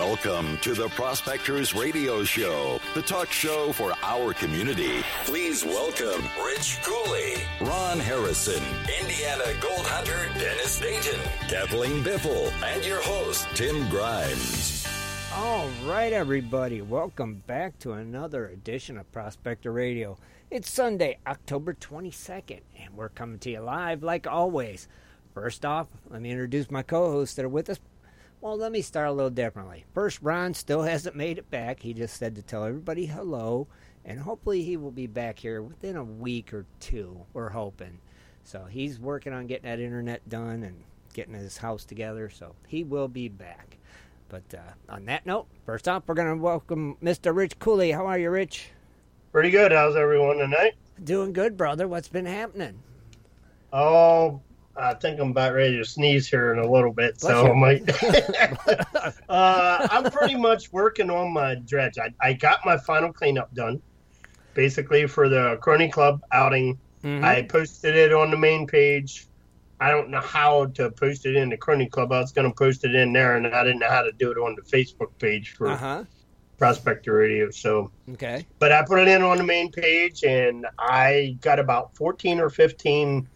Welcome to the Prospectors Radio Show, the talk show for our community. Please welcome Rich Cooley, Ron Harrison, Indiana Gold Hunter Dennis Dayton, Kathleen Biffle, and your host, Tim Grimes. All right, everybody, welcome back to another edition of Prospector Radio. It's Sunday, October 22nd, and we're coming to you live like always. First off, let me introduce my co hosts that are with us. Well, let me start a little differently. First, Ron still hasn't made it back. He just said to tell everybody hello, and hopefully he will be back here within a week or two, we're hoping. So he's working on getting that internet done and getting his house together, so he will be back. But uh, on that note, first off, we're going to welcome Mr. Rich Cooley. How are you, Rich? Pretty good. How's everyone tonight? Doing good, brother. What's been happening? Oh, I think I'm about ready to sneeze here in a little bit, so I might. uh, I'm pretty much working on my dredge. I, I got my final cleanup done, basically for the Crony Club outing. Mm-hmm. I posted it on the main page. I don't know how to post it in the Crony Club. I was going to post it in there, and I didn't know how to do it on the Facebook page for Uh huh. Prospector Radio. So, Okay. but I put it in on the main page, and I got about 14 or 15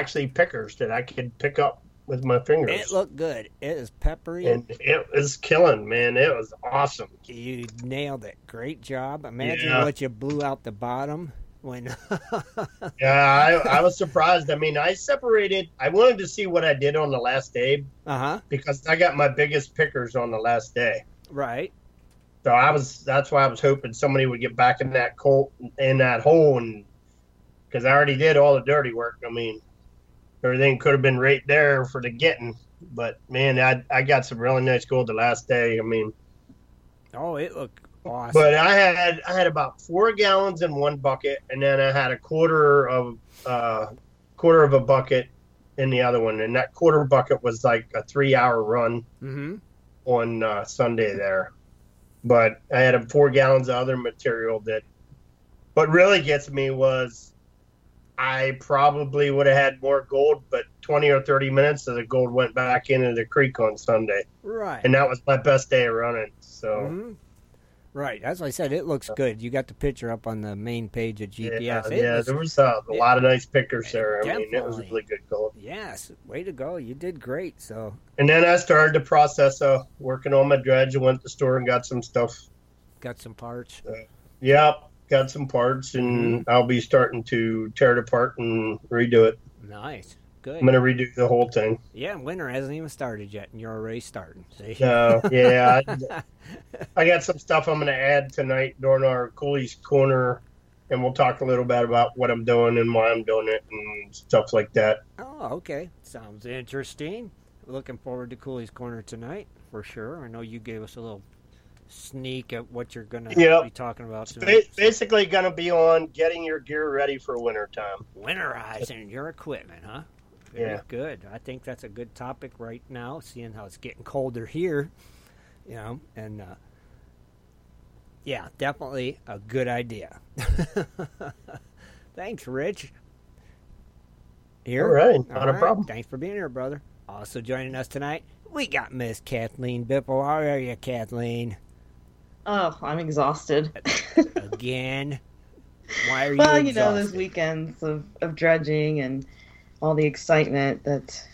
actually pickers that I could pick up with my fingers. It looked good. It is peppery. and it was killing, man. It was awesome. you nailed it. Great job. Imagine Yeah. what you blew out the bottom when. Yeah, I, I was surprised. I mean, I separated. I wanted to see what I did on the last day uh huh. because I got my biggest pickers on the last day. Right. So I was. That's why I was hoping somebody would get back in that cold in that hole, and because I already did all the dirty work. I mean, everything could have been right there for the getting. But man, I I got some really nice gold the last day. I mean, Oh, it looked awesome. But I had I had about four gallons in one bucket, and then I had a quarter of uh, quarter of a bucket in the other one, and that quarter bucket was like a three hour run mm-hmm. on uh, Sunday there. But I had a four gallons of other material that. What really gets me was, I probably would have had more gold, but twenty or thirty minutes of the gold went back into the creek on Sunday, Right. and that was my best day of running. So. Mhm. Right. As I said, it looks good. You got the picture up on the main page of GPS. Yeah, yeah was- there was uh, a lot of nice pickers there. I mean, it was really good gold. Yes, way to go! You did great. So And then I started the process of working on my dredge. I went to the store and got some stuff. got some parts. Yep, got some parts, and Mm-hmm. I'll be starting to tear it apart and redo it. Nice, good. I'm gonna redo the whole thing. Yeah, winter hasn't even started yet, and you're already starting. See? So yeah, I, I got some stuff I'm gonna add tonight during our Cooley's Corner, and we'll talk a little bit about what I'm doing and why I'm doing it and stuff like that. Oh, okay. Sounds interesting. Looking forward to Cooley's Corner tonight for sure. I know you gave us a little sneak at what you're going to Yep. be talking about basically, gonna be on getting your gear ready for winter time. Winterizing your equipment, huh? Very Yeah. good. I think that's a good topic right now, seeing how it's getting colder here. You know, and uh, yeah, definitely a good idea. Thanks, Rich. Here. All right, not a problem. Thanks for being here, brother. Also joining us tonight, we got Miss Kathleen Bippel. How are you, Kathleen? Oh, I'm exhausted. Again. Why are you well, you know, those weekends of, of dredging and all the excitement that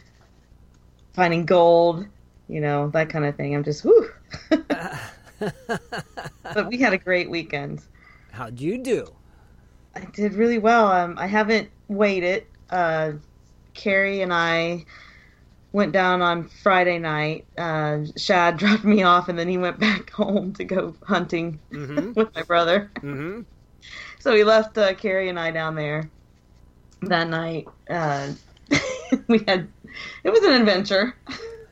finding gold, you know, that kind of thing. I'm just, whew. but we had a great weekend. How'd you do? I did really well. Um, I haven't weighed it. Uh, Carrie and I went down on Friday night. Uh, Shad dropped me off, and then he went back home to go hunting Mhm. with my brother. Mm-hmm. So we left uh, Carrie and I down there that night. Uh, we had it was an adventure.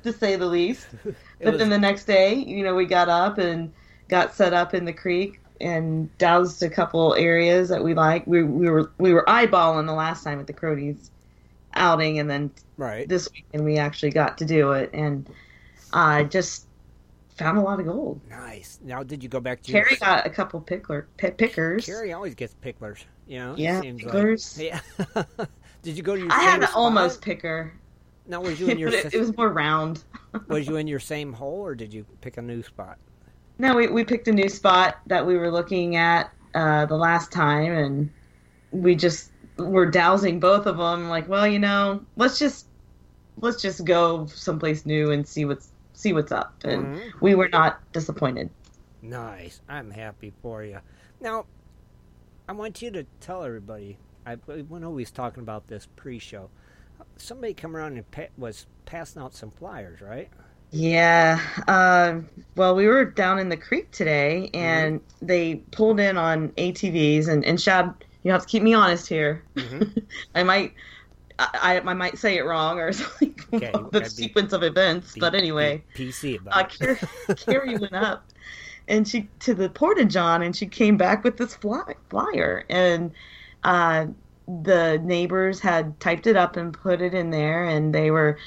to say the least. But was- then the next day, you know, we got up and got set up in the creek and doused a couple areas that we like. We we were we were eyeballing the last time at the Croties outing, and then right. this weekend we actually got to do it, and I just found a lot of gold. Nice. Now, did you go back to Carrie your... got a couple pickler pi pickers. Carrie always gets picklers. You know. Yeah, seems picklers. Like. Yeah. did you go to your? I had an spot? almost picker. Now, was you in your? it, it was more round. was you in your same hole, or did you pick a new spot? No, we we picked a new spot that we were looking at uh, the last time, and we just were dowsing both of them. Like, well, you know, let's just let's just go someplace new and see what's see what's up. And Mhm. we were not disappointed. Nice. I'm happy for you. Now, I want you to tell everybody. I we when always talking about this pre-show. Somebody come around and pa- was passing out some flyers, right? Yeah. Uh, well, we were down in the creek today, and they pulled in on ATVs. And, and Shad, you have to keep me honest here. I might, I, I, might say it wrong or something. Okay, the gotta be- sequence of events, Be- but anyway, PC uh, about it. Carrie, Carrie went up, and she to the porta john, and she came back with this fly, flyer, and uh, the neighbors had typed it up and put it in there, and they were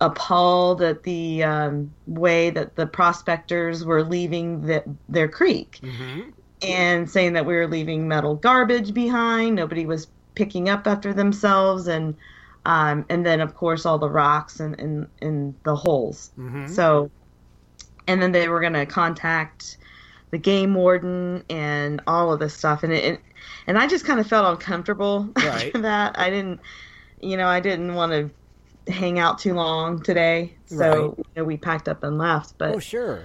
appalled at the um, way that the prospectors were leaving the, their creek Mhm. And saying that we were leaving metal garbage behind. Nobody was picking up after themselves, and um, and then of course all the rocks and in, in the holes. Mhm. So, and then they were going to contact the game warden and all of this stuff, and it, it and I just kind of felt uncomfortable Right. after that. I didn't, you know, I didn't want to hang out too long today, so Right. you know, we packed up and left. But Oh, sure.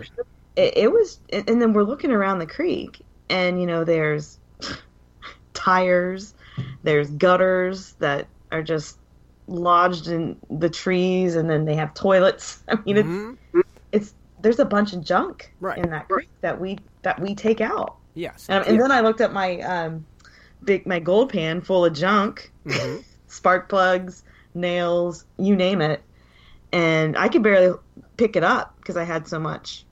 it, it was and then we're looking around the creek and you know there's tires there's gutters that are just lodged in the trees and then they have toilets i mean Mhm. it's it's there's a bunch of junk Right. in that creek that we that we take out Yes. and, and then i looked at my um big my gold pan full of junk Mhm. spark plugs nails you name it and i could barely pick it up because i had so much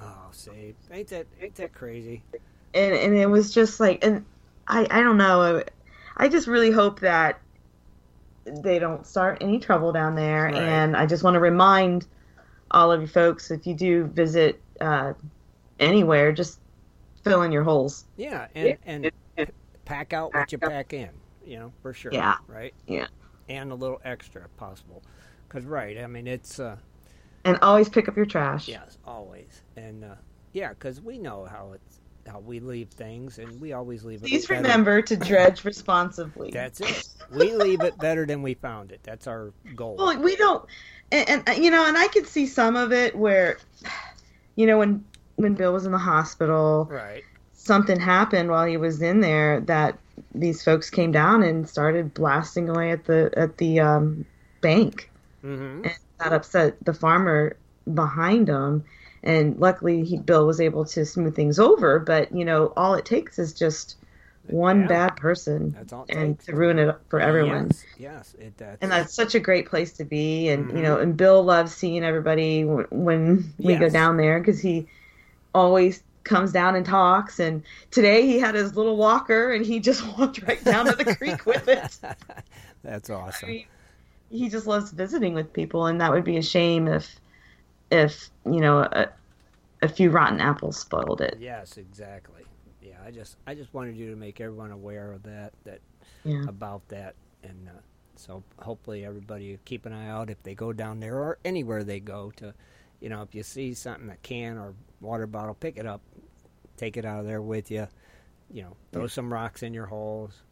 Oh, see, ain't that ain't that crazy? And and it was just like and i i don't know i just really hope that they don't start any trouble down there Right. and i just want to remind all of you folks if you do visit uh anywhere just fill in your holes Yeah, and and pack out what you pack in, you know, for sure. Yeah. Right. Yeah. And a little extra if possible, because right. I mean, it's uh, and always pick up your trash yes, always, and uh, yeah, because we know how it's how we leave things, and we always leave it. please better. remember to dredge responsibly That's it. We leave it better than we found it. That's our goal. Well, we don't, and, and you know, and I could see some of it where, you know, when when Bill was in the hospital, right. something happened while he was in there that these folks came down and started blasting away at the at the um, bank, Mm-hmm. and that upset the farmer behind him. And luckily, he, Bill was able to smooth things over. But you know, all it takes is just one Yeah. bad person, and to ruin it for everyone. Yes. Yes. It. does. and that's such a great place to be and Mm-hmm. you know and bill loves seeing everybody w- when we go down there because he always comes down and talks and today he had his little walker and he just walked right down to the creek with it that's awesome. I mean, he just loves visiting with people and that would be a shame if if you know a, a few rotten apples spoiled it. Yes, exactly. Yeah, I just I just wanted you to make everyone aware of that that yeah. about that, and uh, so hopefully everybody keep an eye out if they go down there or anywhere they go to, you know, if you see something a can or water bottle, pick it up, take it out of there with you, you know, throw some rocks in your holes.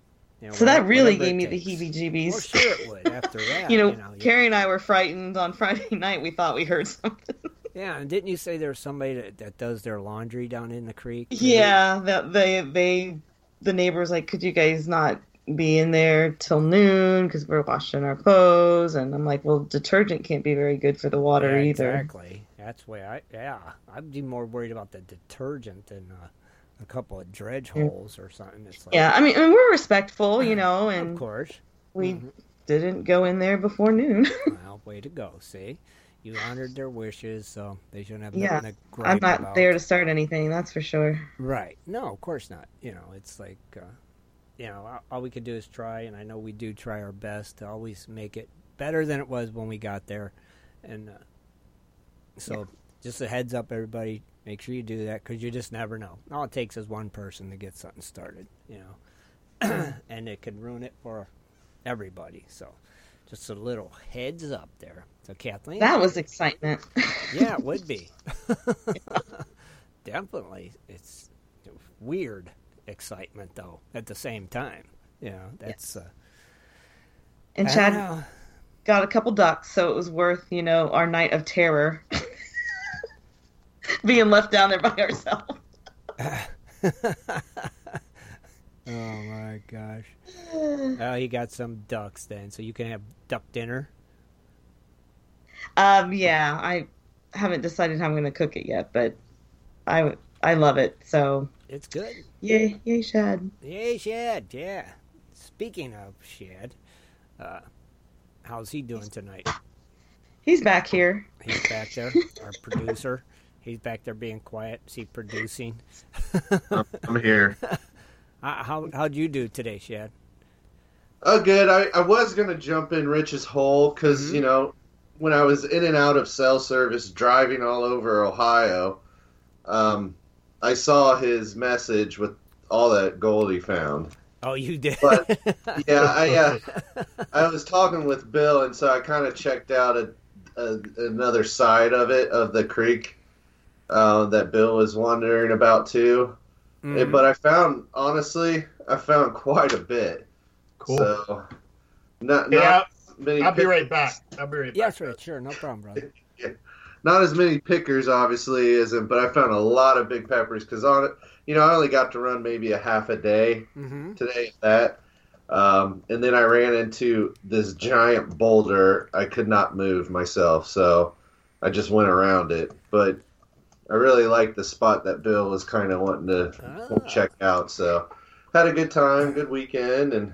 You know, so that really gave me the heebie-jeebies Well, sure it would. After that, you know, you know Carrie and I were frightened on Friday night. We thought we heard something. yeah. And didn't you say there's somebody that, that does their laundry down in the creek? Yeah, that they they the neighbors like, could you guys not be in there till noon because we're washing our clothes? And I'm like, well, detergent can't be very good for the water Yeah, either. Exactly. That's why I yeah I'd be more worried about the detergent than uh, a couple of dredge holes or something. It's like, Yeah, I mean, and we're respectful, you know, and of course. we didn't go in there before noon. Well, way to go. See, you honored their wishes, so they shouldn't have Yeah, nothing to gripe I'm not about. there to start anything, that's for sure. Right. No, of course not. You know, it's like, uh, you know, all, we could do is try, and I know we do try our best to always make it better than it was when we got there. And uh, so, just a heads up, everybody, make sure you do that because you just never know. All it takes is one person to get something started, you know, and it could ruin it for everybody. So, just a little heads up there. So, Kathleen. That was excitement. Yeah, it would be. Definitely. It's weird excitement, though, at the same time. You know, that's. Uh, and Shad got a couple ducks, so it was worth, you know, our night of terror. Being left down there by ourselves. Oh, my gosh. Oh, you got some ducks then, so you can have duck dinner. Um, yeah, I haven't decided how I'm going to cook it yet, but I I love it. So It's good. yay, yay, Shad. Yay, Shad. Yeah. Speaking of Shad, uh, how's he doing tonight? He's back here. He's back there, our producer. He's back there being quiet. Is he producing? I'm here. How, how, how'd you do today, Shad? Oh, good. I, I was gonna jump in Rich's hole because Mhm. you know when I was in and out of cell service driving all over Ohio, um, I saw his message with all that gold he found. Oh, you did. But, Yeah, I uh, I was talking with Bill, and so I kind of checked out a, a, another side of it of the creek uh, that Bill was wondering about too. Eh, Mhm. But I found honestly, I found quite a bit. Cool. So, not, not Yeah, many I'll be right back. I'll be right yes, back. right, sure, no problem, brother. Not as many pickers, obviously, isn't, but I found a lot of big peppers because on it, you know, I only got to run maybe a half a day Mm-hmm. today at that. Um, and then I ran into this giant boulder I could not move myself, so I just went around it. But I really liked the spot that Bill was kind of wanting to Ah. check out, so had a good time, good weekend, and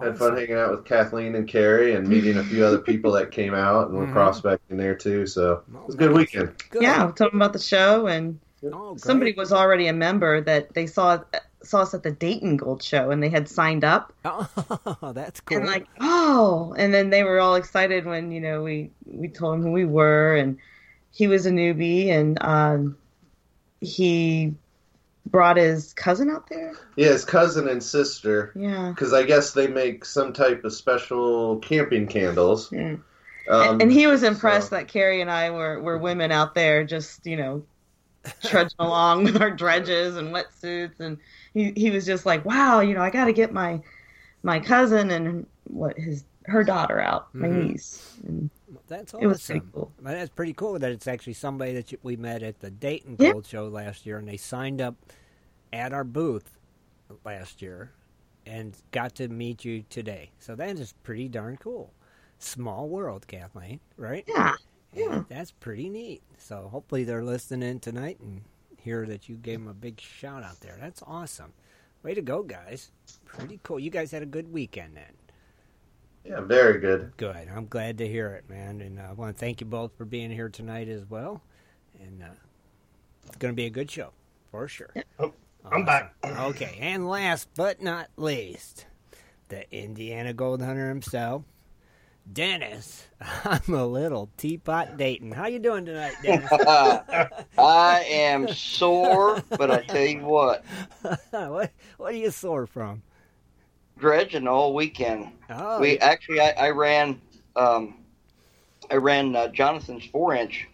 had fun hanging out with Kathleen and Carrie and meeting a few other people that came out and were Mhm. prospecting there too. So it was a good weekend. Good. Yeah, talking about the show, and Oh, somebody was already a member that they saw saw us at the Dayton Gold Show, and they had signed up. Oh, that's cool. And like, oh, and then they were all excited when you know we we told them who we were, and he was a newbie, and um, he brought his cousin out there. Yeah, his cousin and sister, Yeah, because I guess they make some type of special camping candles. yeah. Um, and, and he was impressed so- that Carrie and I were were women out there, just you know, trudging along with our dredges and wetsuits, and he he was just like, wow, you know, I got to get my my cousin and what his her daughter out, my Mhm. niece. And that's it was pretty awesome. cool. That's pretty cool that it's actually somebody that you, we met at the Dayton. Gold Show last year, and they signed up at our booth last year and got to meet you today. So that is pretty darn cool. Small world, Kathleen, right? Yeah, And yeah. that's pretty neat. So hopefully they're listening tonight and hear that you gave them a big shout out there. That's awesome. Way to go, guys. Pretty cool. You guys had a good weekend then. Yeah, very good. Good. I'm glad to hear it, man. And uh, I want to thank you both for being here tonight as well. And uh, it's going to be a good show for sure. Oh, I'm back. Okay. And last but not least, the Indiana Gold Hunter himself, Dennis. I'm a little teapot Dayton. How you doing tonight, Dennis? I am sore, but I tell you what, what What are you sore from? Dredging all weekend. Oh, We actually, I, I ran, um, I ran uh, Jonathan's four inch,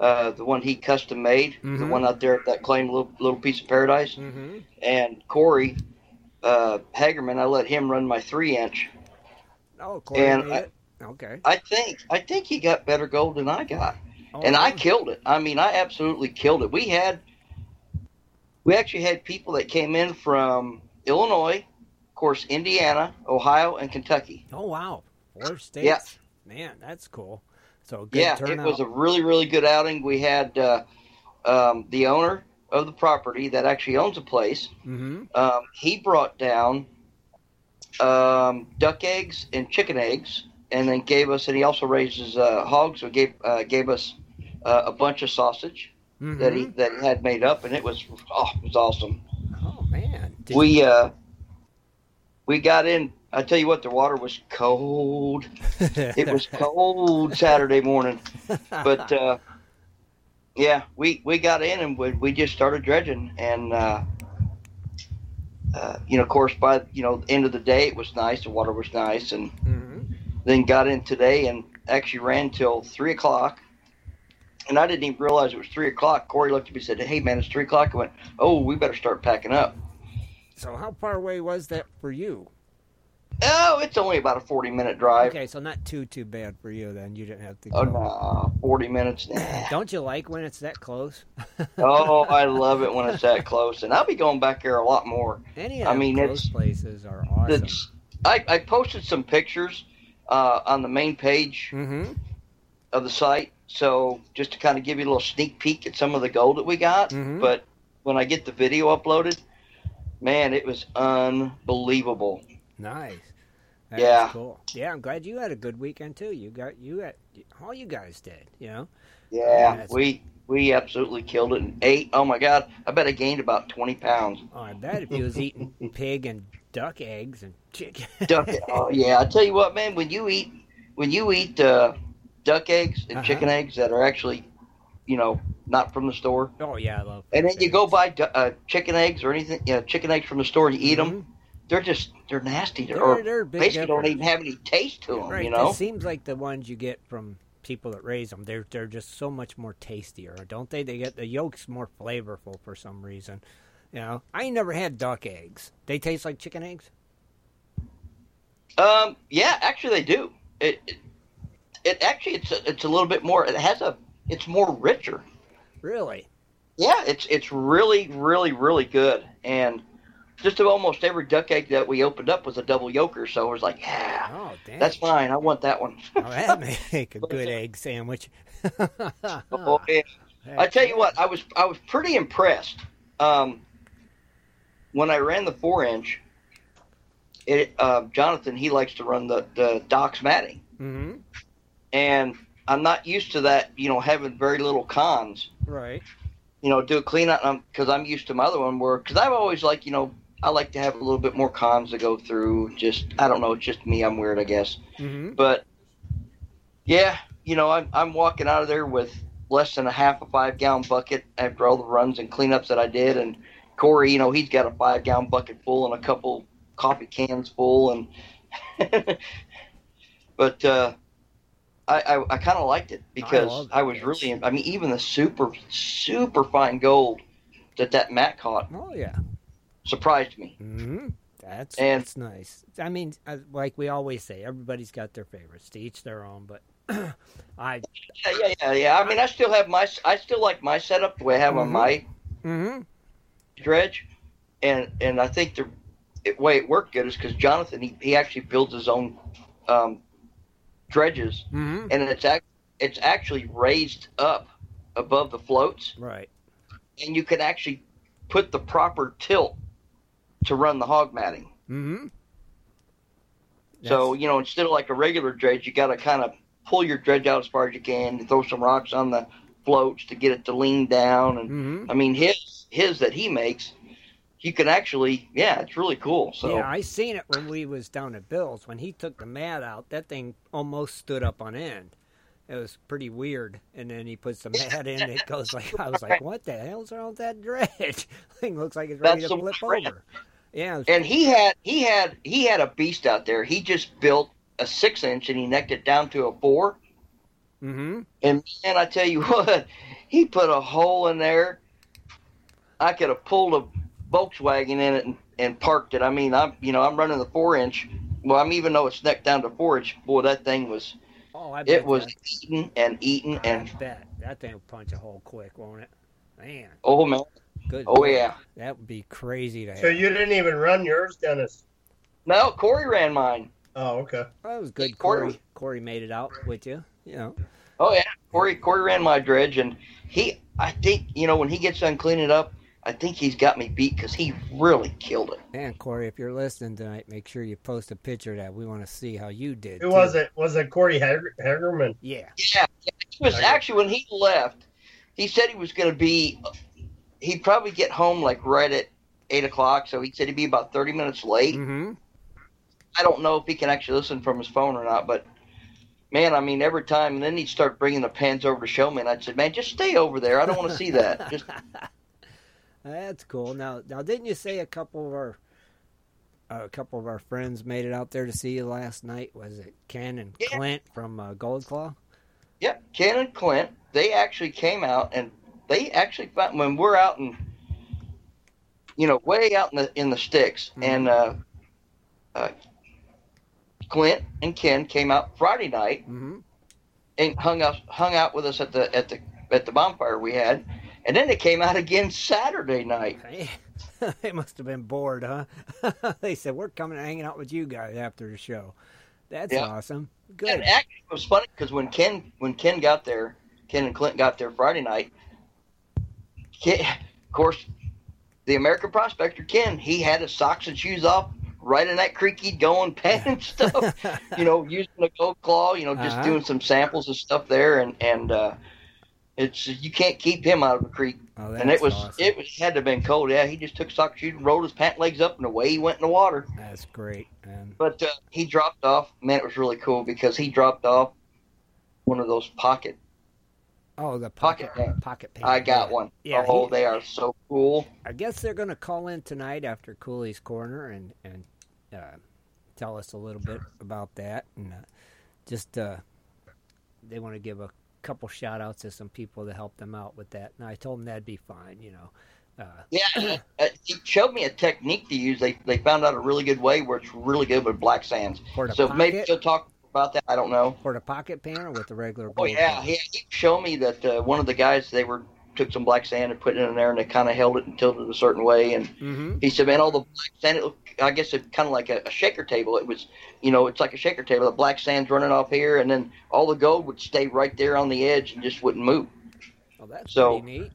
uh, the one he custom made, the Mhm. one out there at that claim little little piece of paradise, hmm and Corey uh, Hagerman. I let him run my three inch. Oh, Corey And I- Okay. I think, I think he got better gold than I got. Oh, and I killed it. I mean, I absolutely killed it. We had, we actually had people that came in from Illinois, course, Indiana, Ohio, and Kentucky. Oh wow, four states. Yeah. Man, that's cool. So good yeah, turnout. it was a really, really good outing. We had uh, um, the owner of the property that actually owns a place. hmm Um, he brought down um, duck eggs and chicken eggs and then gave us, and he also raises uh, hogs. So gave uh, gave us uh, a bunch of sausage that he Mhm. that he had made up, and it was oh, it was awesome. Oh man. Did we uh, we got in. I tell you what, the water was cold. It was cold Saturday morning, but uh, yeah, we we got in and we, we just started dredging, and uh, uh, you know, of course, by you know the end of the day, it was nice. The water was nice, and Mhm. then got in today and actually ran till three o'clock. And I didn't even realize it was three o'clock. Corey looked at me and said, "Hey, man, it's three o'clock." I went, "Oh, we better start packing up." So how far away was that for you? Oh, it's only about a forty-minute drive. Okay, so not too too bad for you then. You didn't have to. Oh go. no, forty minutes. Nah. Don't you like when it's that close? oh, I love it when it's that close, and I'll be going back there a lot more. Any of I mean, close places are awesome. I, I posted some pictures uh, on the main page Mm-hmm. of the site, so just to kind of give you a little sneak peek at some of the gold that we got. Mhm. But when I get the video uploaded, man, it was unbelievable. Nice. That's Yeah. cool. Yeah, I'm glad you had a good weekend too. You got you had all you guys did. You know. Yeah, That's- we we absolutely killed it and ate. Oh my god, I bet I gained about twenty pounds. Oh, I bet if you was eating pig and duck eggs and chicken. duck. oh yeah, I tell you what, man. When you eat when you eat uh, duck eggs and Uh-huh. chicken eggs that are actually, you know, not from the store, oh yeah, I love. and then you go buy uh, chicken eggs or anything, you know, chicken eggs from the store and you eat them, they're just they're nasty. They're, They're, or they're a big basically don't even have any taste to them. Right. You know. It seems like the ones you get from people that raise them, they're they're just so much more tastier, don't they? They get the yolks more flavorful for some reason. You know, I ain't never had duck eggs. They taste like chicken eggs. Um. Yeah, actually, they do. It. It, it actually it's a, it's a little bit more. It has a. It's more richer. Really? Yeah, it's it's really really really good, and just almost every duck egg that we opened up was a double yoker, So I was like, yeah, Oh, that's fine. I want that one. Oh, that make a good egg sandwich. Oh, yeah. I tell you what, I was I was pretty impressed um, when I ran the four inch. It uh, Jonathan he likes to run the the docks matting, hmm and I'm not used to that. You know, having very little cons. Right. You know, do a clean out because I'm used to my other one where because I've always like you know I like to have a little bit more cons to go through. Just I don't know, just me. I'm weird, I guess. hmm But yeah, you know, I'm I'm walking out of there with less than a half a five gallon bucket after all the runs and cleanups that I did. And Corey, you know, he's got a five gallon bucket full and a couple coffee cans full. And but uh, I I, I kind of liked it because love I, was really I mean even the super super fine gold that that Matt caught Oh yeah. surprised me. hmm That's And- that's nice. I mean, uh, like we always say, everybody's got their favorites. To each their own. But I. Yeah, yeah, yeah, yeah. I mean, I still have my I still like my setup the way I have on Mhm. my hmm dredge, and and I think the it, way it worked good is because Jonathan he, he actually builds his own um, dredges, hmm and it's act, it's actually raised up above the floats, Right. and you can actually put the proper tilt to run the hog matting. hmm So you know, instead of like a regular dredge, you got to kind of pull your dredge out as far as you can, and throw some rocks on the floats to get it to lean down. And hmm I mean, his his that he makes, you can actually, yeah, it's really cool. So Yeah, I seen it when we was down at Bill's. When he took the mat out, that thing almost stood up on end. It was pretty weird. And then he puts the mat in. It goes like I was like, "What the hell's wrong with that dredge? thing looks like it's ready That's to flip friend. over." Yeah. and he had he had he had a beast out there. He just built a six inch and he necked it down to a four. mm-hmm. And man, I tell you what, he put a hole in there. I could have pulled a Volkswagen in it and, and parked it. I mean, I'm you know I'm running the four inch. Well, I'm even though it's necked down to four inch. Boy, that thing was Oh, I bet it was that- eating and eating I and bet that thing will punch a hole quick, won't it? Man, oh man, good. oh lord. yeah. That would be crazy to have. So you didn't even run yours, Dennis? No, Corey ran mine. Oh, okay. Well, that was good. Corey- Corey, Corey made it out with you. You know. Oh yeah, Corey Corey ran my dredge, and he I think you know when he gets done cleaning it up, I I think he's got me beat because he really killed it. Man, Corey, if you're listening tonight, make sure you post a picture of that. We want to see how you did. Who too. was it? Was it Corey Hager- Hagerman? Yeah. Yeah, yeah. He was Okay. actually when he left. He said he was going to be. He'd probably get home like right at eight o'clock. So he said he'd be about thirty minutes late. Mm-hmm. I don't know if he can actually listen from his phone or not, but man, I mean, every time, and then he'd start bringing the pens over to show me, and I'd say, man, just stay over there. I don't want to see that. Just That's cool. Now, now, didn't you say a couple of our a couple of our friends made it out there to see you last night? Was it Ken and Yeah. Clint from uh, Gold Claw? yeah, Ken and Clint, they actually came out, and they actually found when we're out in, you know, way out in the in the sticks, Mhm. and uh, uh, Clint and Ken came out Friday night Mm-hmm. and hung out hung out with us at the at the at the bonfire we had, and then they came out again Saturday night. They must have been bored, huh? they said we're coming and hanging out with you guys after the show. That's Yeah. awesome. And Good. actually, it was funny because when Ken when Ken got there, Ken and Clint got there Friday night. Ken, of course, the American prospector Ken, he had his socks and shoes off right in that creaky he'd go and pen and stuff. you know, using the gold claw. You know, just Uh-huh. doing some samples and stuff there, and and uh, it's you can't keep him out of the creek. Oh, and it was awesome. it was had to have been cold. Yeah, he just took sock shoes and rolled his pant legs up, and away he went in the water. That's great, man. But uh, he dropped off. Man, it was really cool because he dropped off one of those pocket. Oh, the pocket Pocket pan. pocket pan. I got one. Yeah, oh, he- they are so cool. I guess they're going to call in tonight after Cooley's Corner and and uh, tell us a little bit about that and uh, just uh, they want to give a couple shout outs to some people that helped them out with that. And I told them that'd be fine, you know. Uh, Yeah, uh, he showed me a technique to use. They they found out a really good way where it's really good with black sands. So maybe pocket, he'll talk about that. I don't know. for the pocket pan or with the regular. Oh yeah, pan? he, he showed me that uh, one of the guys they were took some black sand and put it in there and they kind of held it and tilted it a certain way and Mm-hmm. he said, man, all the black sand, it looked, I guess it kind of like a, a shaker table. It was, you know, it's like a shaker table. The black sand's running off here, and then all the gold would stay right there on the edge and just wouldn't move. Well, that's So- pretty neat.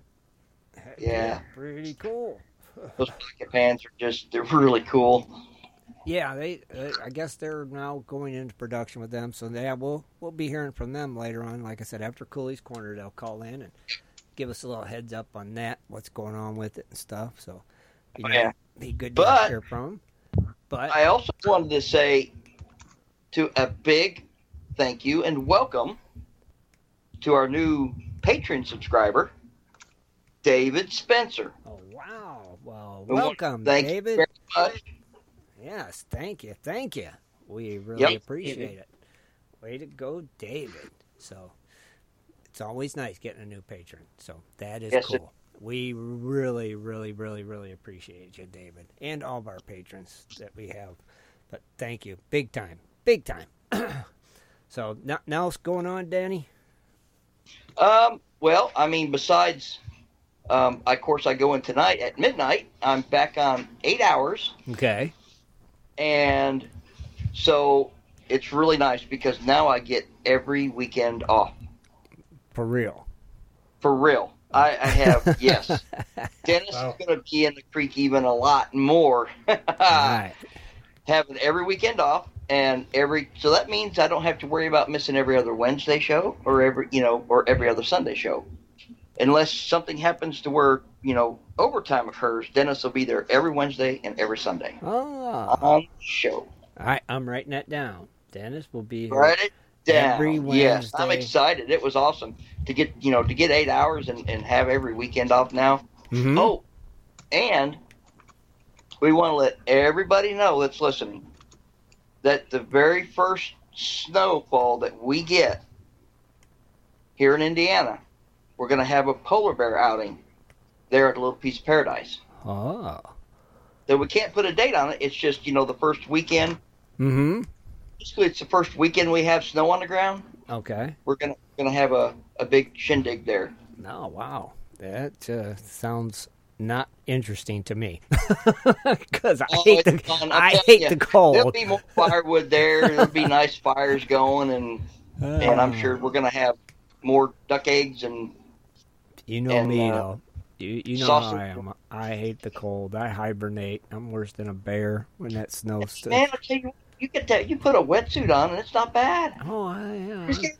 Heck Yeah. pretty cool. Those pocket pans are just, they're really cool. Yeah, they. Uh, I guess they're now going into production with them, so yeah, we'll we'll be hearing from them later on. Like I said, after Cooley's Corner, they'll call in and give us a little heads up on that, what's going on with it and stuff. So, you know, yeah. be good to But- hear from. But I also wanted to say to a big thank you and welcome to our new patron subscriber, David Spencer. oh wow, well, We want to welcome, Thank David. you very much. Yes, thank you, thank you. We really Yep. appreciate it. Way to go, David. So it's always nice getting a new patron. So that is Yes, it- cool. We really, really, really, really appreciate you, David, and all of our patrons that we have. But thank you, big time, big time. so now, now what's going on, Danny? Um, well, I mean, besides, um, of course, I go in tonight at midnight. I'm back on eight hours, Okay. and so it's really nice because now I get every weekend off For real. for real. Oh. I, I have yes. Dennis Wow. is going to be in the creek even a lot more. all right. Having every weekend off, and every so that means I don't have to worry about missing every other Wednesday show or every you know or every other Sunday show, unless something happens to where you know overtime occurs. Dennis will be there every Wednesday and every Sunday Oh, on the show. all right. I'm writing that down. Dennis will be here. Write it down. Every Yes, I'm excited. It was awesome to get you know to get eight hours and, and have every weekend off now. Mhm. Oh, and we want to let everybody know that's listening that the very first snowfall that we get here in Indiana, we're going to have a polar bear outing there at Little Piece of Paradise. Oh. That we can't put a date on it. It's just you know the first weekend. Mm-hmm. Basically, it's the first weekend we have snow on the ground. Okay. We're gonna gonna have a, a big shindig there. No, wow. That uh, sounds not interesting to me. Because I Oh, hate the fun. I hate you, the cold. There'll be more firewood there. There'll be nice fires going, and and I'm Uh, sure we're gonna have more duck eggs and you know and, me uh, though. You, you know Sausage. how I am. I hate the cold. I hibernate. I'm worse than a bear when that snow. Man, I tell you, you get that. You put a wetsuit on, and it's not bad. Oh, I, yeah. Just get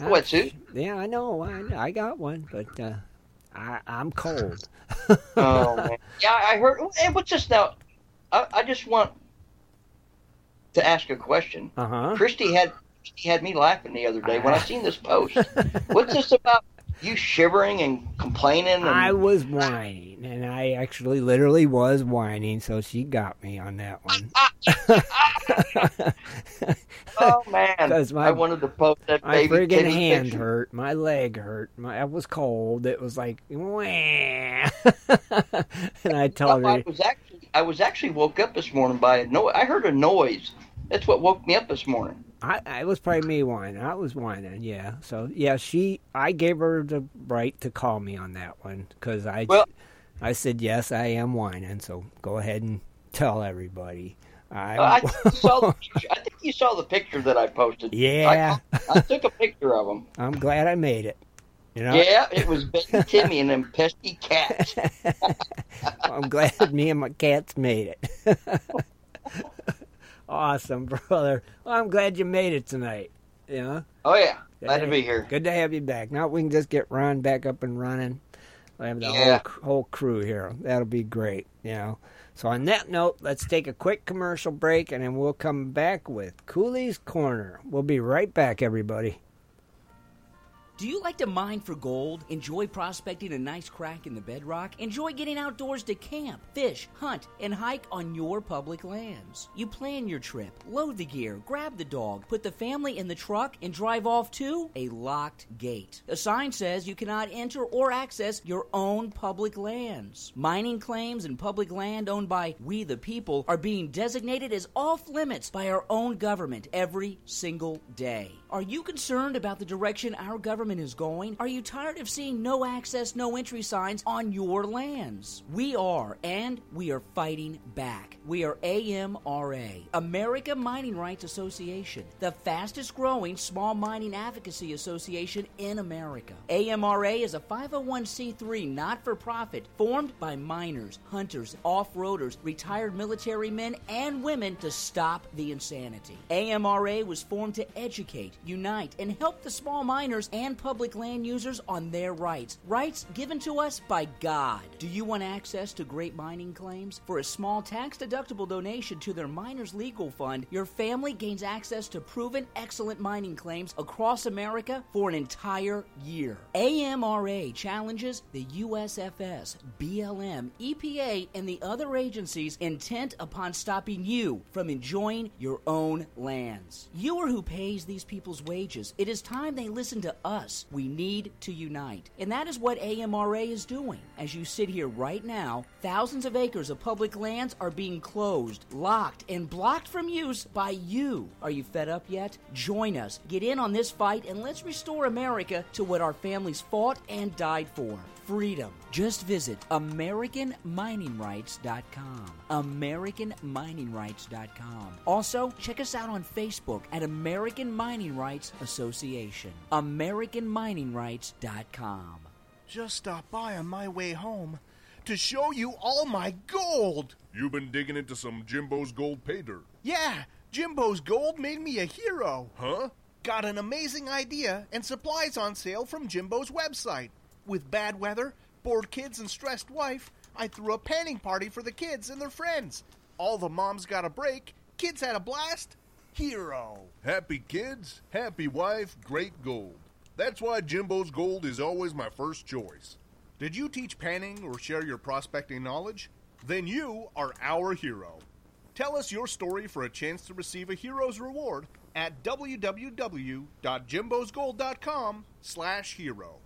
a I- wetsuit. Yeah, I know. I, I got one, but uh, I, I'm cold. Oh man. Yeah, I heard. And what's this now? I, I just want to ask a question. Uh huh. Christy had Christy had me laughing the other day when I seen this post. What's this about? You shivering and complaining? And, I was whining, and I actually literally was whining, so she got me on that one. oh man, 'Cause my- I wanted to post that My friggin' hand picture. hurt. My leg hurt. My I was cold. It was like, and I told I her, was actually I was actually woke up this morning by a noise. I heard a noise. That's what woke me up this morning. I, I it was probably me whining. I was whining, yeah. So yeah, she. I gave her the right to call me on that one because I. Well- I said yes, I am whining. So go ahead and tell everybody. I, I, think you saw the picture, I think you saw the picture that I posted. Yeah. I, I took a picture of him. I'm glad I made it. You know, Yeah, it was baby Timmy and them pesky cats. I'm glad me and my cats made it. awesome, brother. Well, I'm glad you made it tonight. You know, Oh yeah, glad to be here. Good to have you back. Now we can just get Ron back up and running. We have the Yeah. whole whole crew here. That'll be great. You know. So on that note, let's take a quick commercial break, and then we'll come back with Cooley's Corner. We'll be right back, everybody. Do you like to mine for gold? Enjoy prospecting a nice crack in the bedrock? Enjoy getting outdoors to camp, fish, hunt, and hike on your public lands? You plan your trip, load the gear, grab the dog, put the family in the truck, and drive off to a locked gate. A sign says you cannot enter or access your own public lands. Mining claims and public land owned by we the people are being designated as off limits by our own government every single day. Are you concerned about the direction our government is going? Are you tired of seeing no access, no entry signs on your lands? We are, and we are fighting back. We are AMRA, America Mining Rights Association, the fastest growing small mining advocacy association in America. AMRA is a 501c3 not for profit formed by miners, hunters, off roaders, retired military men, and women to stop the insanity. AMRA was formed to educate, unite, and help the small miners and public land users on their rights. Rights given to us by God. Do you want access to great mining claims? For a small tax deductible donation to their Miners Legal Fund, your family gains access to proven excellent mining claims across America for an entire year. AMRA challenges the USFS, BLM, EPA, and the other agencies intent upon stopping you from enjoying your own lands. You are who pays these people's wages. It is time they listen to us. We need to unite. And that is what AMRA is doing. As you sit here right now, thousands of acres of public lands are being closed, locked, and blocked from use by you. Are you fed up yet? Join us. Get in on this fight and let's restore America to what our families fought and died for freedom. Just visit AmericanMiningRights.com. AmericanMiningRights.com. Also, check us out on Facebook at American Mining Rights Association. AmericanMiningRights.com. Just stopped by on my way home to show you all my gold. You've been digging into some Jimbo's gold pay dirt. Yeah, Jimbo's Gold made me a hero. Huh? Got an amazing idea and supplies on sale from Jimbo's website. With bad weather, bored kids, and stressed wife, I threw a panning party for the kids and their friends. All the moms got a break, kids had a blast. Hero. Happy kids, happy wife, great gold. That's why Jimbo's gold is always my first choice. Did you teach panning or share your prospecting knowledge? Then you are our hero. Tell us your story for a chance to receive a hero's reward at www.jimbosgold.com slash hero.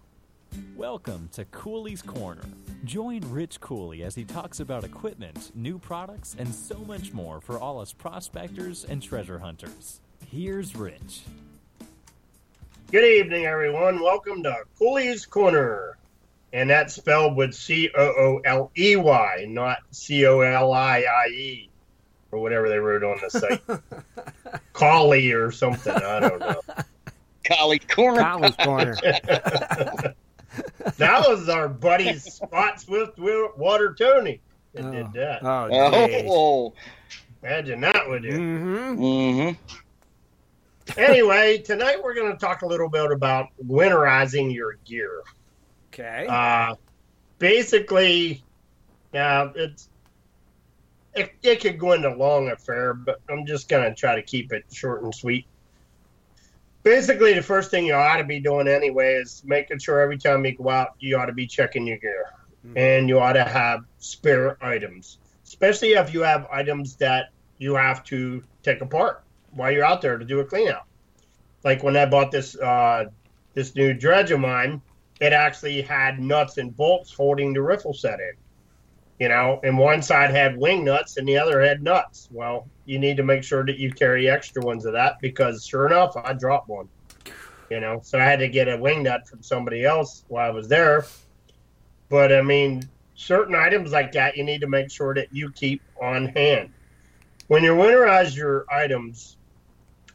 Welcome to Cooley's Corner. Join Rich Cooley as he talks about equipment, new products, and so much more for all us prospectors and treasure hunters. Here's Rich. Good evening, everyone. Welcome to Cooley's Corner. And that's spelled with C O O L E Y, not C O L I I E, or whatever they wrote on the site. Collie or something. I don't know. College corner. College corner. that was our buddy Spot Swift Water Tony that oh. did that. Oh, Oh, Imagine that would do. mm-hmm. mm-hmm. anyway, tonight we're going to talk a little bit about winterizing your gear. Okay. Uh, basically, now it's it, it could go into long affair, but I'm just going to try to keep it short and sweet. Basically, the first thing you ought to be doing anyway is making sure every time you go out, you ought to be checking your gear, and you ought to have spare items, especially if you have items that you have to take apart while you're out there to do a clean out. Like when I bought this uh, this new dredge of mine, it actually had nuts and bolts holding the riffle set in. You know, and one side had wing nuts and the other had nuts. Well, you need to make sure that you carry extra ones of that because sure enough, I dropped one. You know, so I had to get a wing nut from somebody else while I was there. But I mean, certain items like that, you need to make sure that you keep on hand. When you winterize your items,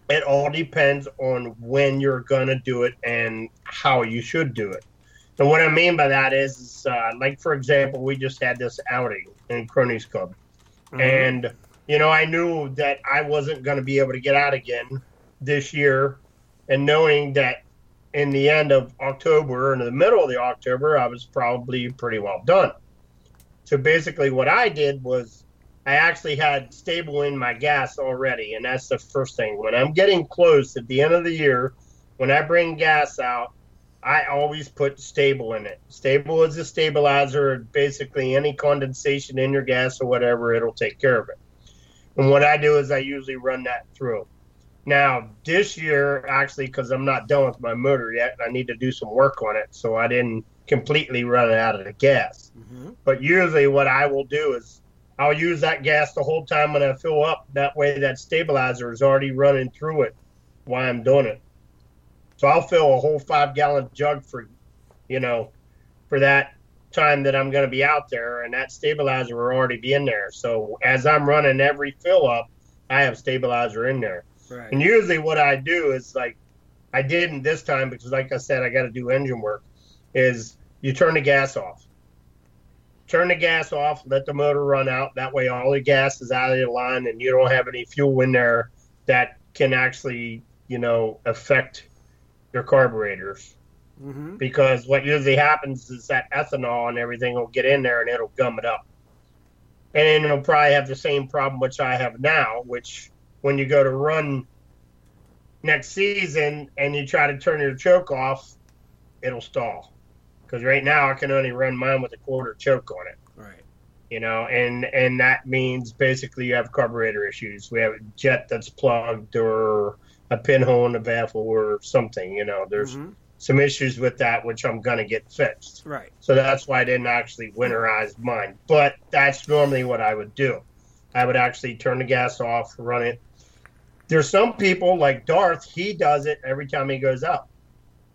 it all depends on when you're going to do it and how you should do it. And what I mean by that is, uh, like, for example, we just had this outing in Cronies Club. And, you know, I knew that I wasn't going to be able to get out again this year. And knowing that in the end of October and in the middle of the October, I was probably pretty well done. So basically, what I did was I actually had Sta-Bil in my gas already, and that's the first thing. When I'm getting close at the end of the year, when I bring gas out, I always put Sta-Bil in it. Sta-Bil is a stabilizer. Basically, any condensation in your gas or whatever, it'll take care of it. And what I do is I usually run that through. Now, this year, actually, because I'm not done with my motor yet, I need to do some work on it, so I didn't completely run it out of the gas. Mm-hmm. But usually, what I will do is I'll use that gas the whole time when I fill up. That way, that stabilizer is already running through it while I'm doing it. So I'll fill a whole five gallon jug for, you know, for that time that I'm going to be out there, and that stabilizer will already be in there. So as I'm running every fill up, I have stabilizer in there. Right. And usually, what I do is like, I didn't this time because, like I said, I got to do engine work. Is you turn the gas off. Turn the gas off, let the motor run out. That way, all the gas is out of the line, and you don't have any fuel in there that can actually, you know, affect your carburetors. Mm-hmm. Because what usually happens is that ethanol and everything will get in there and it'll gum it up. And then it'll probably have the same problem which I have now, which when you go to run next season and you try to turn your choke off, it'll stall. Because right now I can only run mine with a quarter choke on it. Right. You know, and and that means basically you have carburetor issues. We have a jet that's plugged or a pinhole in the baffle or something. You know, there's Mhm. some issues with that which I'm gonna get fixed. Right. So that's why I didn't actually winterize mine. But that's normally what I would do. I would actually turn the gas off, run it. There's some people like Darth, he does it every time he goes out.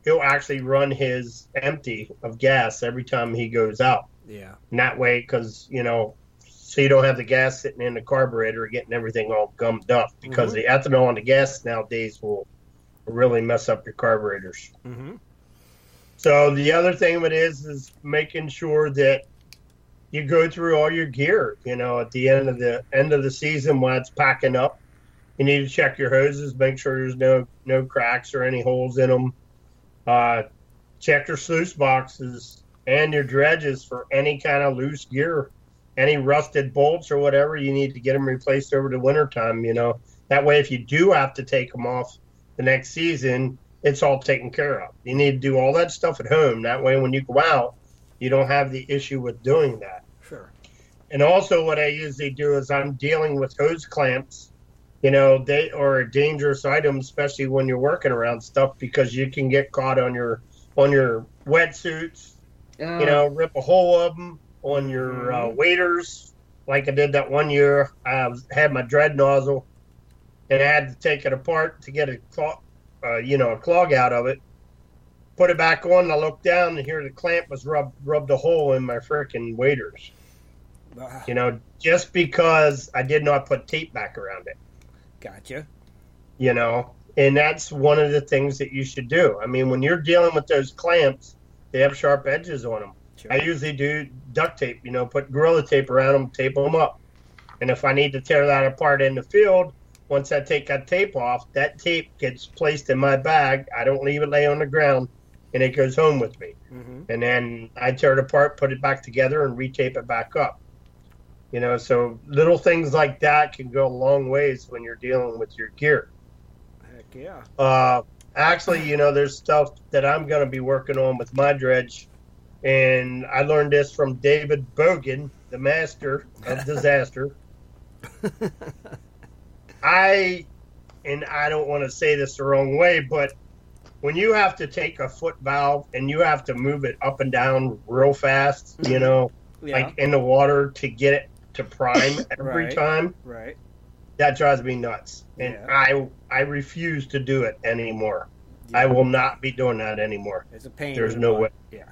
He'll actually run his empty of gas every time he goes out. Yeah. And that way, because, you know, so you don't have the gas sitting in the carburetor getting everything all gummed up because Mhm. the ethanol in the gas nowadays will really mess up your carburetors. Mm-hmm. So the other thing of it is is making sure that you go through all your gear. You know, at the end of the end of the season while it's packing up, you need to check your hoses, make sure there's no no cracks or any holes in them. Uh, check your sluice boxes and your dredges for any kind of loose gear, any rusted bolts or whatever. You need to get them replaced over the wintertime. You know, that way if you do have to take them off the next season, it's all taken care of. You need to do all that stuff at home. That way, when you go out, you don't have the issue with doing that. Sure. And also, what I usually do is I'm dealing with hose clamps. You know, they are a dangerous item, especially when you're working around stuff, because you can get caught on your on your wetsuits. You oh. know, rip a hole of them on your uh, waders, like I did that one year. I had my dredge nozzle, and I had to take it apart to get a clog, uh, you know, a clog out of it. Put it back on. I looked down, and here the clamp was rubbed rubbed a hole in my frickin' waders. Ah, You know, just because I did not put tape back around it. gotcha. You know, and that's one of the things that you should do. I mean, when you're dealing with those clamps, they have sharp edges on them. I usually do duct tape, you know, put gorilla tape around them, tape them up. And if I need to tear that apart in the field, once I take that tape off, that tape gets placed in my bag. I don't leave it lay on the ground, and it goes home with me. Mm-hmm. And then I tear it apart, put it back together, and retape it back up. You know, so little things like that can go a long ways when you're dealing with your gear. Heck yeah. Uh, actually, you know, there's stuff that I'm going to be working on with my dredge, and I learned this from David Bogan, the master of disaster. I, and I don't want to say this the wrong way, but when you have to take a foot valve and you have to move it up and down real fast, you mm-hmm. know, Yeah. like in the water to get it to prime every Right. time, Right. that drives me nuts. And Yeah. I I refuse to do it anymore. I will not be doing that anymore. It's a pain. There's no way. Yeah.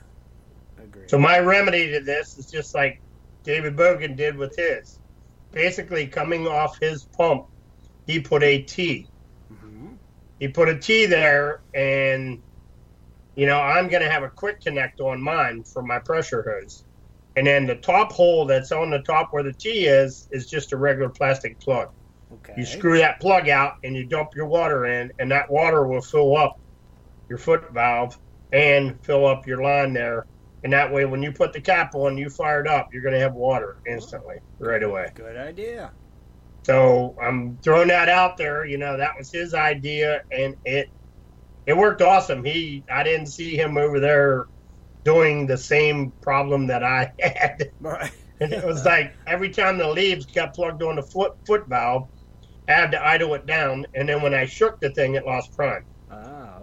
So my remedy to this is just like David Bogan did with his. Basically, coming off his pump, he put a T. Mm-hmm. He put a T there, and you know I'm going to have a quick connect on mine for my pressure hose, and then the top hole that's on the top where the T is is just a regular plastic plug. Okay. You screw that plug out and you dump your water in, and that water will fill up your foot valve and fill up your line there. And that way, when you put the cap on, you fire it up, you're going to have water instantly, right away. Good idea. So I'm throwing that out there. You know, that was his idea, and it it worked awesome. He, I didn't see him over there doing the same problem that I had. Right. And it was like every time the leaves got plugged on the foot foot valve, I had to idle it down, and then when I shook the thing, it lost prime.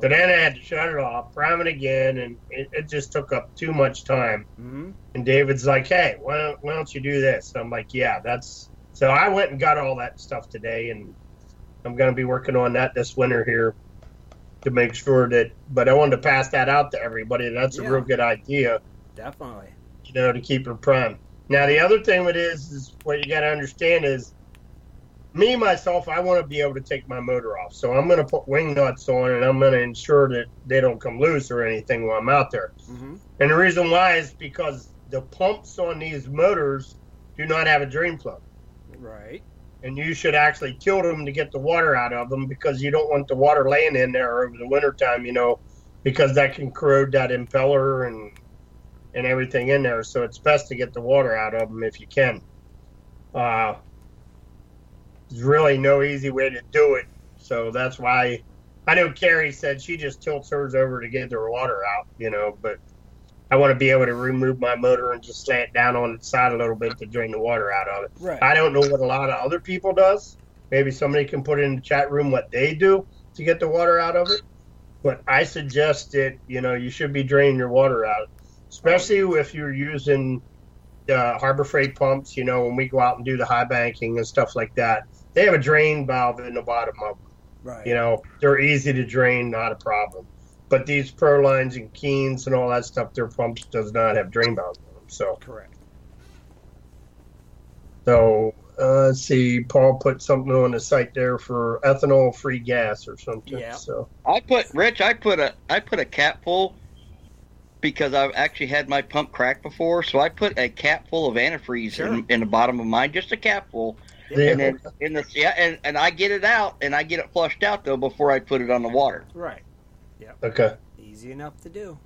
So then I had to shut it off, prime it again, and it, it just took up too much time. Mm-hmm. And David's like, "Hey, why don't, why don't you do this?" I'm like, "Yeah, that's." So I went and got all that stuff today, and I'm going to be working on that this winter here to make sure that. But I wanted to pass that out to everybody. That's a real good idea Definitely. you know, to keep her prime. Now, the other thing with it is, is what you got to understand is, me myself, I want to be able to take my motor off. So I'm going to put wing nuts on, and I'm going to ensure that they don't come loose or anything while I'm out there. Mm-hmm. And the reason why is because the pumps on these motors do not have a drain plug, Right. and you should actually tilt them to get the water out of them because you don't want the water laying in there over the wintertime, you know, because that can corrode that impeller and and everything in there. So it's best to get the water out of them if you can. Uh, there's really no easy way to do it. So that's why I know Carrie said she just tilts hers over to get their water out, you know, but I want to be able to remove my motor and just lay it down on its side a little bit to drain the water out of it. Right. I don't know what a lot of other people does. Maybe somebody can put in the chat room what they do to get the water out of it. But I suggest that, you know, you should be draining your water out, especially if you're using the Harbor Freight pumps, you know, when we go out and do the high banking and stuff like that. They have a drain valve in the bottom of them. Right. You know, they're easy to drain, not a problem. But these Prolines and Keenes and all that stuff, their pumps does not have drain valves on them. So Correct. so uh, let's see. Paul put something on the site there for ethanol free gas or something. Yeah. So I put Rich. I put a I put a cap full because I've actually had my pump crack before. So I put a cap full of antifreeze in, in the bottom of mine, just a cap full. Yeah. And then in the yeah, and, and I get it out and I get it flushed out though before I put it on the water. Right. Yep. okay. Easy enough to do.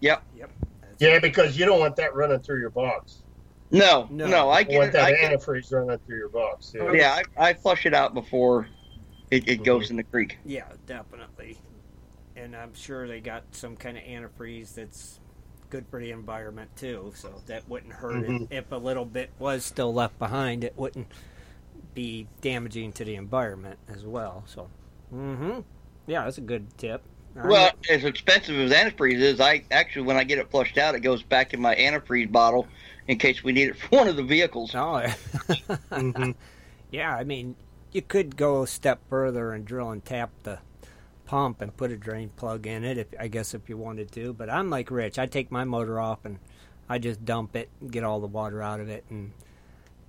Yep. Yep. Yeah, because you don't want that running through your box. No, No. no, I You get want it. that I get, antifreeze running through your box. Yeah. yeah, I, I flush it out before it, it goes in the creek. Yeah, definitely. And I'm sure they got some kind of antifreeze that's good for the environment too, so that wouldn't hurt Mhm. it. If a little bit was still left behind, it wouldn't be damaging to the environment as well. So, mm-hmm. Yeah, that's a good tip. Well, as expensive as antifreeze is, I actually when I get it flushed out, it goes back in my antifreeze bottle in case we need it for one of the vehicles. Oh, Mm-hmm. yeah. I mean, you could go a step further and drill and tap the pump and put a drain plug in it. If I guess if you wanted to, but I'm like Rich. I take my motor off and I just dump it, and get all the water out of it, and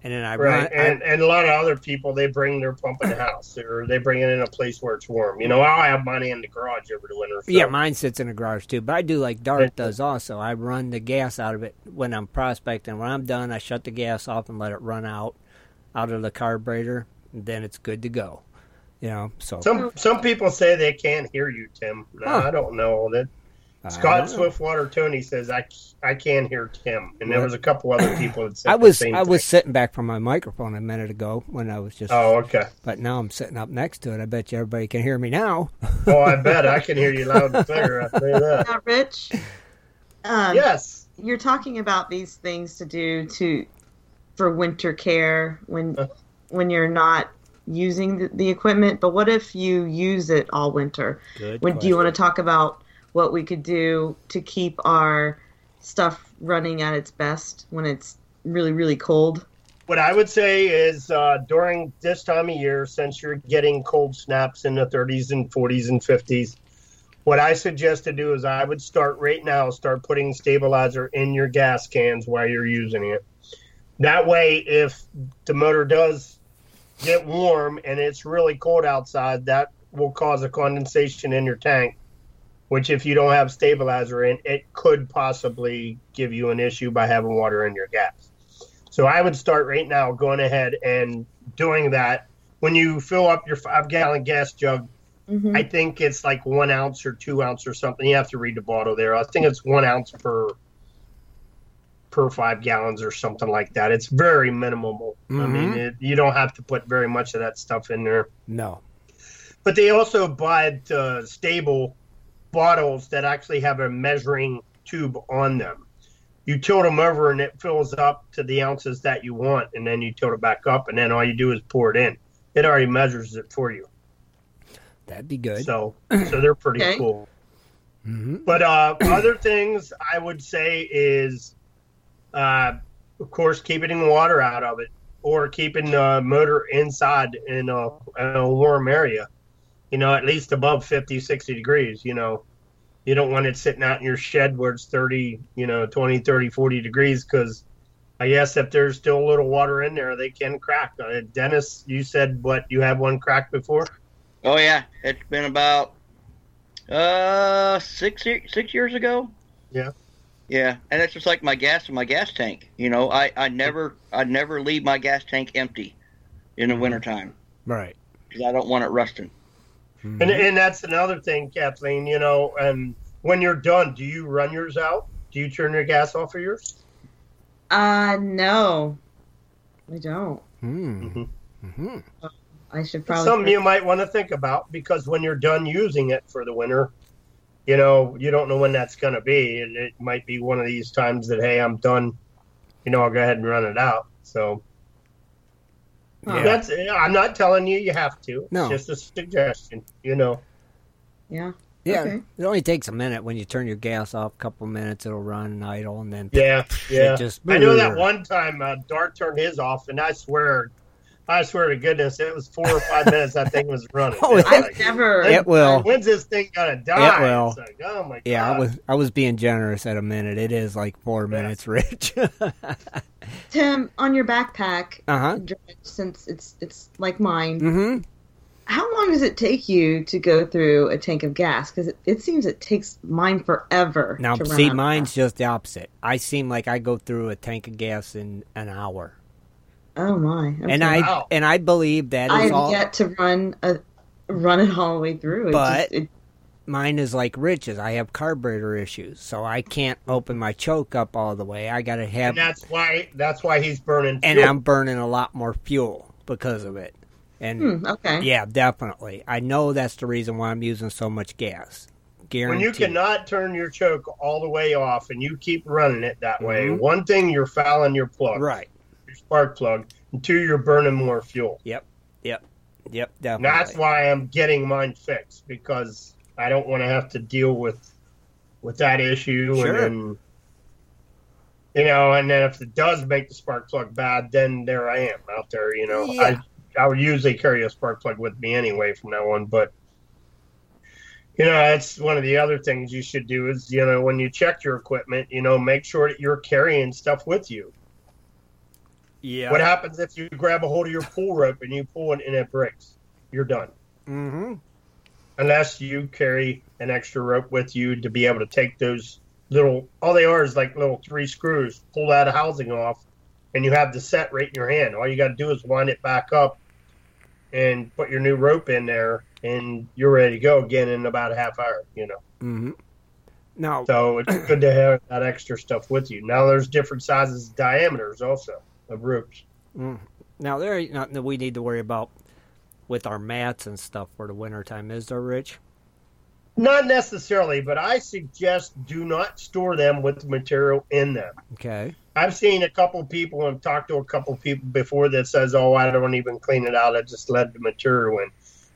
and then I Right, run. and and a lot of other people they bring their pump in the house or they bring it in a place where it's warm. You know, I have mine in the garage over the winter. So. Yeah, mine sits in the garage too. But I do like Dart does also. I run the gas out of it when I'm prospecting. When I'm done, I shut the gas off and let it run out out of the carburetor. And then it's good to go. You know, so Some some people say they can't hear you, Tim. No, Huh. I don't know that. I Scott. Swiftwater Tony says I, I can't hear Tim, and there was a couple other people that said I the was same I thing. was sitting back from my microphone a minute ago when I was just. Oh, okay. But now I'm sitting up next to it. I bet you everybody can hear me now. Oh, I bet I can hear you loud and clear. I tell that. Now, Rich. Um, Yes. You're talking about these things to do to for winter care when when you're not using the, the equipment. But what if you use it all winter? Good When, do you want to talk about what we could do to keep our stuff running at its best when it's really really cold? What I would say is uh, during this time of year, since you're getting cold snaps in the 30s and 40s and 50s, what I suggest to do is I would start right now, start putting stabilizer in your gas cans while you're using it. That way, if the motor does get warm and it's really cold outside, that will cause a condensation in your tank. Which, if you don't have stabilizer in, it could possibly give you an issue by having water in your gas. So I would start right now going ahead and doing that. When you fill up your five gallon gas jug, Mhm. I think it's like one ounce or two ounce or something. You have to read the bottle there. I think it's one ounce per per five gallons or something like that. It's very minimal. I mean, it, you don't have to put very much of that stuff in there. No. But they also buy uh, Sta-Bil bottles that actually have a measuring tube on them. You tilt them over and it fills up to the ounces that you want, and then you tilt it back up, and then all you do is pour it in. It already measures it for you. That'd be good. So, so they're pretty Okay. cool. hmm But uh, other things I would say is, uh, of course, keeping the water out of it or keeping the motor inside in a, in a warm area, you know, at least above 50, 60 degrees, you know. You don't want it sitting out in your shed where it's 30, you know, 20, 30, 40 degrees because I guess if there's still a little water in there, they can crack. Uh, Dennis, you said what? You have one crack before? Oh yeah, it's been about uh six six years ago. Yeah. Yeah, and it's just like my gas in my gas tank. You know, I I never I never leave my gas tank empty in the wintertime Right. because I don't want it rusting. And, and that's another thing, Kathleen, you know, and when you're done, do you run yours out? Do you turn your gas off of yours? Uh no, I don't. Hmm. hmm I should It's probably. something you might want to think about because when you're done using it for the winter, you know, you don't know when that's going to be. And it might be one of these times that, hey, I'm done. You know, I'll go ahead and run it out. So Yeah. that's, I'm not telling you you have to. No. It's just a suggestion, you know. Yeah. Yeah. Okay. It only takes a minute when you turn your gas off. A couple minutes, it'll run and idle, and then Yeah, yeah. It just I know that one time uh, Dart turned his off, and I swear, I swear to goodness, it was four or five minutes that thing was running. Oh, It's it- like, Never. It will. When's this thing gonna die? It will. It's like, oh my god. Yeah. I was I was being generous at a minute. It is like four minutes, Rich. Tim, on your backpack, uh huh. since it's it's like mine, Mm-hmm. how long does it take you to go through a tank of gas? Because it, it seems it takes mine forever. Now, to run see, mine's just the opposite. I seem like I go through a tank of gas in an hour. Oh my! Okay. and I Wow. and I believe that I is have all. yet to run a run it all the way through. It But- just, it, Mine is like Rich's. I have carburetor issues, so I can't open my choke up all the way. I got to have, and that's why that's why he's burning. and. I'm burning a lot more fuel because of it. And hmm, okay. yeah, definitely. I know that's the reason why I'm using so much gas. when you cannot turn your choke all the way off and you keep running it that way, Mhm. one thing you're fouling your plug, Right. your spark plug, and two you're burning more fuel. Yep. Yep. Yep. And Definitely. that's why I'm getting mine fixed because I don't want to have to deal with with that issue. Sure. And then, you know, and then if it does make the spark plug bad, then there I am out there. You know, Yeah. I I would usually carry a spark plug with me anyway from now on, but. You know, that's one of the other things you should do is, you know, when you check your equipment, you know, make sure that you're carrying stuff with you. Yeah. What happens if you grab a hold of your pull rope and you pull it and it breaks? You're done. Mm-hmm. Unless you carry an extra rope with you to be able to take those little, all they are is like little three screws, pull that housing off, and you have the set right in your hand. All you got to do is wind it back up and put your new rope in there, and you're ready to go again in about a half hour, you know. Mm-hmm. Now, So it's good to have that extra stuff with you. Now there's different sizes, diameters also of ropes. mm, now there ain't nothing that we need to worry about with our mats and stuff for the wintertime, is there, Rich? Not necessarily, but I suggest do not store them with the material in them. Okay. I've seen a couple people and talked to a couple people before that says, "Oh, I don't even clean it out. I just let the material in."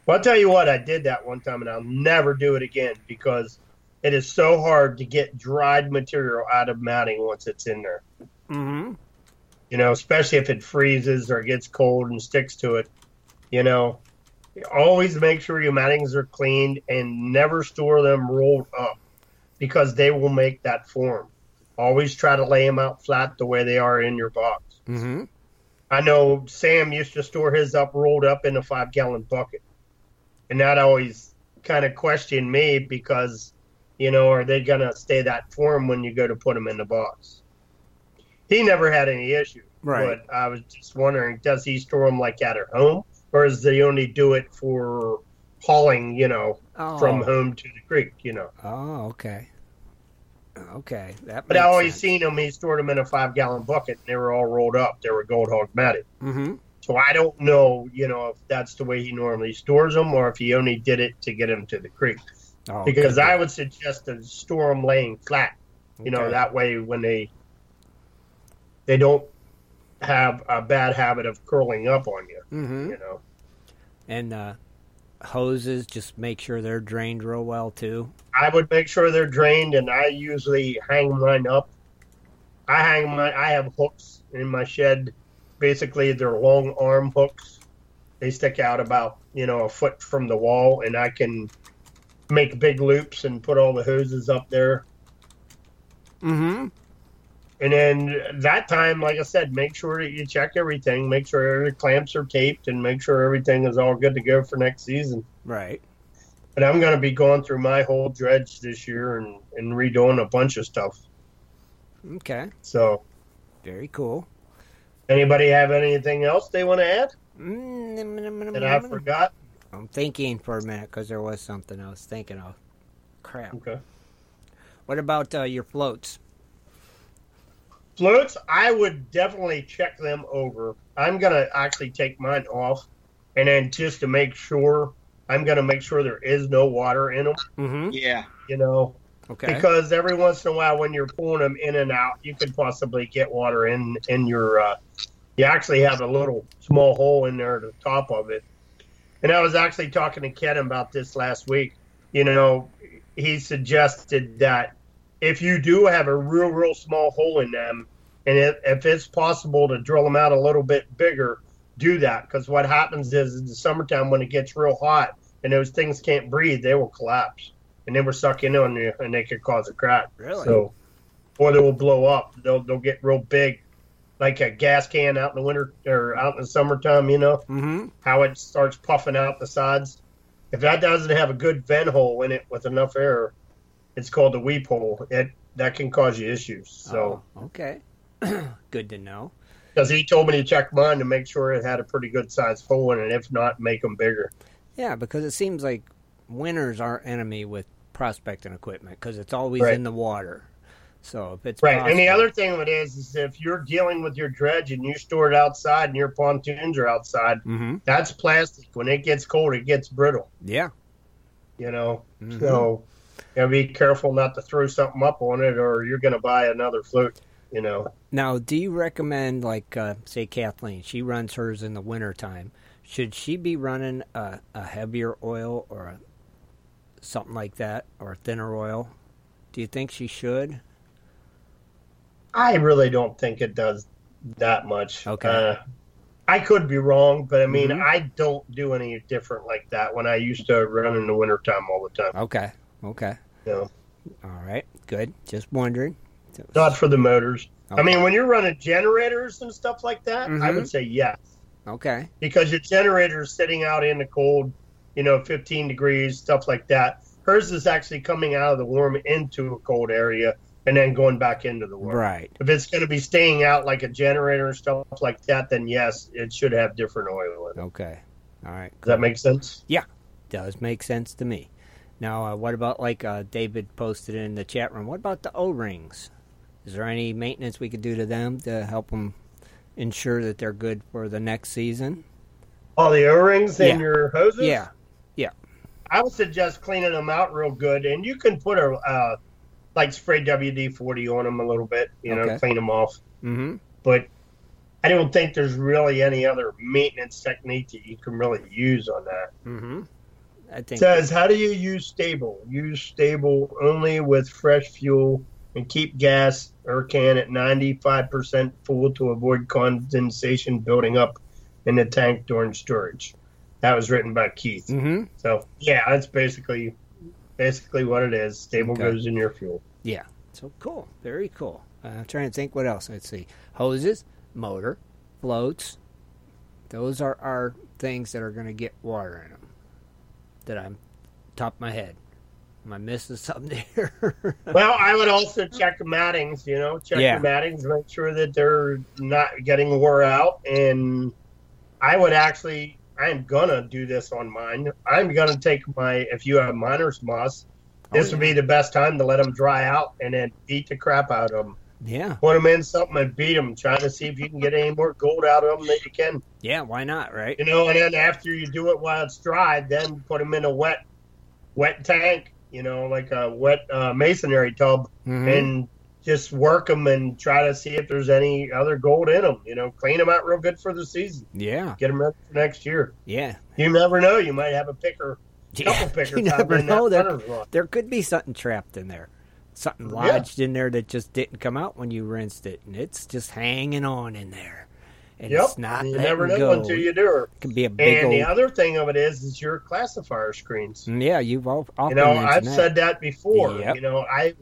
Well, I'll tell you what, I did that one time, and I'll never do it again because it is so hard to get dried material out of matting once it's in there. Mm-hmm. You know, especially if it freezes or gets cold and sticks to it. You know, always make sure your mattings are cleaned and never store them rolled up because they will make that form. Always try to lay them out flat the way they are in your box. Mm-hmm. I know Sam used to store his up rolled up in a five gallon bucket. And that always kind of questioned me because, you know, are they going to stay that form when you go to put them in the box? He never had any issue. Right. But I was just wondering, does he store them like at her home or does he only do it for hauling, you know, Oh. from home to the creek, you know? Oh, okay. Okay. That But I always sense. seen him, he stored them in a five gallon bucket and they were all rolled up. They were gold hog matted. Mm-hmm. So I don't know, you know, if that's the way he normally stores them or if he only did it to get them to the creek. Oh, because be. I would suggest to store them laying flat. You know, that way when they they don't have a bad habit of curling up on you. Mm-hmm. You know, And uh, hoses, just make sure they're drained real well too. I would make sure they're drained, and I usually hang mine up. I hang my I have hooks in my shed. Basically, they're long arm hooks. They stick out about you know a foot from the wall, and I can make big loops and put all the hoses up there. Mm-hmm. And then that time, like I said, make sure that you check everything, make sure the clamps are taped, and make sure everything is all good to go for next season. Right. But I'm going to be going through my whole dredge this year and, and redoing a bunch of stuff. Okay. So, Very cool. anybody have anything else they want to add Mm, that I forgot? I'm thinking for a minute because there was something I was thinking of. Crap. Okay. What about uh, your floats? Floats, I would definitely check them over. I'm going to actually take mine off, and then just to make sure, I'm going to make sure there is no water in them. Mm-hmm. Yeah. You know, Okay. because every once in a while when you're pulling them in and out you could possibly get water in in your uh, you actually have a little small hole in there at the top of it and i was actually talking to ken about this last week you know he suggested that if you do have a real real small hole in them and if, if it's possible to drill them out a little bit bigger do that. Because what happens is in the summertime when it gets real hot and those things can't breathe they will collapse and they will suck in on you and they could cause a crack. Really? so or they will blow up. They'll, they'll get real big like a gas can out in the winter or out in the summertime you know? Mm-hmm. how it starts puffing out the sides. If that doesn't have a good vent hole in it with enough air it's called a weep hole it that can cause you issues so Oh, okay. Good to know. because he told me to check mine to make sure it had a pretty good sized hole in it if not make them bigger Yeah, because it seems like winter's our enemy with prospecting equipment because it's always Right. in the water. So if it's Right. And the other thing of it is, is if you're dealing with your dredge and you store it outside and your pontoons are outside, Mhm. that's plastic. When it gets cold, it gets brittle. Yeah. You know, Mhm. so you gotta be careful not to throw something up on it, or you're gonna buy another flute. You know, Now, do you recommend, like, uh, say, Kathleen, she runs hers in the wintertime. Should she be running a, a heavier oil or a, something like that, or a thinner oil? Do you think she should? I really don't think it does that much. Okay. Uh, I could be wrong, but I mean, Mhm. I don't do any different like that when I used to run in the wintertime all the time. Okay. Okay. Know, All right. Good. Just wondering. not for the motors. I mean, when you're running generators and stuff like that, I Mhm. would say yes. Okay. because your generator is sitting out in the cold, you know, 15 degrees, stuff like that. Hers is actually coming out of the warm into a cold area and then going back into the warm. Right. If it's going to be staying out like a generator and stuff like that, then yes, it should have different oil in it. Okay. All right. Does that make sense? Yeah, does make sense to me. Now, uh, what about like uh, David posted in the chat room? What about the O rings? Is there any maintenance we could do to them to help them ensure that they're good for the next season? All the O-rings in Yeah. your hoses. Yeah, yeah. I would suggest cleaning them out real good, and you can put a uh, like spray WD forty on them a little bit, you know, Okay. clean them off. Mm-hmm. But I don't think there's really any other maintenance technique that you can really use on that. Mm-hmm. I think. says, how do you use Sta-Bil? Use Sta-Bil only with fresh fuel and keep gas or can at 95% full to avoid condensation building up in the tank during storage. That was written by Keith. Mm-hmm. So yeah, that's basically basically what it is. Sta-Bil Okay. goes in your fuel. Yeah. So cool. Very cool. Uh, I'm trying to think what else. Let's see. Hoses, motor, floats. Those are our things that are going to get water in them. That I'm top of my head. Am I missing something here? Well, I would also check the mattings, you know, check Yeah. the mattings, make sure that they're not getting wore out. And I would actually, I'm gonna do this on mine. I'm gonna take my, if you have miner's moss, this oh, would be the best time to let them dry out and then beat the crap out of them. Yeah. Put them in something and beat them, trying to see if you can get any more gold out of them that you can. Yeah. Why not? Right. You know, and then after you do it while it's dry, then put them in a wet, wet tank. You know, like a wet uh, masonry tub, Mhm. and just work them and try to see if there's any other gold in them. You know, clean them out real good for the season. Yeah. Get them ready for next year. Yeah. You never know; you might have a picker, Yeah, couple pickers. you never know. There, there could be something trapped in there, something Yeah. lodged in there that just didn't come out when you rinsed it, and it's just hanging on in there, and Yep, it's not. you letting never know go. until you do it. Could be a big And old. the other thing of it is, is your classifier screens. Mm, yeah, you've all, You know, I've that. said that before. Yep. You know, I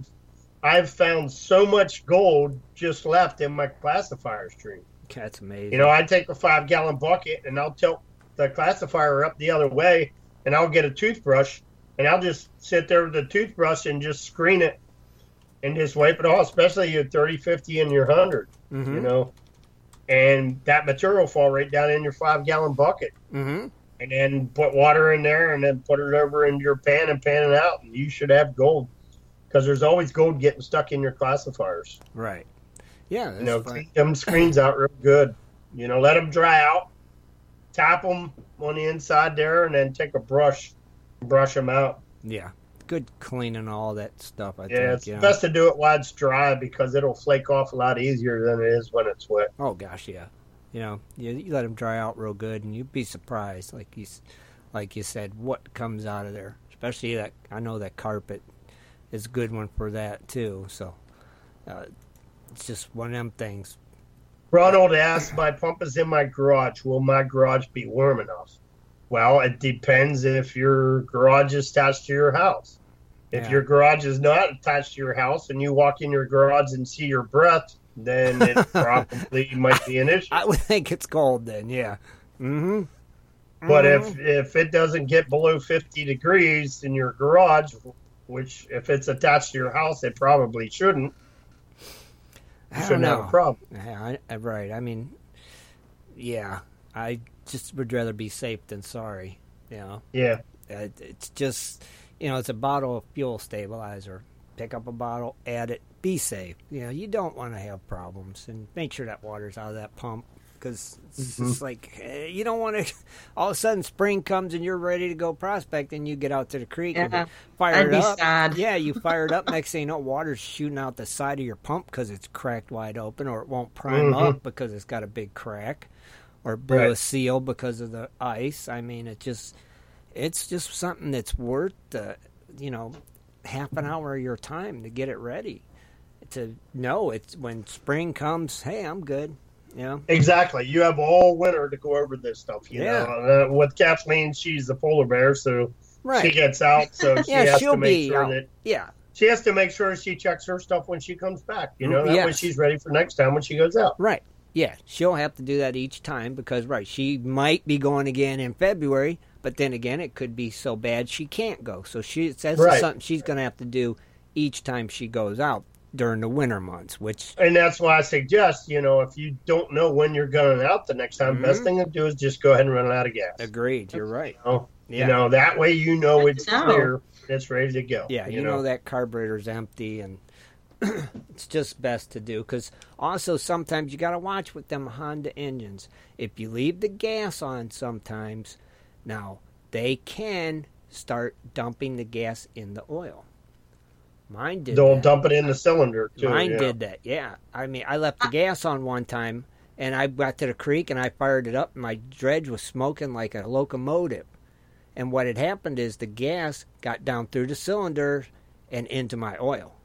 I've found so much gold just left in my classifier screen. That's amazing. You know, I take a five gallon bucket and I'll tilt the classifier up the other way, and I'll get a toothbrush and I'll just sit there with the toothbrush and just screen it and just wipe it off, especially your 30, 50, and your 100. Mhm. You know, and that material fall right down in your five gallon bucket. Mm-hmm. And then put water in there and then put it over in your pan and pan it out, and you should have gold because there's always gold getting stuck in your classifiers. Right. Yeah. That's You know, clean them screens out real good. You know, let them dry out, tap them on the inside there, and then take a brush, brush them out. Yeah. Good cleaning all that stuff. I yeah, think. it's you know. best to do it while it's dry because it'll flake off a lot easier than it is when it's wet. Oh gosh, yeah. You know, you, you let them dry out real good, and you'd be surprised, like you, like you said, what comes out of there. Especially that I know that carpet is a good one for that too. So uh, it's just one of them things. Ronald asked, "My pump is in my garage. Will my garage be warm enough?" Well, it depends if your garage is attached to your house. If Yeah. your garage is not attached to your house and you walk in your garage and see your breath, then it probably might be an issue. I would think it's cold then. Yeah. Mm-hmm. But if if it doesn't get below 50 degrees in your garage, which if it's attached to your house, it probably shouldn't. I don't shouldn't have a problem. Yeah, I, right. I mean, yeah. I just would rather be safe than sorry. You know. Yeah. Uh, it's just, you know, it's a bottle of fuel stabilizer. Pick up a bottle, add it, be safe. You know, you don't want to have problems, and make sure that water's out of that pump because it's Mhm. just like eh, you don't want to. All of a sudden, spring comes and you're ready to go prospect, and You get out to the creek, and Yeah, fire it be up. sad. Yeah, you fire it up. Next thing you know, water's shooting out the side of your pump because it's cracked wide open, or it won't prime Mhm. up because it's got a big crack, or blew a seal because of the ice. I mean, it just it's just something that's worth the you know half an hour of your time to get it ready to know it's when spring comes hey i'm good Yeah, Exactly. You have all winter to go over this stuff. You Yeah. know, uh, with Kathleen, she's the polar bear, so Right. she gets out. So she yeah has she'll to make be sure out. that yeah she has to make sure she checks her stuff when she comes back. You know, that way she's ready for next time when she goes out. Right. Yeah, she'll have to do that each time because right, she might be going again in February, but then again, it could be so bad she can't go. So she says Right. something she's going to have to do each time she goes out during the winter months, which And that's why I suggest, you know, if you don't know when you're going out the next time, best Mhm. thing to do is just go ahead and run out of gas. agreed, you're right. Oh, Yeah. You know, that way you know it's know. clear, it's ready to go. Yeah, you, know. that carburetor's empty, and it's just best to do. Because also sometimes you got to watch with them Honda engines. If you leave the gas on, sometimes now they can start dumping the gas in the oil. Mine did. They'll that. dump it in the cylinder too. Mine yeah. did that. Yeah, I mean, I left the gas on one time, and I got to the creek and I fired it up, and my dredge was smoking like a locomotive. And what had happened is the gas got down through the cylinder and into my oil.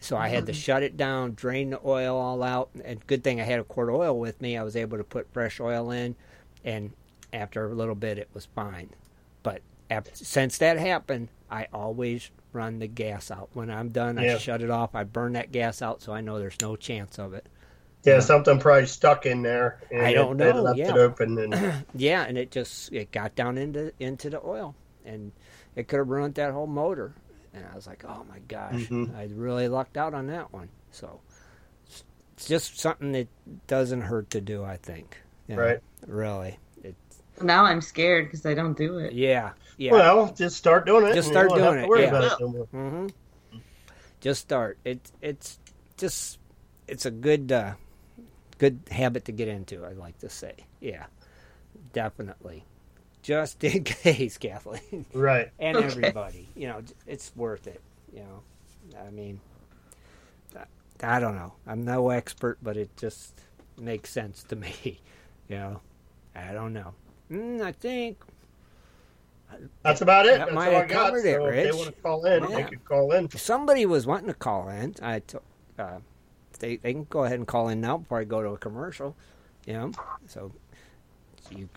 So I had to mm-hmm. shut it down, drain the oil all out, and good thing I had a quart of oil with me. I was able to put fresh oil in, and after a little bit, it was fine. But after, since that happened, I always run the gas out. When I'm done, I shut it off. I burn that gas out, so I know there's no chance of it. Yeah, uh, something probably stuck in there. And I don't it, know, left yeah. it open and yeah, and it just it got down into into the oil, and it could have ruined that whole motor. And I was like, oh my gosh, Mhm. I really lucked out on that one. So it's- it's just something that doesn't hurt to do. I think. You know, Right. Really. It, Now I'm scared because I don't do it. yeah. Yeah. well, just start doing it. Just start doing have it, to worry yeah. about it no more. hmm Just start. It it's just it's a good uh, good habit to get into. I like to say, yeah, definitely. Just in case, Kathleen, Right. and Okay. everybody, you know, it's worth it. You know, I mean, I, don't know. I'm no expert, but it just makes sense to me. You know, I don't know. Mm, I think That's about it. That That's might all I have got. covered it, so if they want to call in, they Yeah. could call in. somebody was wanting to call in. I t- uh, they they can go ahead and call in now before I go to a commercial. You know, so you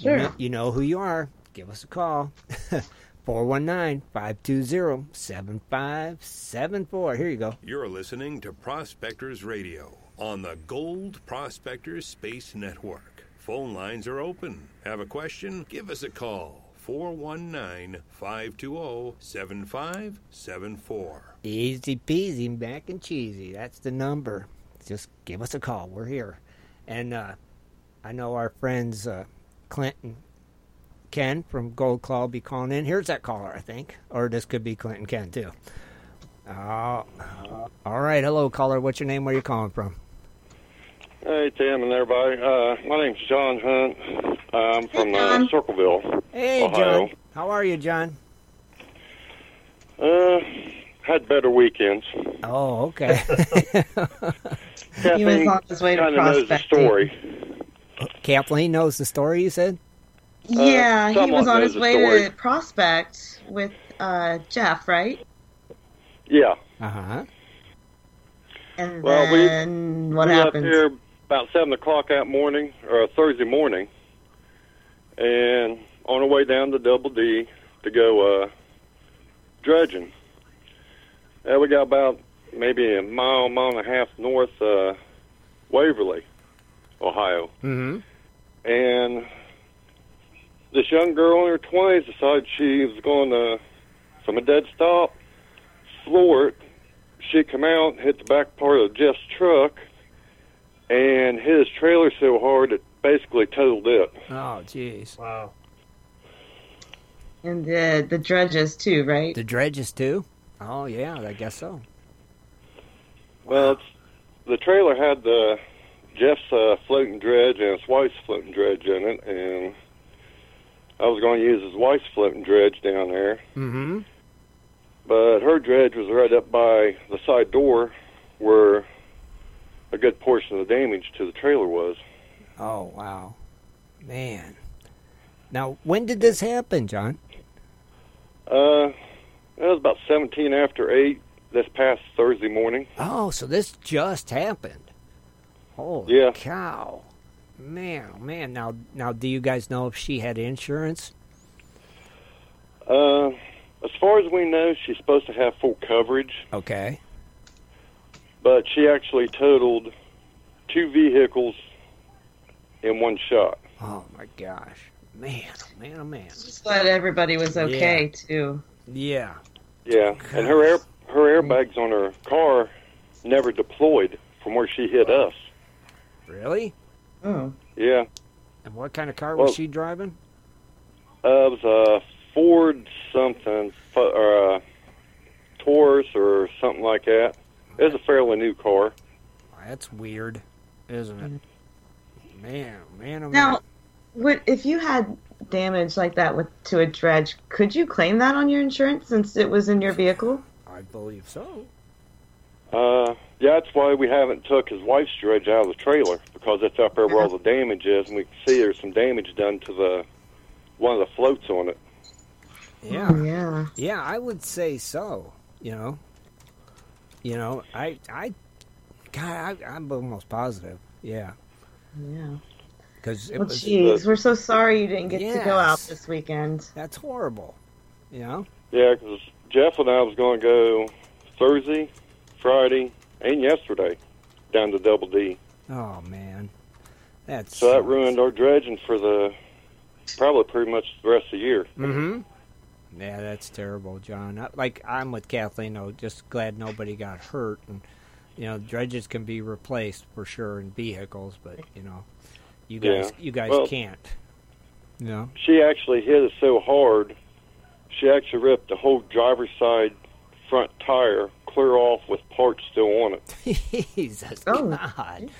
Sure. you, know, you know who you are. Give us a call. 419-520-7574. Here you go. You're listening to Prospectors Radio on the Gold Prospectors Space Network. Phone lines are open. Have a question? Give us a call. 419 520 7574. Easy peasy, mac and cheesy. That's the number. Just give us a call. We're here. And uh, I know our friends uh, Clinton Ken from Gold Claw will be calling in. Here's that caller, I think. Or this could be Clinton Ken, too. Uh, all right. Hello, caller. What's your name? Where are you calling from? Hey, Tim and everybody. Uh, my name's John Hunt. I'm from uh, Circleville. Hey, Ohio. John. How are you, John? Uh, had better weekends. Oh, okay. He was on his way to kind of knows the prospecting. story. Kathleen knows the story, you said? Yeah, he was on his way story. to prospect with uh, Jeff, right? Yeah. Uh huh. And Well, we- then what we happened? left here about seven o'clock that morning, or Thursday morning, and on our way down to Double D to go uh, dredging. Uh, we got about maybe a mile, mile and a half north uh, Waverly, Ohio. Mm-hmm. and this young girl in her twenties decided she was going to, from a dead stop, floor it. She come out, hit the back part of Jeff's truck, and hit his trailer so hard it basically totaled it. Oh, jeez. Wow. And the the dredges too, right? The dredges, too? Oh, yeah, I guess so. Well, it's, the trailer had the Jeff's uh, floating dredge and his wife's floating dredge in it, and I was going to use his wife's floating dredge down there. Mm-hmm. but her dredge was right up by the side door where a good portion of the damage to the trailer was. Oh, wow. Man. Now, when did this happen, John? Uh, it was about 17 after 8 this past Thursday morning. Oh, so this just happened. Holy Yeah. cow. Man, oh man. Now, now, do you guys know if she had insurance? Uh, as far as we know, she's supposed to have full coverage, Okay. but she actually totaled two vehicles in one shot. Oh my gosh, man, oh man, oh man. Just glad everybody was okay too. Yeah. Yeah, and her air her airbags on her car never deployed from where she hit us. Really? Oh. Yeah, And what kind of car was she driving? uh, it was a Ford something, fu- or a Taurus or something like that. It was a fairly new car. That's weird, isn't it? Man, man, oh man. Now, what if you had damage like that with to a dredge? Could you claim that on your insurance since it was in your vehicle? I believe so. Uh, yeah, that's why we haven't took his wife's dredge out of the trailer because it's up there where all the damage is, and we can see there's some damage done to the one of the floats on it. Yeah. Oh, yeah. Yeah, I would say so. You know. You know, I, I, God, I, I'm almost positive. Yeah, Yeah. because Well, was. jeez, we're so sorry you didn't get to go out this weekend. That's horrible. You know. Yeah, because Jeff and I was going to go Thursday, Friday, and yesterday down to Double D. Oh man, that's So that ruined our dredging for the probably pretty much the rest of the year. Mm-hmm. Yeah, that's terrible, John. I, like I'm with Kathleen. though. just glad nobody got hurt, and you know, dredges can be replaced for sure in vehicles, but you know, you guys, Yeah. you guys Well- can't. You know. She actually hit us so hard, she actually ripped the whole driver's side front tire clear off with parts still on it. Jesus Oh. God,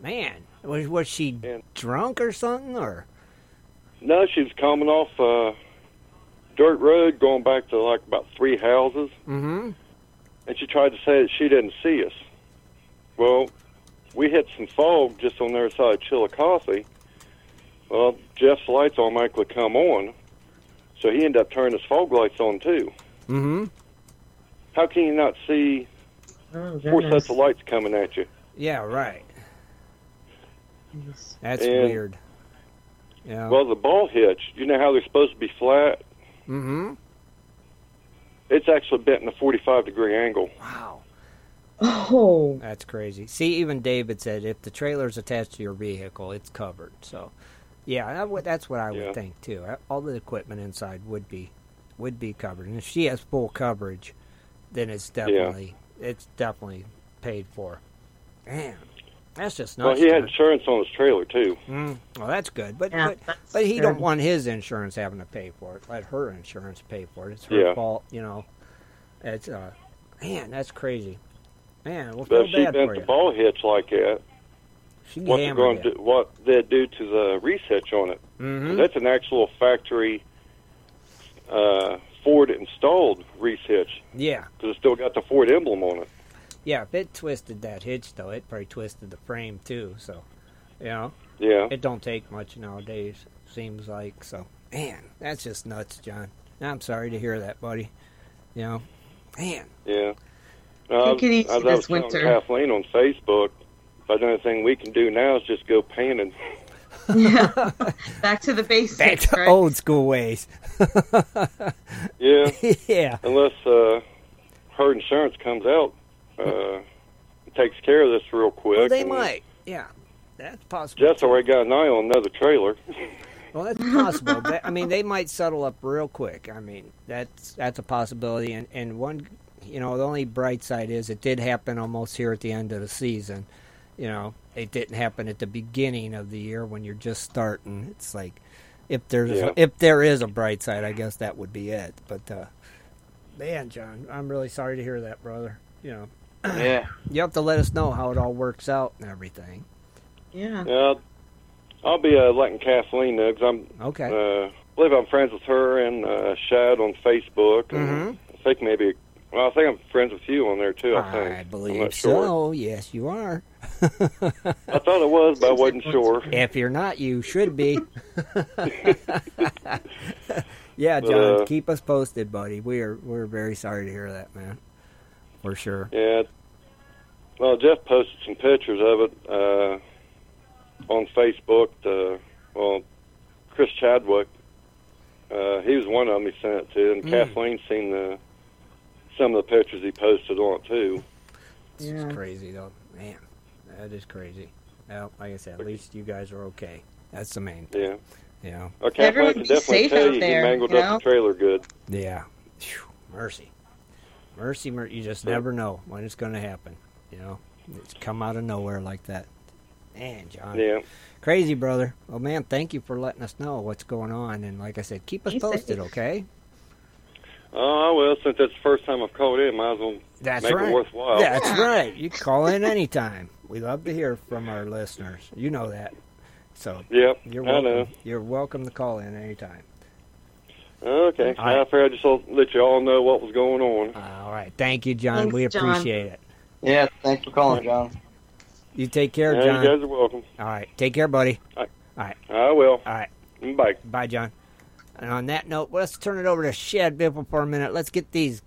man, was was she drunk or something, or No, she was coming off uh, dirt road, going back to like about three houses, mm-hmm. and she tried to say that she didn't see us. Well, we hit some fog just on the other side of Chillicothe. Well, Jeff's lights automatically come on, so he ended up turning his fog lights on too. Mm-hmm. How can you not see Oh, four goodness. sets of lights coming at you? Yeah, right. That's And- weird. Yeah. Well, the ball hitch, you know how they're supposed to be flat? mm-hmm. It's actually bent in a 45 degree angle. Wow. Oh. That's crazy. See, even David said if the trailer's attached to your vehicle, it's covered. So, yeah, that would, that's what I would Yeah. think too. Uh, All the equipment inside would be would be covered, and if she has full coverage, then it's definitely it's definitely paid for. Man, that's just Well, he had insurance on his trailer, too. Mm, well, that's good, but Yeah, but, that's but he good. don't want his insurance having to pay for it. Let her insurance pay for it. It's her Yeah. fault, you know. It's uh, man, that's crazy. Man, well, But feel if she bent for the you. ball hitch like that, She what they're going it. to do, what they do to the reese hitch on it? Mhm. That's an actual factory uh, Ford installed reese hitch Yeah, because it's still got the Ford emblem on it. yeah. If it twisted that hitch, though, it probably twisted the frame too. So, you know, Yeah. it don't take much nowadays. Seems like so. Man, that's just nuts, John. I'm sorry to hear that, buddy. You know, man. Yeah. Uh, Take it easy as I this was telling winter. Kathleen on Facebook, But the only thing we can do now is just go painting. Yeah. Back to the basics. Back to right? old school ways. Yeah. yeah. Unless uh, her insurance comes out, uh, takes care of this real quick. Well, they might. Yeah, that's possible. Jeff's already got an eye on another trailer. Well, that's possible. That- I mean, they might settle up real quick. I mean, that's that's a possibility. And and one, you know, the only bright side is it did happen almost here at the end of the season. You know, it didn't happen at the beginning of the year when you're just starting. It's like if there's Yeah. if there is a bright side, I guess that would be it. But uh, man, John, I'm really sorry to hear that, brother. You know, Yeah. you have to let us know how it all works out and everything. Yeah. Yeah, I'll be uh, letting Kathleen know because I'm. Okay. Uh, I believe I'm friends with her and uh, Shad on Facebook. And Mhm. I think maybe. Well, I think I'm friends with you on there too. I think. I believe not sure. so. Yes, you are. I thought it was, but I wasn't sure. If you're not, you should be. yeah, John, uh, keep us posted, buddy. We are we're very sorry to hear that, man. For sure. Yeah. Well, Jeff posted some pictures of it uh, on Facebook. Uh, well, Chris Chadwick Uh, he was one of them he sent it to, and Mm. Kathleen seen the some of the pictures he posted on it too. It's crazy though, man. That is crazy. Well, like I said, at least you guys are okay. That's the main thing. Yeah. You know. Kathleen Everyone can be definitely safe tell out you there, he mangled you up the trailer good. Yeah. Phew, mercy. Mercy, mer- you just never know when it's going to happen. You know, it's come out of nowhere like that. Man, John. Yeah. Crazy, brother. Well, man, thank you for letting us know what's going on. And like I said, keep us Be posted, safe. okay? Oh well, since that's the first time I've called in, might as well That's make right. it worthwhile. Yeah, that's right. You can call in anytime. We love to hear from our listeners. You know that. So Yep, you're I welcome. know. You're welcome to call in anytime. Okay. All right. I figured I just let you all know what was going on. All right. Thank you, John. Thanks, we John. appreciate it. Yeah, thanks for calling, John. You take care, Yeah, John. you guys are welcome. All right. Take care, buddy. All right. All right. I will. All right. Bye. Bye, John. And on that note, let's turn it over to Shad Biffle for a minute. Let's get these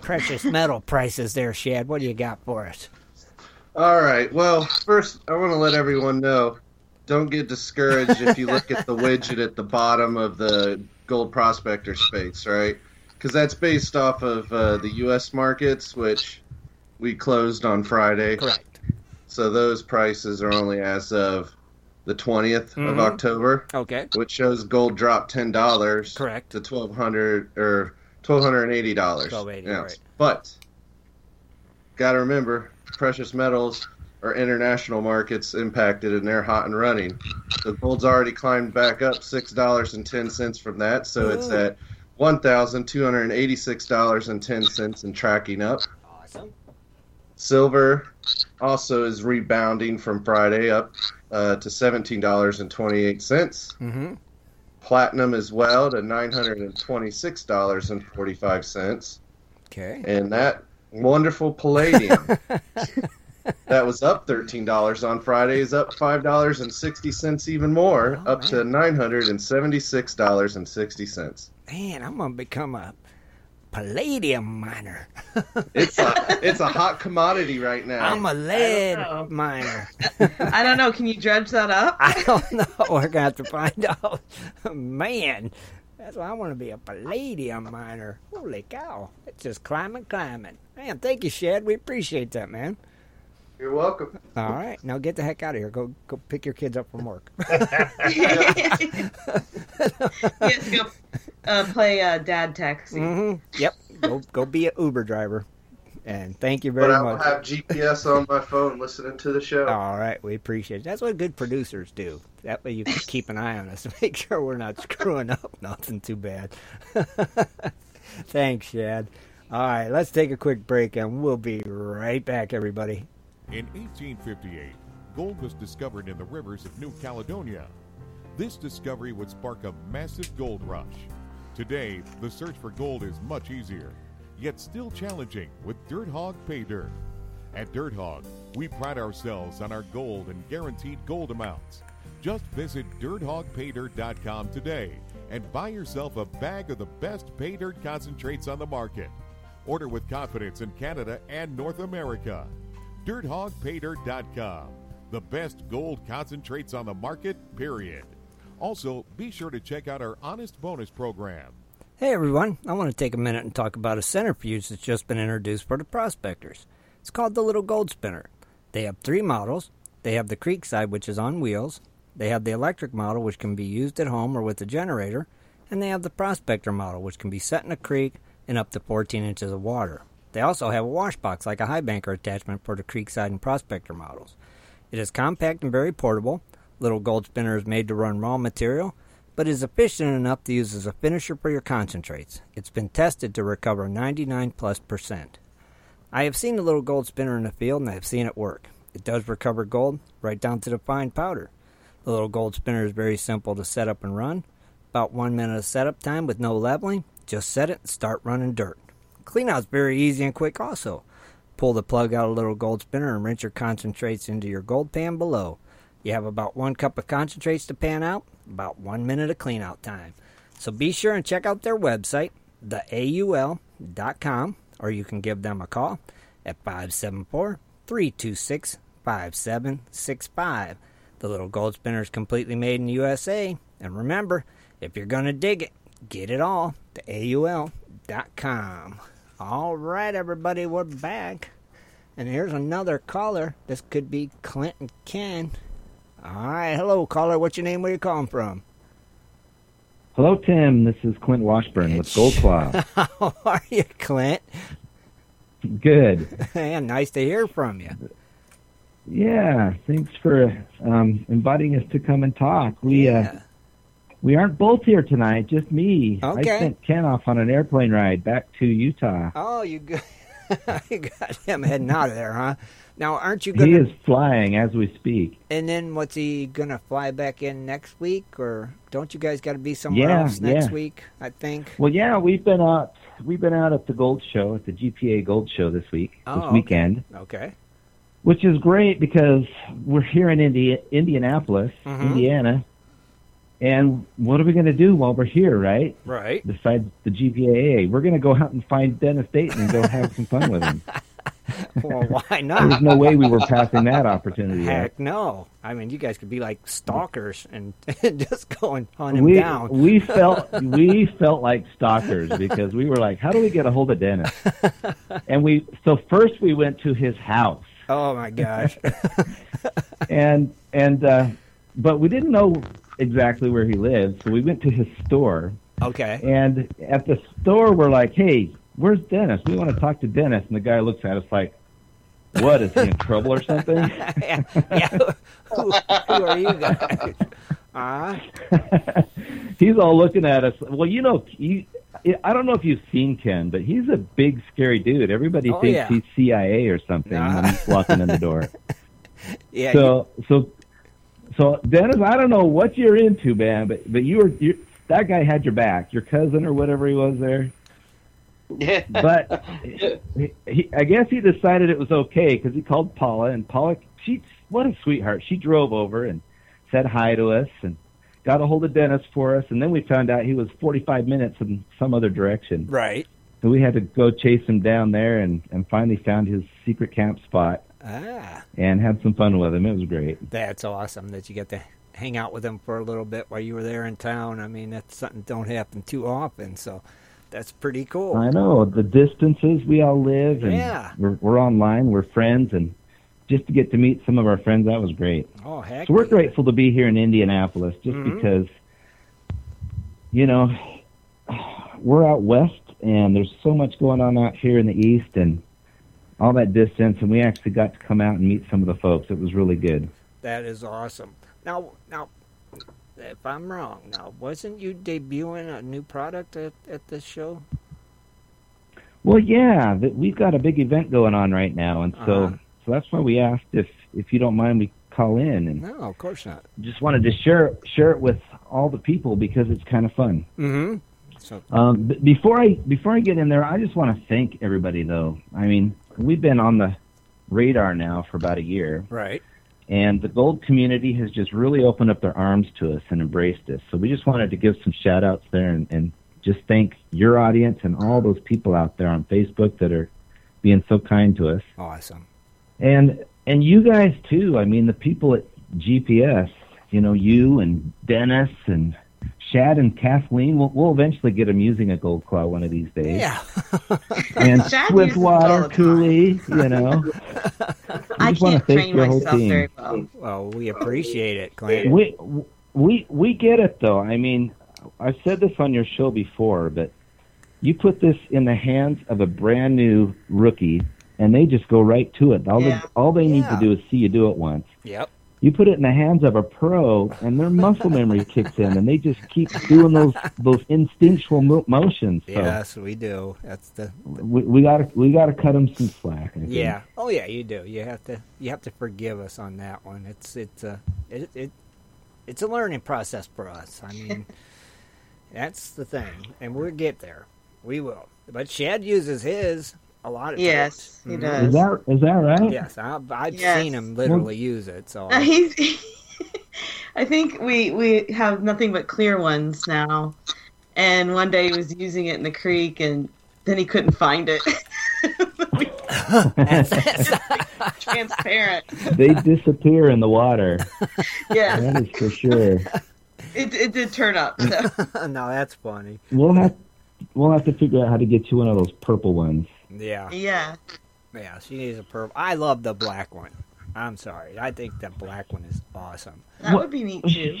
precious metal prices there, Shad. What do you got for us? All right. Well, first, I want to let everyone know don't get discouraged if you look at the widget at the bottom of the gold prospector space, right? Because that's based off of uh, the U.S. markets, which we closed on Friday. Correct. So those prices are only as of the 20th Mhm. of October, Okay. which shows gold dropped ten dollars Correct. to twelve hundred or twelve hundred and eighty dollars. 1,280, yeah. right. But got to remember, precious metals are international markets impacted, and they're hot and running. So gold's already climbed back up six dollars and ten cents from that, so it's at one thousand two hundred and eighty-six dollars and ten cents and tracking up. Awesome. Silver also is rebounding from Friday up uh, to seventeen dollars and. Mm-hmm. Platinum as well to nine hundred and twenty-six dollars and forty-five cents. Okay. And that wonderful palladium that was up thirteen dollars on Friday is up five dollars and sixty cents even more, Oh, up to nine hundred and seventy-six dollars and sixty cents. Man, I'm gonna become a palladium miner. It's a it's a hot commodity right now. I'm a lead know. miner. I don't know. Can you dredge that up? I don't know. We're gonna have to find out. Man, that's why I want to be a palladium miner. Holy cow! It's just climbing, climbing. Man, thank you, Shad. We appreciate that, man. You're welcome. All right, now get the heck out of here. Go, go pick your kids up from work. yes, go uh, play uh, dad taxi. hmm Yep. Go, go be an Uber driver. And thank you very much. But I will much. have GPS on my phone listening to the show. All right, we appreciate it. That's what good producers do. That way you can keep an eye on us to make sure we're not screwing up nothing too bad. Thanks, Shad. All right, let's take a quick break and we'll be right back, everybody. In 1858, gold was discovered in the rivers of New Caledonia. This discovery would spark a massive gold rush. Today, the search for gold is much easier, yet still challenging with Dirt Hog Pay Dirt. At Dirt Hog, we pride ourselves on our gold and guaranteed gold amounts. Just visit dirthogpaydirt.com today and buy yourself a bag of the best pay dirt concentrates on the market. Order with confidence in Canada and North America. DirtHogPaydirt.com. The best gold concentrates on the market, period. Also, be sure to check out our Honest Bonus program. Hey, everyone. I want to take a minute and talk about a centrifuge that's just been introduced for the prospectors. It's called the Little Gold Spinner. They have three models. They have the Creekside, which is on wheels. They have the electric model, which can be used at home or with a generator. And they have the Prospector model, which can be set in a creek and up to 14 inches of water. They also have a wash box like a high banker attachment for the Creekside and Prospector models. It is compact and very portable. Little Gold Spinner is made to run raw material, but is efficient enough to use as a finisher for your concentrates. It's been tested to recover 99 plus percent. I have seen the Little Gold Spinner in the field and I have seen it work. It does recover gold right down to the fine powder. The Little Gold Spinner is very simple to set up and run. About one minute of setup time with no leveling. Just set it and start running dirt. Cleanout's very easy and quick also. Pull the plug out of a little gold spinner and rinse your concentrates into your gold pan below. You have about one cup of concentrates to pan out, about one minute of cleanout time. So be sure and check out their website, theaul.com, or you can give them a call at 574 326 5765. The little gold spinner is completely made in the USA. And remember, if you're going to dig it, get it all, the AUL.com. All right, everybody, we're back. And here's another caller. This could be Clinton Ken. All right, hello, caller. What's your name? Where you calling from? Hello, Tim. This is Clint Washburn with Gold Claw. How are you, Clint? Good. and nice to hear from you. Yeah, thanks for um, inviting us to come and talk. We uh, we aren't both here tonight, just me. Okay. I sent Ken off on an airplane ride back to Utah. Oh, you got, you got him heading out of there, huh? Now, aren't you He gonna? is flying as we speak. And then what's he gonna fly back in next week, or don't you guys got to be somewhere Yeah, else next yeah. week? I think. Well, yeah, we've been out. We've been out at the Gold Show at the GPAA Gold Show this week, Oh, this weekend, Okay. which is great because we're here in Indi- Indianapolis, Mhm. Indiana. And what are we going to do while we're here, right? Right. Besides the GPAA, we're going to go out and find Dennis Dayton and go have some fun with him. Well, why not? There's no way we were passing that opportunity. Heck up. no. I mean, you guys could be like stalkers and just go and hunt him we down. we felt we felt like stalkers because we were like, how do we get a hold of Dennis? And we so first we went to his house Oh my gosh. and and uh, but we didn't know exactly where he lived, so we went to his store. Okay. And at the store, we're like, hey, where's Dennis? We want to talk to Dennis. And the guy looks at us like, what is he in trouble or something? yeah, yeah. Who, who are you guys? Uh, he's all looking at us. Well, you know, I don't know if you've seen Ken, but he's a big, scary dude. Everybody Oh, thinks yeah. he's CIA or something when he's walking in the door. yeah. so, so, so Dennis, I don't know what you're into, man, but but you were you that guy had your back, your cousin or whatever he was there. Yeah. But he, he, I guess he decided it was okay because he called Paula, and Paula, she what a sweetheart. She drove over and said hi to us and got a hold of Dennis for us, and then we found out he was 45 minutes in some other direction. Right. So we had to go chase him down there, and and finally found his secret camp spot ah, and had some fun with him. It was great. that's awesome that you get to hang out with him for a little bit while you were there in town. I mean, that's something that don't happen too often. So that's pretty cool. I know the distances we all live, and Yeah. we're we're online, we're friends, and just to get to meet some of our friends, that was great. Oh heck. So we're grateful to be here in Indianapolis, just Mhm. because, you know, we're out west, and there's so much going on out here in the east, and all that distance, and we actually got to come out and meet some of the folks. It was really good. That is awesome. Now, now, if I'm wrong, now wasn't you debuting a new product at, at this show? Well, yeah, we've got a big event going on right now, and so Uh-huh. so that's why we asked if if you don't mind, we call in and No, of course not. just wanted to share share it with all the people because it's kind of fun. Mm-hmm. So Um, before I before I get in there, I just want to thank everybody. Though I mean, we've been on the radar now for about a year, right. and the gold community has just really opened up their arms to us and embraced us. So we just wanted to give some shout outs there and, and just thank your audience and all those people out there on Facebook that are being so kind to us. Awesome. And and you guys too. I mean, the people at GPS. You know, you and Dennis and Shad and Kathleen. We'll, we'll eventually get them using a gold claw one of these days. Yeah. And Shad uses it Swiftwater. Cooley. You know, I just can't train myself team. very well. Well, we appreciate it, Clint. we we we get it though. I mean, I've said this on your show before, but you put this in the hands of a brand new rookie, and they just go right to it. All Yeah. they all they need Yeah. to do is see you do it once. Yep. You put it in the hands of a pro, and their muscle memory kicks in, and they just keep doing those those instinctual mo- motions. So Yes, we do. That's the. we, we gotta we gotta cut them some slack. I think. Yeah. Oh yeah, you do. You have to. You have to forgive us on that one. It's it's a it, it it's a learning process for us. I mean, that's the thing, and we'll get there. We will. But Shad uses his a lot of Yes, times. he Mhm. does. Is that is that right? Yes, I've, I've Yes. seen him literally use it. So he's. I think we we have nothing but clear ones now, and one day he was using it in the creek, and then he couldn't find it. transparent. They disappear in the water. Yeah. That is for sure. It, it did turn up. So. no, that's funny. We'll have we'll have to figure out how to get you one of those purple ones. Yeah. Yeah. Yeah, she needs a purple. I love the black one. I'm sorry. I think the black one is awesome. That would be neat too.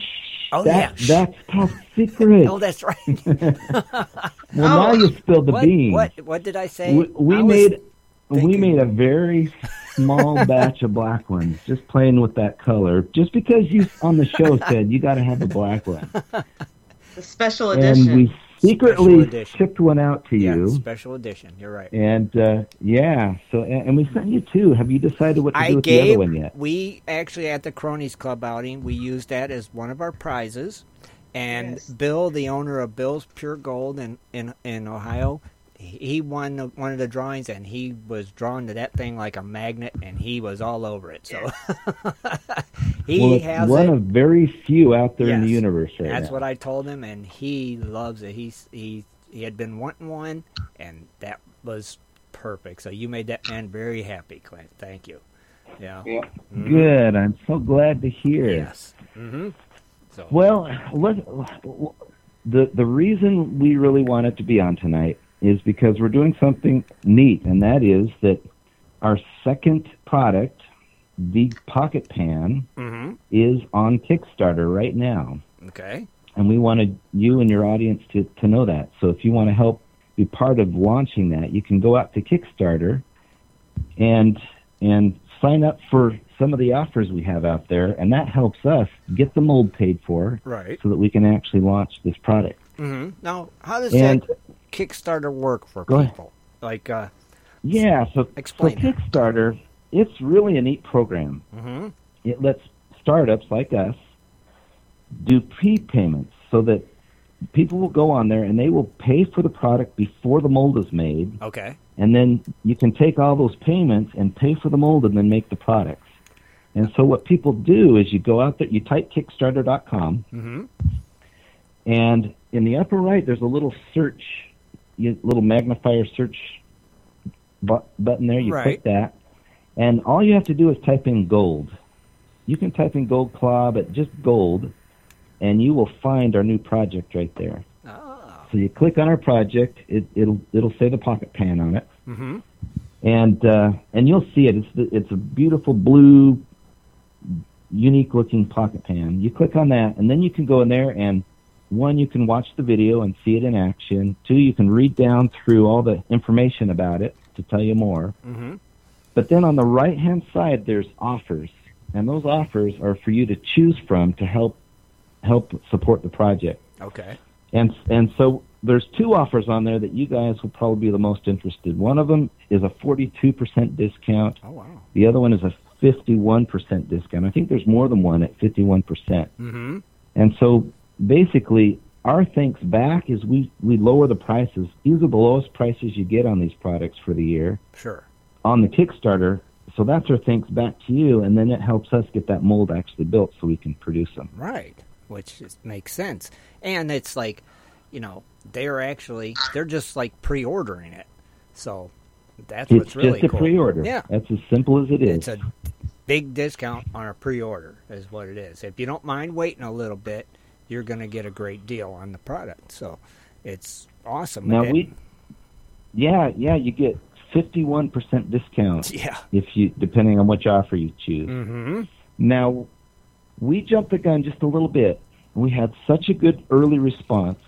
Oh that, yeah. that's top secret. Oh, that's right. well, now oh. you spilled the what, beans. What? What did I say? We, we I was made we made a very small batch of black ones, just playing with that color. Just because you on the show said you got to have a black one, The special and edition. we secretly shipped one out to Yeah, you. special edition. You're right. And uh, yeah, so and, and we sent you two. Have you decided what to I do with gave. the other one yet? We actually at the Cronies Club outing, we used that as one of our prizes. And Bill, the owner of Bill's Pure Gold in in, in Ohio, he he won the, one of the drawings, and he was drawn to that thing like a magnet, and he was all over it. So he well, has one it. of very few out there in the Yes. universe right That's now. what I told him, and he loves it. He's he he had been wanting one, and that was perfect. So you made that man very happy, Clint. Thank you. Yeah. Yeah. Good. I'm so glad to hear. Yes. Mm-hmm. So Well, let, the the reason we really wanted to be on tonight is because we're doing something neat, and that is that our second product, the Pocket Pan, Mhm. is on Kickstarter right now, okay. and we wanted you and your audience to to know that. So if you want to help be part of launching that, you can go out to Kickstarter and and sign up for some of the offers we have out there, and that helps us get the mold paid for, Right. so that we can actually launch this product. Mm-hmm. Now, how does And- that Kickstarter work for people? Like, uh, Yeah, so Explain so Kickstarter, it's really a neat program. mm-hmm. It lets startups like us do prepayments so that people will go on there and they will pay for the product before the mold is made, okay. and then you can take all those payments and pay for the mold and then make the products. And so what people do is you go out there, you type Kickstarter.com, Mm-hmm. and in the upper right there's a little search, little magnifier search bu- button there. You Right. click that, and all you have to do is type in gold. You can type in gold claw, but just gold, and you will find our new project right there. Ah. So you click on our project, it, it'll it'll say the pocket pan on it, Mm-hmm. and uh, and you'll see it. It's the, it's a beautiful blue, unique looking pocket pan. You click on that, and then you can go in there and one you can watch the video and see it in action. Two, you can read down through all the information about it to tell you more. Mm-hmm. But then on the right hand side, there's offers, and those offers are for you to choose from to help help support the project. Okay. And and so there's two offers on there that you guys will probably be the most interested. One of them is a 42% discount. Oh wow. The other one is a 51% discount. I think there's more than one at 51%. Mm-hmm. And so basically our thanks back is we we lower the prices. These are the lowest prices you get on these products for the year Sure. on the Kickstarter. So that's our thanks back to you, and then it helps us get that mold actually built so we can produce them. Right. Which is, makes sense. And it's like, you know, they're actually they're just like pre-ordering it. So that's it's what's really just a cool. pre-order. Yeah. That's as simple as it is. It's a big discount on a pre-order is what it is. If you don't mind waiting a little bit, you're going to get a great deal on the product. So it's awesome. Now we, yeah, yeah, you get fifty-one percent discount. Yeah. If you, depending on which offer you choose. Mhm. Now, we jumped the gun just a little bit. We had such a good early response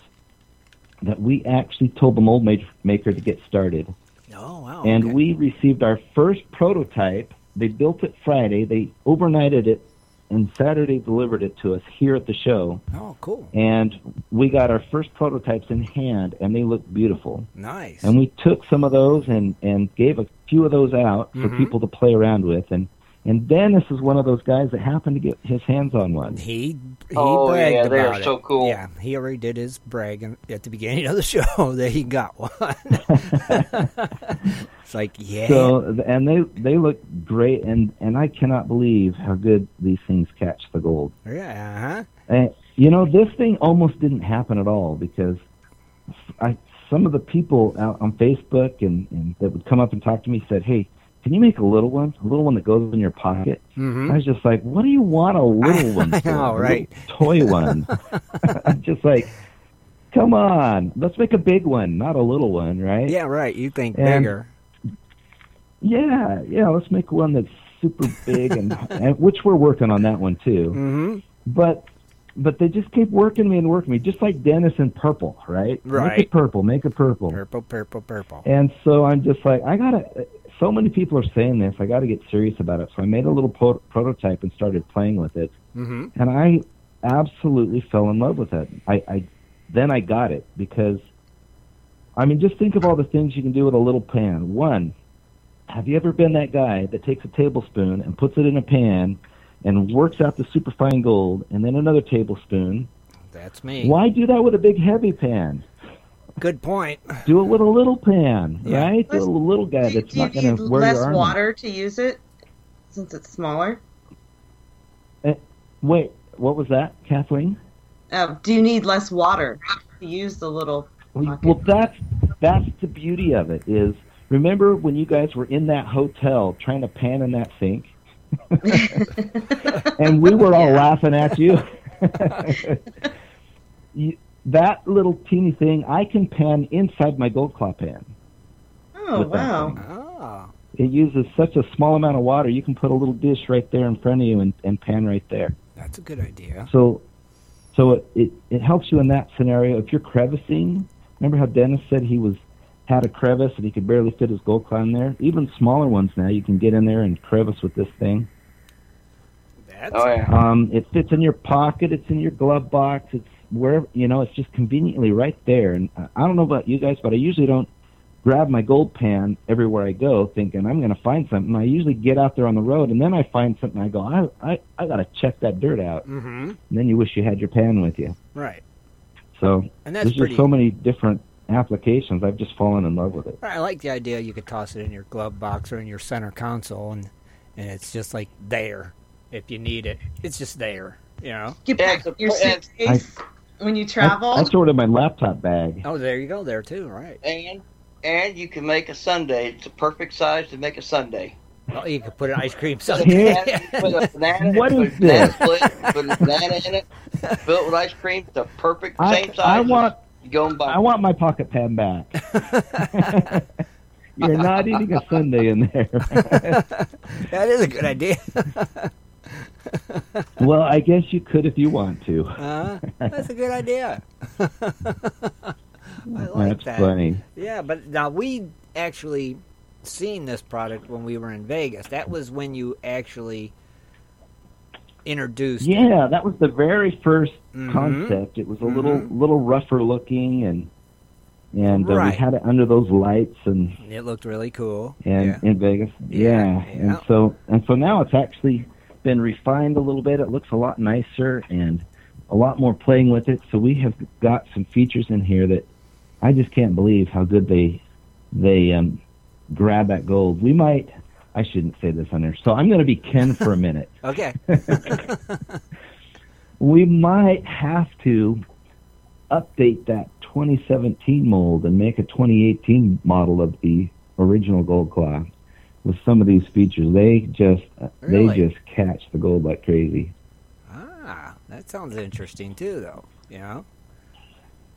that we actually told the mold maker to get started. Oh wow. and okay. we received our first prototype. They built it Friday. They overnighted it, and Saturday delivered it to us here at the show. Oh, cool. And we got our first prototypes in hand, and they look beautiful. Nice. And we took some of those and and gave a few of those out for Mhm. people to play around with. And and Dennis is one of those guys that happened to get his hands on one. He he Oh, bragged yeah, they are about it. so cool. Yeah, he already did his bragging at the beginning of the show that he got one. it's like, yeah. So and they they look great, and and I cannot believe how good these things catch the gold. yeah, And, you know, this thing almost didn't happen at all because I, some of the people out on Facebook and, and that would come up and talk to me said, "Hey, "Can you make a little one? A little one that goes in your pocket?" Mhm. I was just like, "What do you want a little one I know, A right. Toy one." I'm just like, "Come on, let's make a big one, not a little one, right?" Yeah, right. You think And- bigger. Yeah, yeah. Let's make one that's super big, and, and which we're working on that one too. Mm-hmm. But but they just keep working me and working me, just like Dennis in purple, right? Make Right. it purple, make it purple. Purple, purple, purple. And so I'm just like, I gotta. So many people are saying this. I got to get serious about it. So I made a little pro- prototype and started playing with it, Mm-hmm. and I absolutely fell in love with it. I, I then I got it because, I mean, just think of all the things you can do with a little pan. One, have you ever been that guy that takes a tablespoon and puts it in a pan and works out the superfine gold, and then another tablespoon? That's me. Why do that with a big heavy pan? Good point. Do it with a little pan, Yeah. right? Do a little guy that's do not going to wear less your arm. out. water to use it since it's smaller? Eh, wait, what was that, Kathleen? Uh, do you need less water to use the little? Well, well, that's that's the beauty of it. Is remember when you guys were in that hotel trying to pan in that sink, and we were all laughing at you. you. That little teeny thing, I can pan inside my gold claw pan. Oh wow! Oh. It uses such a small amount of water. You can put a little dish right there in front of you and, and pan right there. That's a good idea. So, so it, it it helps you in that scenario. If you're crevicing, remember how Dennis said he was had a crevice and he could barely fit his gold claw in there. Even smaller ones now, you can get in there and crevice with this thing. That's Oh yeah. Um, it fits in your pocket. It's in your glove box. It's wherever you know. It's just conveniently right there. And I I don't know about you guys, but I usually don't grab my gold pan everywhere I go, thinking I'm going to find something. I usually get out there on the road, and then I find something. I go, I I, I got to check that dirt out. Mm-hmm. And then you wish you had your pan with you. Right. So And that's there's pretty- just so many different applications. I've just fallen in love with it. I like the idea you could toss it in your glove box or in your center console, and and it's just like there if you need it. It's just there, you know. You Yeah, pack it's a- your and- suitcase when you travel. I, I throw it in my laptop bag. Oh, there you go, there too. Right. And and you can make a sundae. It's a perfect size to make a sundae. Oh, you could put an ice cream Put a sundae. banana, put a banana, What put is this? split, put a banana in it, fill it with ice cream. It's the perfect I, same size. I want You go and buy. I want my pocket pan back. You're not eating a sundae in there. that is a good idea. well, I guess you could if you want to. uh, that's a good idea. I like That's that. funny. Yeah, but now we actually seen this product when we were in Vegas. That was when you actually introduced. it. Yeah, that was the very 1st Mhm. concept. It was a little Mhm. little rougher looking, and and uh, Right. we had it under those lights and It looked really cool. and yeah. in Vegas. Yeah, Yeah. yeah. And so and so now it's actually been refined a little bit. It looks a lot nicer and a lot more playing with it. So we have got some features in here that I just can't believe how good they they um grab that gold. We might I shouldn't say this on there. So I'm going to be Ken for a minute. Okay. we might have to update that 2017 mold and make a 2018 model of the original gold claw with some of these features. They just Really? they just catch the gold like crazy. Ah, that sounds interesting too, though. You know,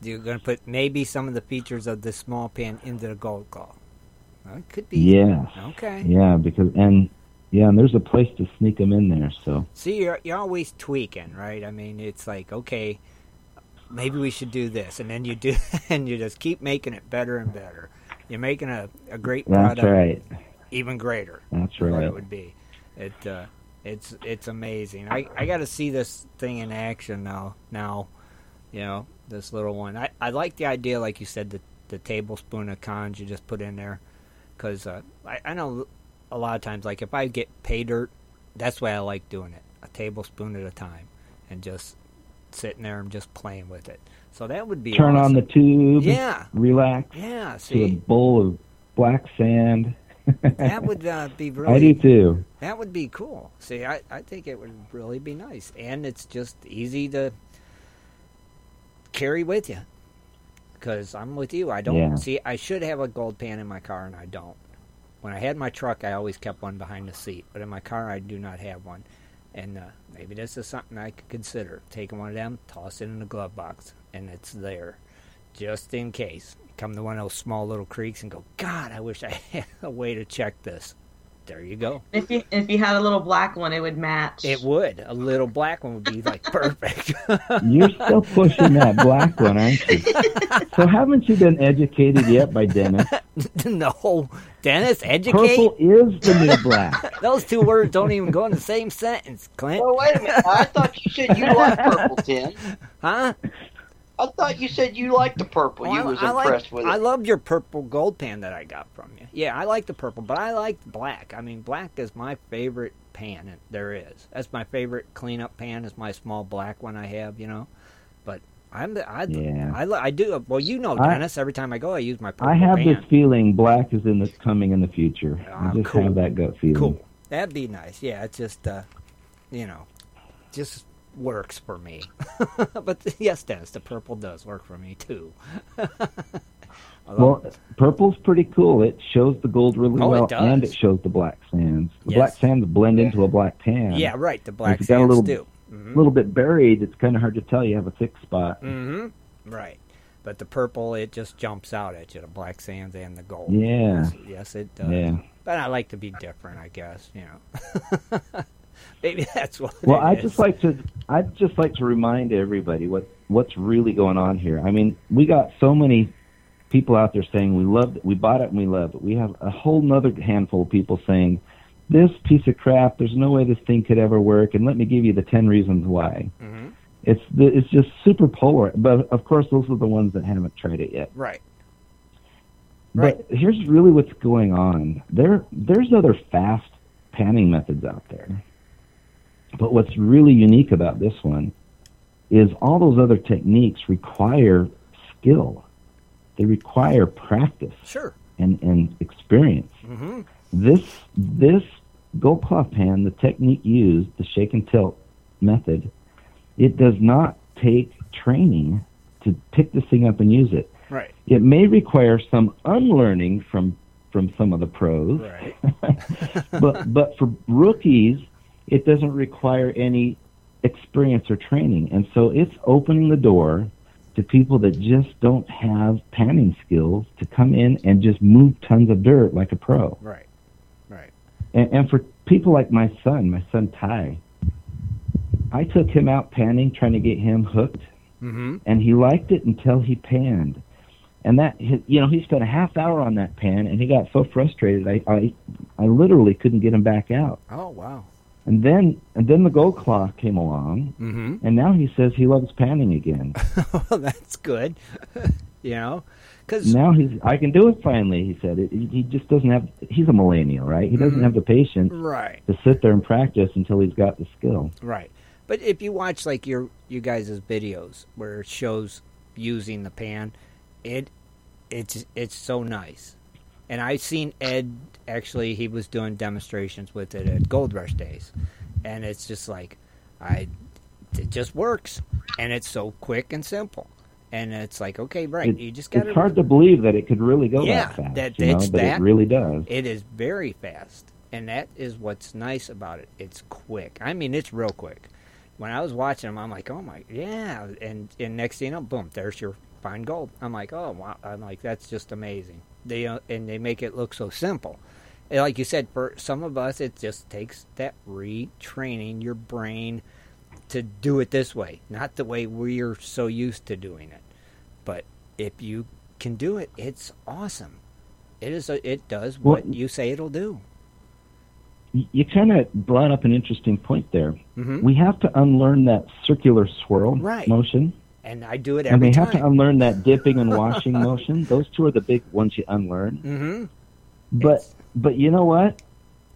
you're going to put maybe some of the features of the small pan into the gold claw. Well, it could be. Yeah. Okay. Yeah, because and yeah, and there's a place to sneak them in there. So See, you're you're always tweaking, right? I mean, it's like okay, maybe we should do this, and then you do, and you just keep making it better and better. You're making a, a great product. That's right. Even greater. That's right. it would be. It uh, it's it's amazing. I I got to see this thing in action now. Now, you know, this little one. I I like the idea, like you said, the the tablespoon of cons you just put in there, because uh, I I know a lot of times, like if I get pay dirt, that's why I like doing it, a tablespoon at a time, and just sitting there and just playing with it. So that would be turn on the tube. Yeah. Relax. Yeah, To a bowl of black sand. That would uh, be really. I do too. That would be cool. See, I, I think it would really be nice, and it's just easy to carry with you. Because I'm with you. I don't Yeah. see. I should have a gold pan in my car, and I don't. when I had my truck, I always kept one behind the seat, but in my car, I do not have one. And uh, maybe this is something I could consider taking one of them, toss it in the glove box, and it's there, just in case. Come to one of those small little creeks and go, God, I wish I had a way to check this. There you go. If you if you had a little black one, it would match. It would. A little black one would be like perfect. You're still pushing that black one, aren't you? so haven't you been educated yet by Dennis? no, Dennis, educate. Purple is the new black. Those two words don't even go in the same sentence, Clint. Well, wait a minute. I thought you said you like purple, Tim. Huh? I thought you said you liked the purple. Well, you I- was I impressed like, with it. I loved your purple gold pan that I got from you. Yeah, I like the purple, but I like black. I mean, black is my favorite pan that there is. That's my favorite cleanup pan. Is my small black one I have, you know. But I'm the I Yeah. I, li- I do. Well, you know, I- Dennis. every time I go, I use my purple I have pan. this feeling black is in this coming in the future. I just cool. have that gut feeling. Cool. That'd be nice. Yeah, it's just uh, you know, just works for me. but yes, Dennis, the purple does work for me too. Well, purple's pretty cool. It shows the gold really Oh, well, does. and it shows the black sands. The Yes. black sands blend into a black tan. Yeah, right. The black it's got a sands little, do. Mhm. little bit buried, it's kind of hard to tell. You have a thick spot. Mm-hmm. Right. But the purple, it just jumps out at you. The black sands and the gold. Yeah. Yes, yes, it does. Yeah. But I like to be different, I guess. You know. Maybe that's what. Well, it I just like to I'd just like to remind everybody what what's really going on here. I mean, we got so many people out there saying we loved it, we bought it and we love it. We have a whole nother handful of people saying this piece of crap. There's no way this thing could ever work, and let me give you the ten reasons why. Mm-hmm. It's the, it's just super polar. But of course, those are the ones that haven't tried it yet. Right. But here's really what's going on. There, there's other fast panning methods out there. But what's really unique about this one is all those other techniques require skill. They require practice Sure. and, and experience. Mm-hmm. This this gold claw pan, the technique used, the shake and tilt method, it does not take training to pick this thing up and use it. Right. It may require some unlearning from from some of the pros, Right. but but for rookies, it doesn't require any experience or training, and so it's opening the door to people that just don't have panning skills to come in and just move tons of dirt like a pro. Right. Right. And, and for people like my son, my son Ty, I took him out panning, trying to get him hooked, Mm-hmm. and he liked it until he panned. And that, you know, he spent a half hour on that pan, and he got so frustrated, I, I, I literally couldn't get him back out. Oh wow. And then, and then the gold claw came along, Mm-hmm. and now he says he loves panning again. well, that's good. you know, because now he's, I can do it finally. He said it, he just doesn't have. He's a millennial, right? He doesn't Mhm. have the patience Right. to sit there and practice until he's got the skill. Right. But if you watch like your you guys' videos where it shows using the pan, it it's it's so nice. And I've seen Ed actually he was doing demonstrations with it at Gold Rush Days. And it's just like I it just works and it's so quick and simple. And it's like, okay, right, It- you just got it's hard to believe that it could really go yeah, that fast. that you know, but that it really does. It is very fast, and that is what's nice about it. It's quick. I mean, it's real quick. When I was watching them, I'm like, oh my, yeah, and and next thing you know, boom, there's your fine gold. I'm like, oh wow, I'm like, that's just amazing. They uh, and they make it look so simple. And like you said, for some of us, it just takes that retraining your brain to do it this way, not the way we're so used to doing it. But if you can do it, it's awesome. It is. A, it does Well- what you say it'll do. You kind of brought up an interesting point there. Mhm. We have to unlearn that circular swirl Right. motion, And I do it and every we time. have to unlearn that dipping and washing motion. Those two are the big ones you unlearn. mm-hmm. But but you know what?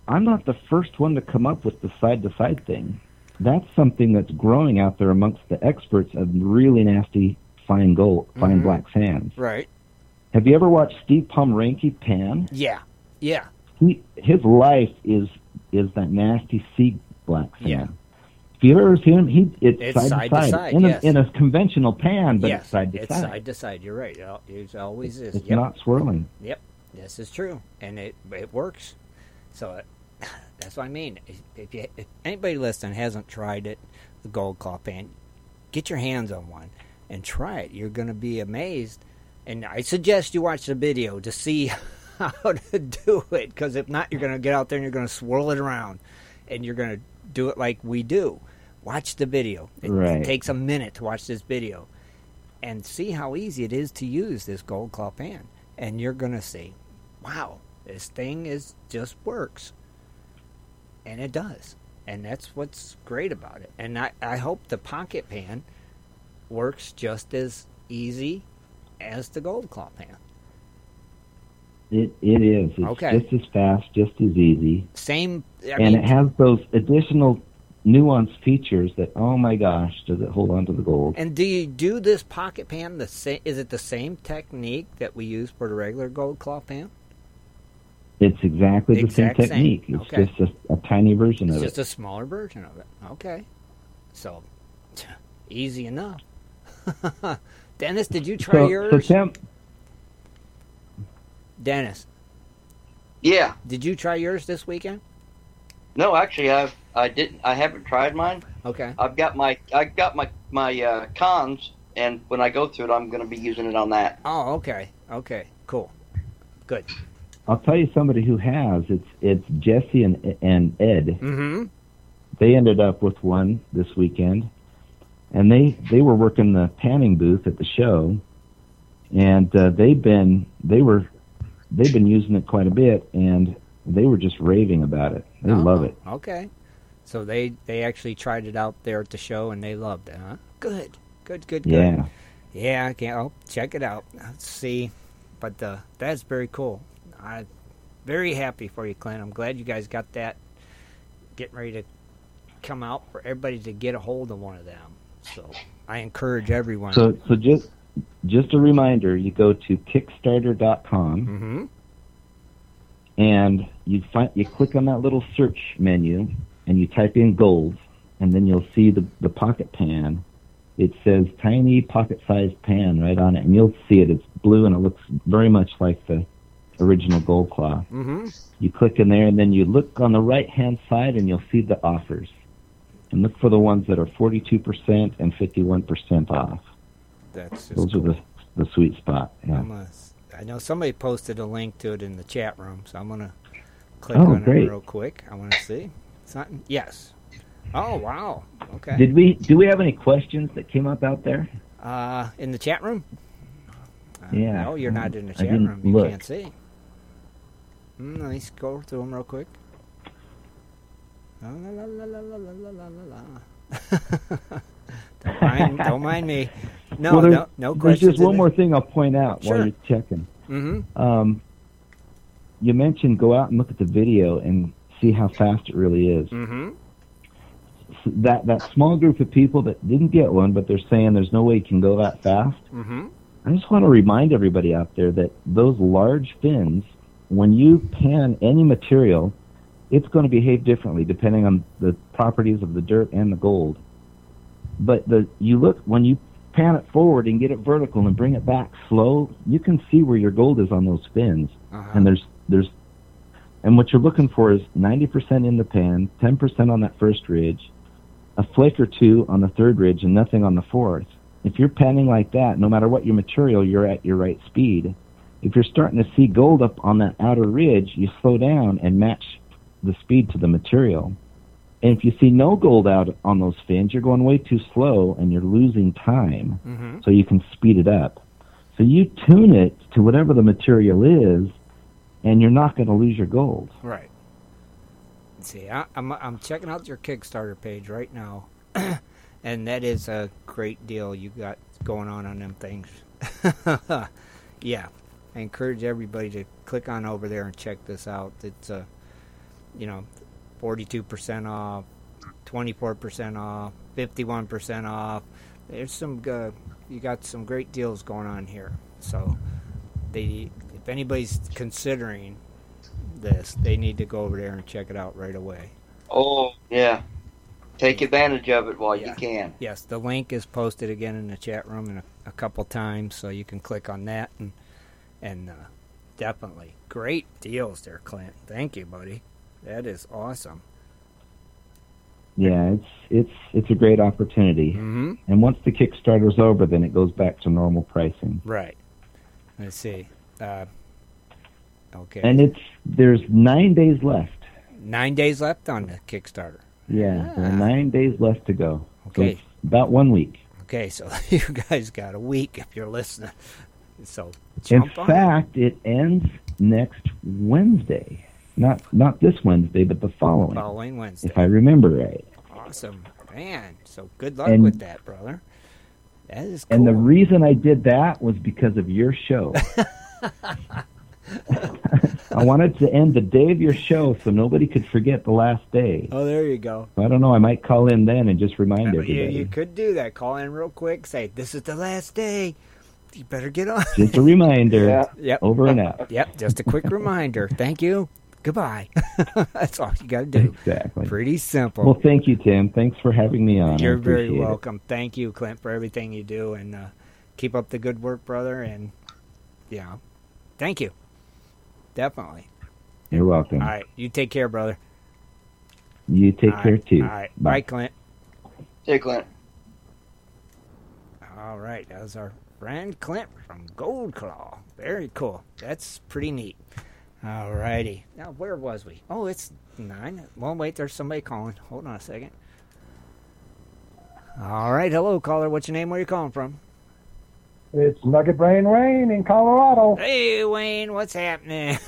I'm not the first one to come up with the side to side thing. That's something that's growing out there amongst the experts of really nasty fine gold, fine Mhm. black sands. Right. Have you ever watched Steve Pomeranke pan? Yeah. Yeah. He his life is is that nasty sea black sand. Yeah. If you ever seen him, he it's, It's side, side to side, side, in, yes. a, in a conventional pan, but yes. it's side to it's side. side to side. You're right. It always is. It's Yep. not swirling. Yep. This is true, and it it works. So it, uh, that's what I mean. If, if, you, if anybody listening hasn't tried it, the Gold Claw pan, get your hands on one and try it. You're going to be amazed. And I suggest you watch the video to see how to do it, because if not, you're going to get out there and you're going to swirl it around, and you're going to do it like we do. Watch the video. It, it takes a minute to watch this video, and see how easy it is to use this Gold Claw pan, and you're going to see, wow, this thing is just works, and it does, and that's what's great about it. And I, I hope the Pocket Pan works just as easy as the Gold Claw pan. It it is. It's Okay. just as fast, just as easy. Same, I and mean, it has those additional nuanced features that oh my gosh, does it hold on to the gold? And do you do this pocket pan the same? Is it the same technique that we use for the regular gold claw pan? It's exactly the Exact same same. technique. It's Okay. just a, a tiny version It's of just it. Just a smaller version of it. Okay, so easy enough. Dennis, did you try so, yours? So Tim, Dennis, Yeah. did you try yours this weekend? No, actually, I've I didn't. I haven't tried mine. Okay. I've got my I got my my uh, cons, and when I go through it, I'm going to be using it on that. Oh, okay, okay, cool, good. I'll tell you somebody who has. It's it's Jesse and and Ed. Mm-hmm. They ended up with one this weekend, and they they were working the panning booth at the show, and uh, they've been they were they've been using it quite a bit, and they were just raving about it. They love it. Okay, so they they actually tried it out there at the show and they loved it, huh? Good, good, good, good. Yeah. Yeah, I can. Oh, check it out. Let's see, but uh, that's very cool. I'm very happy for you, Clint. I'm glad you guys got that getting ready to come out for everybody to get a hold of one of them. So I encourage everyone. So so just just a reminder, you go to Kickstarter.com hmm and you find you click on that little search menu and you type in gold and then you'll see the the pocket pan. It says tiny pocket sized pan right on it and you'll see it. It's blue and it looks very much like the original gold claw hmm you click in there and then you look on the right hand side and you'll see the offers. And look for the ones that are 42% and 51% off. That's just those cool. are the the sweet spot yeah. Gonna, I know somebody posted a link to it in the chat room, so I'm gonna click Oh, on great. it real quick. I want to see something. Yes. Oh wow. Okay. did we do we have any questions that came up out there Uh, in the chat room? Uh, Yeah, No, you're not in the chat room. You look. can't see. Mm, let me scroll through them real quick. La, la, la, la, la, la, la, la, la. don't, mind, don't mind me. No, well, there's, no, no there's questions. just one more thing I'll point out Sure. while you're checking. Mm-hmm. Um, you mentioned go out and look at the video and see how fast it really is. Mm-hmm. S- That that small group of people that didn't get one, but they're saying there's no way you can go that fast. Mm-hmm. I just want to remind everybody out there that those large fins, when you pan any material, it's going to behave differently depending on the properties of the dirt and the gold. But the you look when you pan it forward and get it vertical and bring it back slow, you can see where your gold is on those fins. Uh-huh. And there's there's and what you're looking for is 90% in the pan, 10% on that first ridge, a flake or two on the third ridge, and nothing on the fourth. If you're panning like that, no matter what your material, you're at your right speed. If you're starting to see gold up on that outer ridge, you slow down and match the speed to the material. And if you see no gold out on those fins, you're going way too slow and you're losing time. Mm-hmm. So you can speed it up. So you tune it to whatever the material is, and you're not going to lose your gold. Right. See, I, I'm I'm checking out your Kickstarter page right now, and that is a great deal you got going on on them things. yeah, I encourage everybody to click on over there and check this out. It's uh, you know, 42% off, 24% off, 51% off. There's some uh, you got some great deals going on here. So they if anybody's considering this, they need to go over there and check it out right away. Oh yeah, take advantage of it while you can. Yes, the link is posted again in the chat room in a, a couple times, so you can click on that and and uh, definitely. Great deals there, Clint. Thank you, buddy. That is awesome. Yeah, it's it's it's a great opportunity. Mm-hmm. And once the Kickstarter's over, then it goes back to normal pricing. Right. Let's see. Uh, okay. And it's there's nine days left. Nine days left on the Kickstarter. Yeah, are nine days left to go. Okay. it's about one week. Okay, so you guys got a week if you're listening. So In jump on. fact, it ends next Wednesday. Not not this Wednesday, but the following. Following Wednesday. If I remember right. Awesome, man. So good luck And- with that, brother. That is cool. And the reason I did that was because of your show. I wanted to end the day of your show so nobody could forget the last day. oh, there you go. I don't know. I might call in then and just remind You, everybody. you could do that. Call in real quick. Say this is the last day. You better get on. Just a reminder. Yep. Over and out. Yep. Just a quick reminder. Thank you. Goodbye. That's all you got to do. Exactly. Pretty simple. Well, thank you, Tim. Thanks for having me on. You're very appreciate it. welcome. Thank you, Clint, for everything you do, and uh, keep up the good work, brother. And yeah, thank you. Definitely. You're welcome. All right, you take care, brother. You take All care right, too. All right, bye, Clint. Hey, Clint. All right, that was our friend Clint from Gold Claw. Very cool. That's pretty neat. All righty. Now, where was we? Oh, it's nine. Well, wait, there's somebody calling. Hold on a second. All right, hello, caller. What's your name? Where are you calling from? It's Nugget Brain Rain in Colorado. Hey, Wayne, what's happening?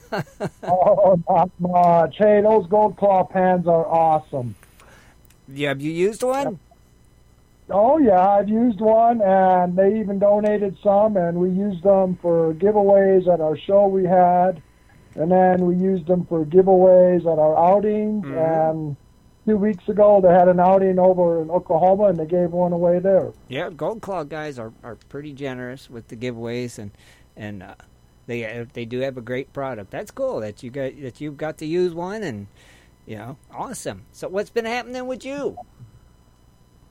oh, not much. Hey, those gold claw pans are awesome. yeah, have you used one? Oh yeah, I've used one, and they even donated some, and we used them for giveaways at our show we had, and then we used them for giveaways at our outings. Mm-hmm. And two weeks ago, they had an outing over in Oklahoma, and they gave one away there. Yeah, Gold Claw guys are, are pretty generous with the giveaways, and and uh, they uh, they do have a great product. That's cool that you got that you've got to use one, and you know, awesome. So what's been happening with you?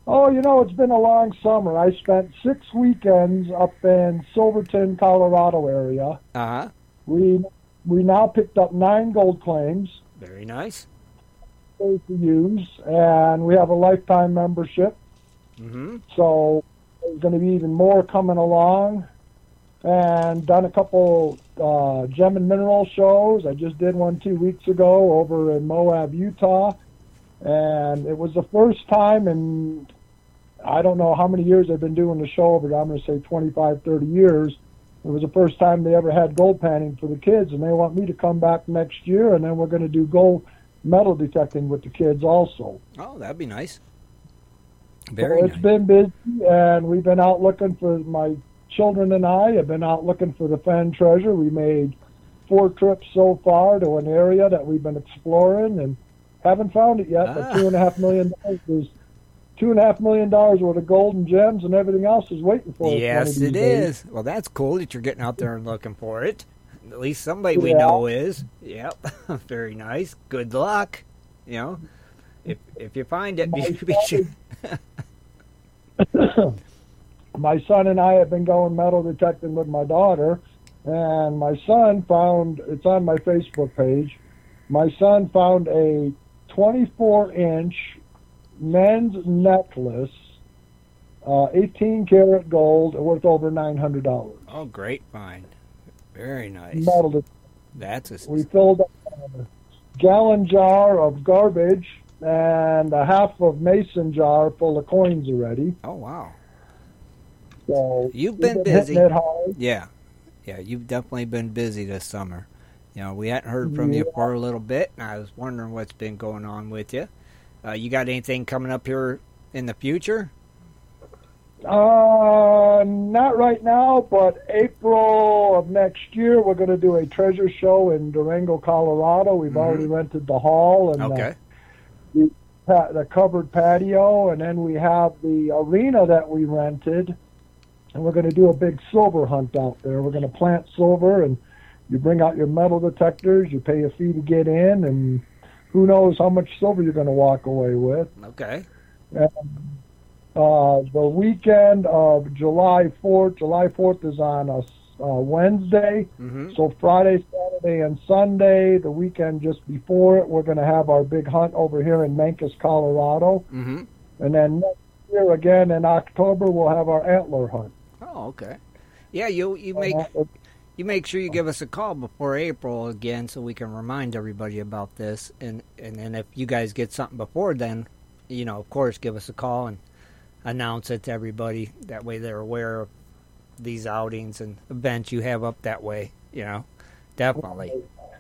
Oh, you know, it's been a long summer. I spent six weekends up in Silverton, Colorado area. Uh huh. We we now picked up nine gold claims Very nice. To use, and we have a lifetime membership. Mm-hmm. So there's going to be even more coming along. And done a couple uh, gem and mineral shows. I just did one two weeks ago over in Moab, Utah, and it was the first time in I don't know how many years I've been doing the show, but I'm going to say 25, 30 years. It was the first time they ever had gold panning for the kids, and they want me to come back next year, and then we're going to do gold metal detecting with the kids also. Oh, that'd be nice. So Very it's nice. been busy, and we've been out looking for my children and I have been out looking for the Fenn treasure. We made four trips so far to an area that we've been exploring and haven't found it yet. Ah. But two and a half million dollars is two and a half million dollars worth of gold and gems, and everything else is waiting for us. Yes, it days. is. Well, that's cool that you're getting out there and looking for it. At least somebody we know is. Yep. Very nice. Good luck. You know, if if you find it, be, be sure. my son and I have been going metal detecting with my daughter, and my son found it's on my Facebook page. My son found a 24 inch men's necklace, uh, 18 karat gold, worth over $900. Oh, great find. Very nice. Det- That's a we filled up a gallon jar of garbage and a half of mason jar full of coins already. Oh wow! So You've we've been busy. it. Yeah, yeah. You've definitely been busy this summer. You know, we hadn't heard from you for a little bit, and I was wondering what's been going on with you. Uh, you got anything coming up here in the future? Uh, not right now, but April of next year, we're going to do a treasure show in Durango, Colorado. We've already rented the hall and uh, Okay. the, pa- the covered patio, and then we have the arena that we rented, and we're going to do a big silver hunt out there. We're going to plant silver, and you bring out your metal detectors, you pay a fee to get in, and who knows how much silver you're going to walk away with. Okay. And, uh, the weekend of July 4th, July 4th is on a uh, Wednesday. Mhm. So Friday, Saturday, and Sunday, the weekend just before it, we're going to have our big hunt over here in Mancos, Colorado. Mm-hmm. And then next year again in October, we'll have our antler hunt. Oh, okay. Yeah, you you make you make sure you give us a call before April again, so we can remind everybody about this. And and then if you guys get something before then, you know, of course, give us a call and announce it to everybody. That way, they're aware of these outings and events you have up that way. You know, definitely.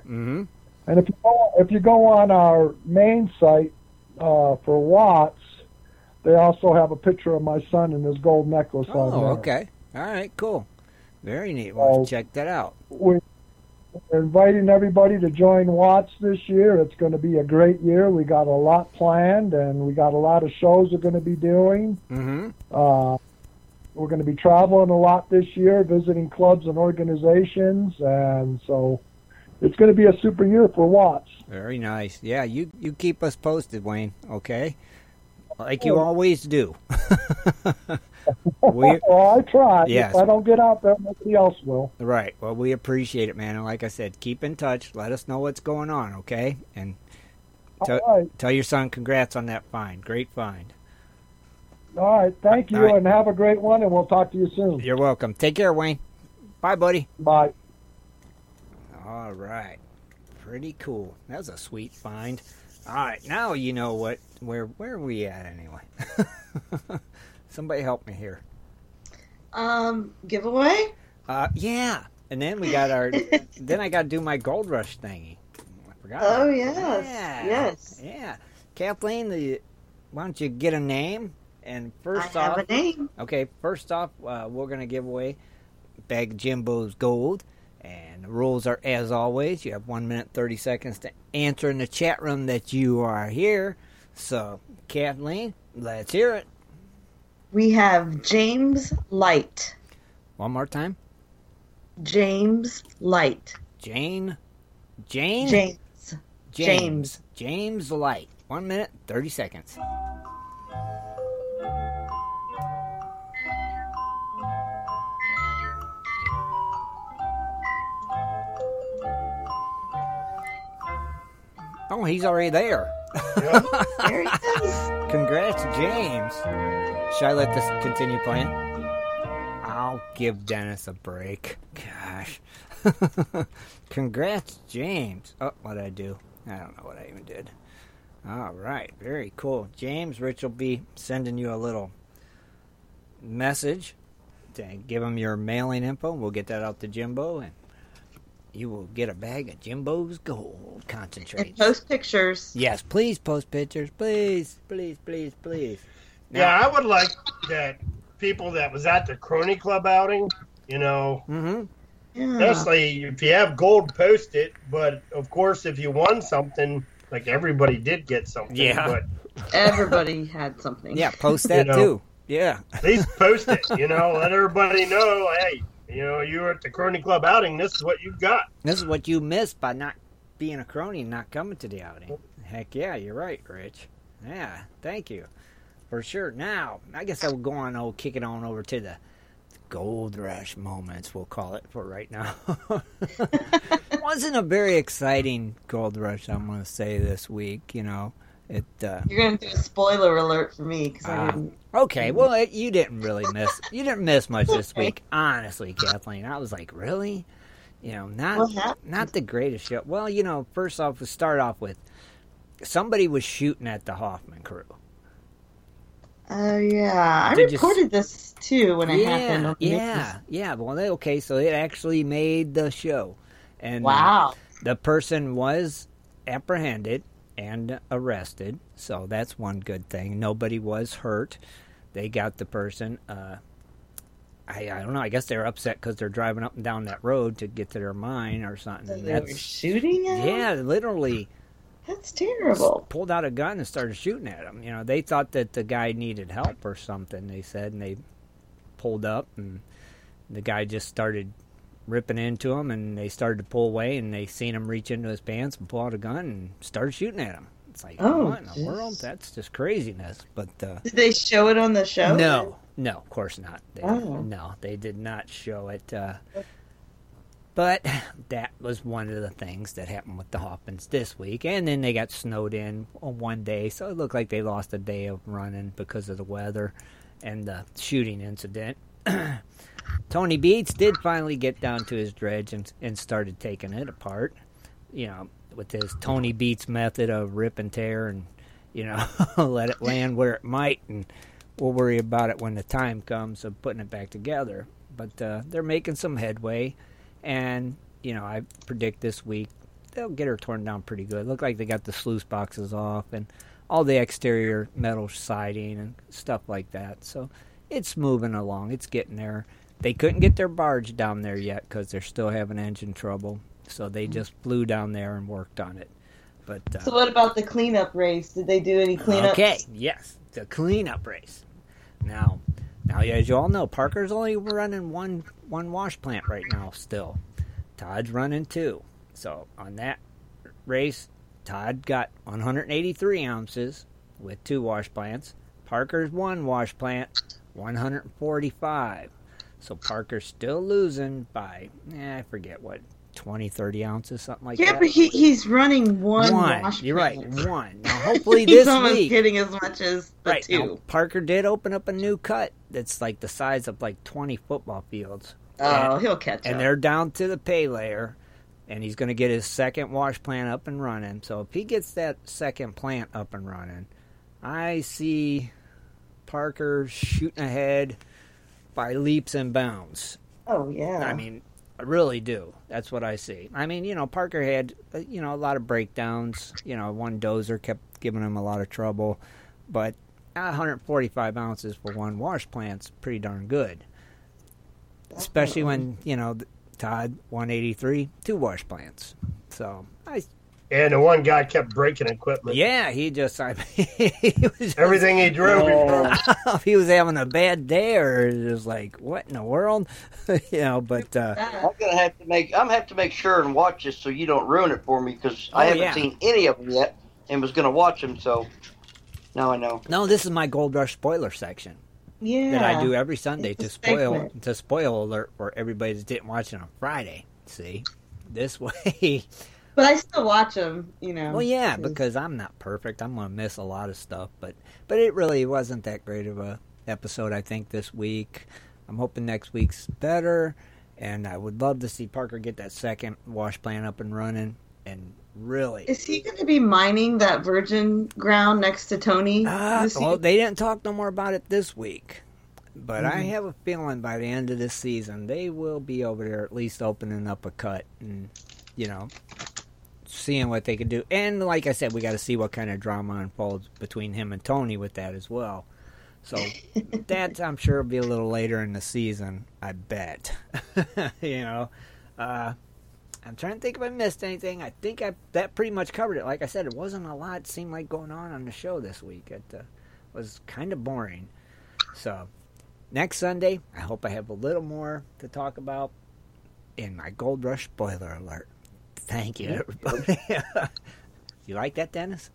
Mm-hmm. And if you go, if you go on our main site uh, for Watts, they also have a picture of my son and his gold necklace on Oh, there. okay. All right, cool. Very neat. We'll check that out. We're we're inviting everybody to join Watts this year. It's going to be a great year. We got a lot planned, and we got a lot of shows we're going to be doing. Mm-hmm. Uh, we're going to be traveling a lot this year, visiting clubs and organizations, and so it's going to be a super year for Watts. Very nice. Yeah, you you keep us posted, Wayne. Okay, like you oh. always do. we well, I try. Yes. If I don't get out there, nobody else will. right. Well, we appreciate it, man. And like I said, keep in touch. Let us know what's going on. Okay, and right. tell your son congrats on that find. Great find. All right. Thank you, right. and have a great one, and we'll talk to you soon. You're welcome. Take care, Wayne. Bye, buddy. Bye. All right. Pretty cool. That was a sweet find. All right, now you know what where where are we at anyway? Somebody help me here. Um, giveaway? Uh, yeah. And then we got our. then I got to do my gold rush thingy. I forgot. Oh, yes. Yeah. Yes. Yeah. Kathleen, the why don't you get a name? And first I have off, a name. Okay, first off, uh, we're gonna give away bag Jimbo's gold. And the rules are as always. You have one minute thirty seconds to answer in the chat room that you are here. So, Kathleen, let's hear it. We have James Light. One more time. James Light. Jane. Jane. James. James. James Light. One minute, 30 seconds. Oh, he's already there. There he is. Congrats, James. Should I let this continue playing? I'll give Dennis a break. Gosh. Congrats, James. Oh, what did I do? I don't know what I even did. All right, very cool. James, Rich will be sending you a little message to give him your mailing info. We'll get that out to Jimbo, and you will get a bag of Jimbo's gold concentrate. Post pictures. Yes, please post pictures, please, please, please, please. Yeah, I would like that people that was at the Crony Club outing, you know, Mm-hmm. especially if you have gold, post it. But of course, if you won something, like everybody did get something. Yeah. But Everybody had something. Yeah, post You that know. too. Yeah. at least post it. You know, let everybody know. Hey, you know, you were at the Crony Club outing. This is what you got. This is what you missed by not being a crony and not coming to the outing. Heck yeah, you're right, Rich. Yeah, thank you. For sure. Now, I guess I will go on, I'll kick it on over to the gold rush moments, we'll call it for right now. it Wasn't a very exciting gold rush, I'm going to say, this week, you know. It, uh, You're going to do a spoiler alert for me because I Ah. didn't. Okay, well, it, you didn't really miss. You didn't miss much this week, honestly, Kathleen. I was like, really, you know, not not the greatest show. Well, you know, first off, we start off with somebody was shooting at the Hoffman crew. Oh, yeah. I Did you s- this too when it yeah, happened. yeah, yeah. Well, okay, so it actually made the show, and uh, Wow. the person was apprehended and arrested. So that's one good thing. Nobody was hurt. They got the person. Uh, I, I don't know. I guess they're upset because they're driving up and down that road to get to their mine or something. and They were that's shooting at yeah, literally That's terrible. pulled out a gun and started shooting at him. You know, they thought that the guy needed help or something. They said, and they pulled up, and the guy just started ripping into him, and they started to pull away, and they seen him reach into his pants and pull out a gun and start shooting at him. It's like, Oh, what in the world? That's just craziness. But uh, Did they show it on the show? no, no, of course not. They, Oh. No, they did not show it. Uh, But that was one of the things that happened with the Hoffmans this week. And then they got snowed in on one day, so it looked like they lost a day of running because of the weather and the shooting incident. Tony Beets did finally get down to his dredge and, and started taking it apart. You know, with his Tony Beets method of rip and tear and, you know, let it land where it might. And we'll worry about it when the time comes of putting it back together. But uh, they're making some headway. And, you know, I predict this week they'll get her torn down pretty good. Look like they got the sluice boxes off and all the exterior metal siding and stuff like that. So it's moving along. It's getting there. They couldn't get their barge down there yet because they're still having engine trouble. So they just flew down there and worked on it. But uh, So what about the cleanup race? Did they do any cleanup? Okay, yes, the cleanup race. Now, now, as you all know, Parker's only running one one wash plant right now. Still, Todd's running two. So on that race, Todd got 183 ounces with two wash plants. Parker's one wash plant, 145. So Parker's still losing by, eh, I forget what, 20, 30 ounces, something like yeah, that. Yeah, but he, he's running one. One. wash You're right. One. Now, hopefully he's this almost week. getting as much as the right. two. Now, Parker did open up a new cut that's like the size of like 20 football fields. Oh, And- he'll catch And up. they're down to the pay layer, and he's going to get his second wash plant up and running. So if he gets that second plant up and running, I see Parker shooting ahead by leaps and bounds. Oh yeah. I mean, I really do. That's what I see. I mean, you know, Parker had uh, you know a lot of breakdowns. You know, one dozer kept giving him a lot of trouble, but 145 ounces for one wash plant's pretty darn good. Especially when you know Todd 183 two wash plants. So I And the one guy kept breaking equipment. yeah, he just I mean, he was Everything he drew. if he was having a bad day or just like what in the world, you know. But uh, I'm gonna have to make. I'm have to make sure and watch this so you don't ruin it for me because I Oh, haven't yeah. seen any of them yet and was gonna watch them. So now I know. no, this is my Gold Rush spoiler section. yeah. that I do every Sunday It's to spoil segment. to spoil alert for everybody that didn't watch it on Friday. See, this way. But I still watch them. You know. well, yeah, because I'm not perfect. I'm gonna miss a lot of stuff, but but it really wasn't that great of a episode. I think this week. I'm hoping next week's better, and I would love to see Parker get that second wash plant up and running. And really, Is he going to be mining that virgin ground next to Tony? This well, they didn't talk no more about it this week. But I Mhm. have a feeling by the end of this season, they will be over there at least opening up a cut and, you know, seeing what they can do. And like I said, we got to see what kind of drama unfolds between him and Tony with that as well. So that I'm sure will be a little later in the season. I bet. you know, uh, I'm trying to think if I missed anything. I think I that pretty much covered it. Like I said, it wasn't a lot seemed like going on on the show this week. It uh, was kind of boring. So next Sunday, I hope I have a little more to talk about in my Gold Rush spoiler alert. Thank you, everybody. you like that, Dennis?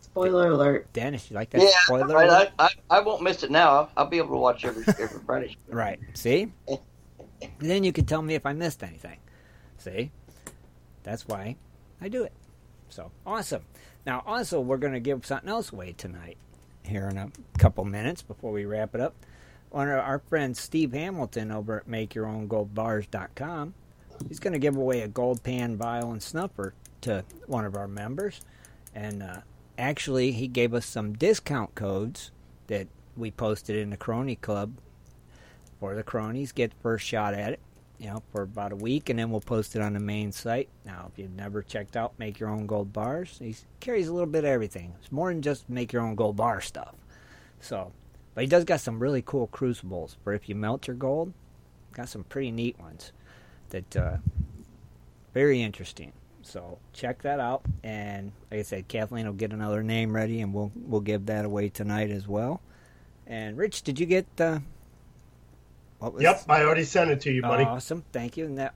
Spoiler alert. Dennis, you like that Yeah, spoiler right, alert? I, I I won't miss it now. I'll, I'll be able to watch every every Friday. Right. See? then you can tell me if I missed anything. See? That's why I do it. So, awesome. Now, also, we're going to give something else away tonight here in a couple minutes before we wrap it up. One of our friends, Steve Hamilton, over at MakeYourOwnGoldBars.com, he's going to give away a gold pan, vial, and snuffer to one of our members. And uh, actually, he gave us some discount codes that we posted in the Crony Club for the cronies. Get the first shot at it you know for about a week and then we'll post it on the main site. Now if you've never checked out make your own gold bars he carries a little bit of everything. It's more than just make your own gold bar stuff. So but he does got some really cool crucibles for if you melt your gold. Got some pretty neat ones that uh very interesting so check that out and like i said kathleen will get another name ready and we'll we'll give that away tonight as well and rich did you get uh what was Yep, I already sent it to you, buddy. Awesome, thank you, and that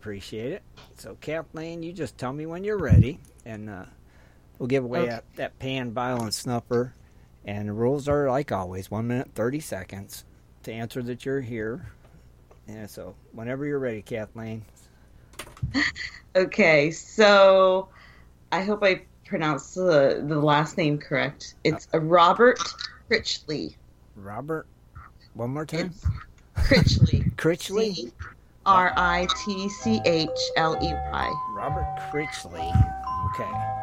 appreciate it. So, Kathleen, you just tell me when you're ready, and uh, we'll give away Okay. that, that pan, vial, and snuffer. And the rules are like always: one minute, thirty seconds to answer that you're here, Yeah, so whenever you're ready, Kathleen. Okay, so I hope I pronounced the the last name correct. It's a Robert Critchley. Robert, one more time. Critchley. Critchley. R I T C H L E Y. Robert Critchley. Okay.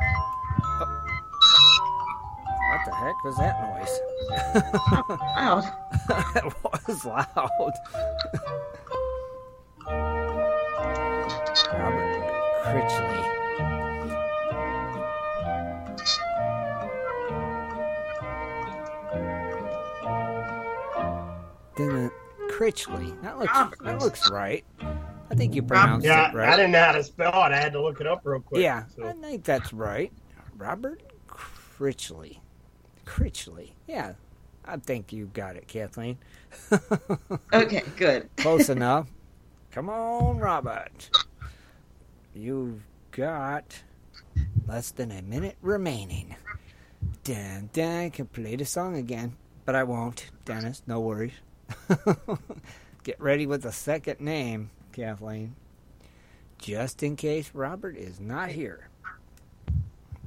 What the heck was that noise? loud. it was loud. Robert Critchley. Didn't Critchley. That looks ah. that looks right. I think you pronounced yeah, it right. I didn't know how to spell it. I had to look it up real quick. Yeah, so. I think that's right. Robert Critchley. Critchley. Yeah, I think you got it, Kathleen. Okay, good. Close enough. Come on, Robert. You've got less than a minute remaining. Dan, Dan, I can play the song again, but I won't, Dennis. No worries. Get ready with the second name, Kathleen. Just in case Robert is not here.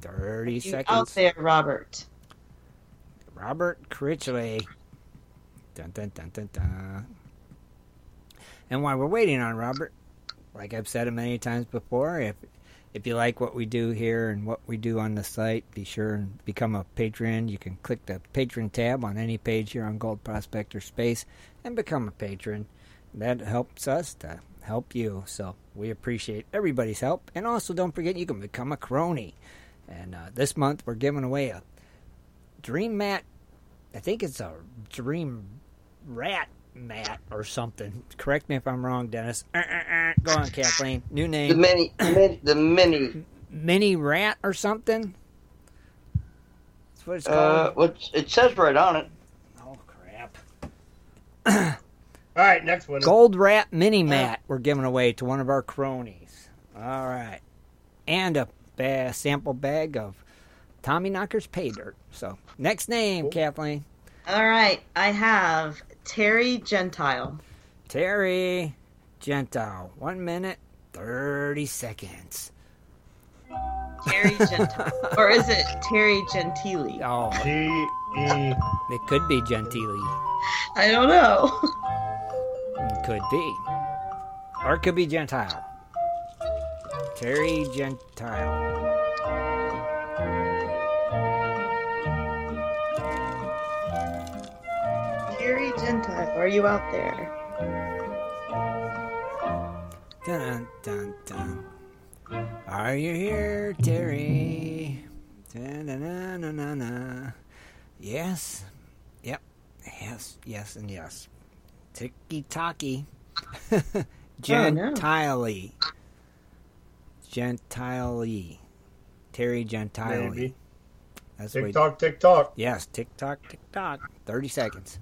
30 You seconds. out there, Robert. Robert Critchley. Dun, dun, dun, dun, dun. And while we're waiting on Robert, like I've said it many times before, if if you like what we do here and what we do on the site, be sure and become a patron. You can click the patron tab on any page here on Gold Prospector Space and become a patron. That helps us to help you. So we appreciate everybody's help. And also, don't forget you can become a crony. And uh, this month we're giving away a Dream Mat. I think it's a Dream Rat Mat or something. Correct me if I'm wrong, Dennis. Uh, uh, uh. Go on, Kathleen. New name. The mini, mini the mini. Mini Rat or something. That's what it's Uh, called. what it says right on it. Oh crap! All right, next one. Gold Rat Mini Mat we're giving away to one of our cronies. All right. And a ba- sample bag of Tommy Knocker's pay dirt. So, next name, Kathleen. All right, I have Terry Gentile. Terry Gentile. One minute, 30 seconds. Terry Gentile. or is it Terry Gentili? Oh. G E. It could be Gentili. I don't know. It could be. Or it could be Gentile. Terry Gentile. Terry Gentile, are you out there? Dun, dun, dun. Are you here, Terry? Dun, dun, dun, dun, dun, dun. Yes. Yep. Yes, yes, and yes. Ticky tocky. Oh, Gentile. Gentile. Terry Gentile. Maybe. That's Tick what- tock, tick tock. Yes, tick tock, tick tock. 30 seconds.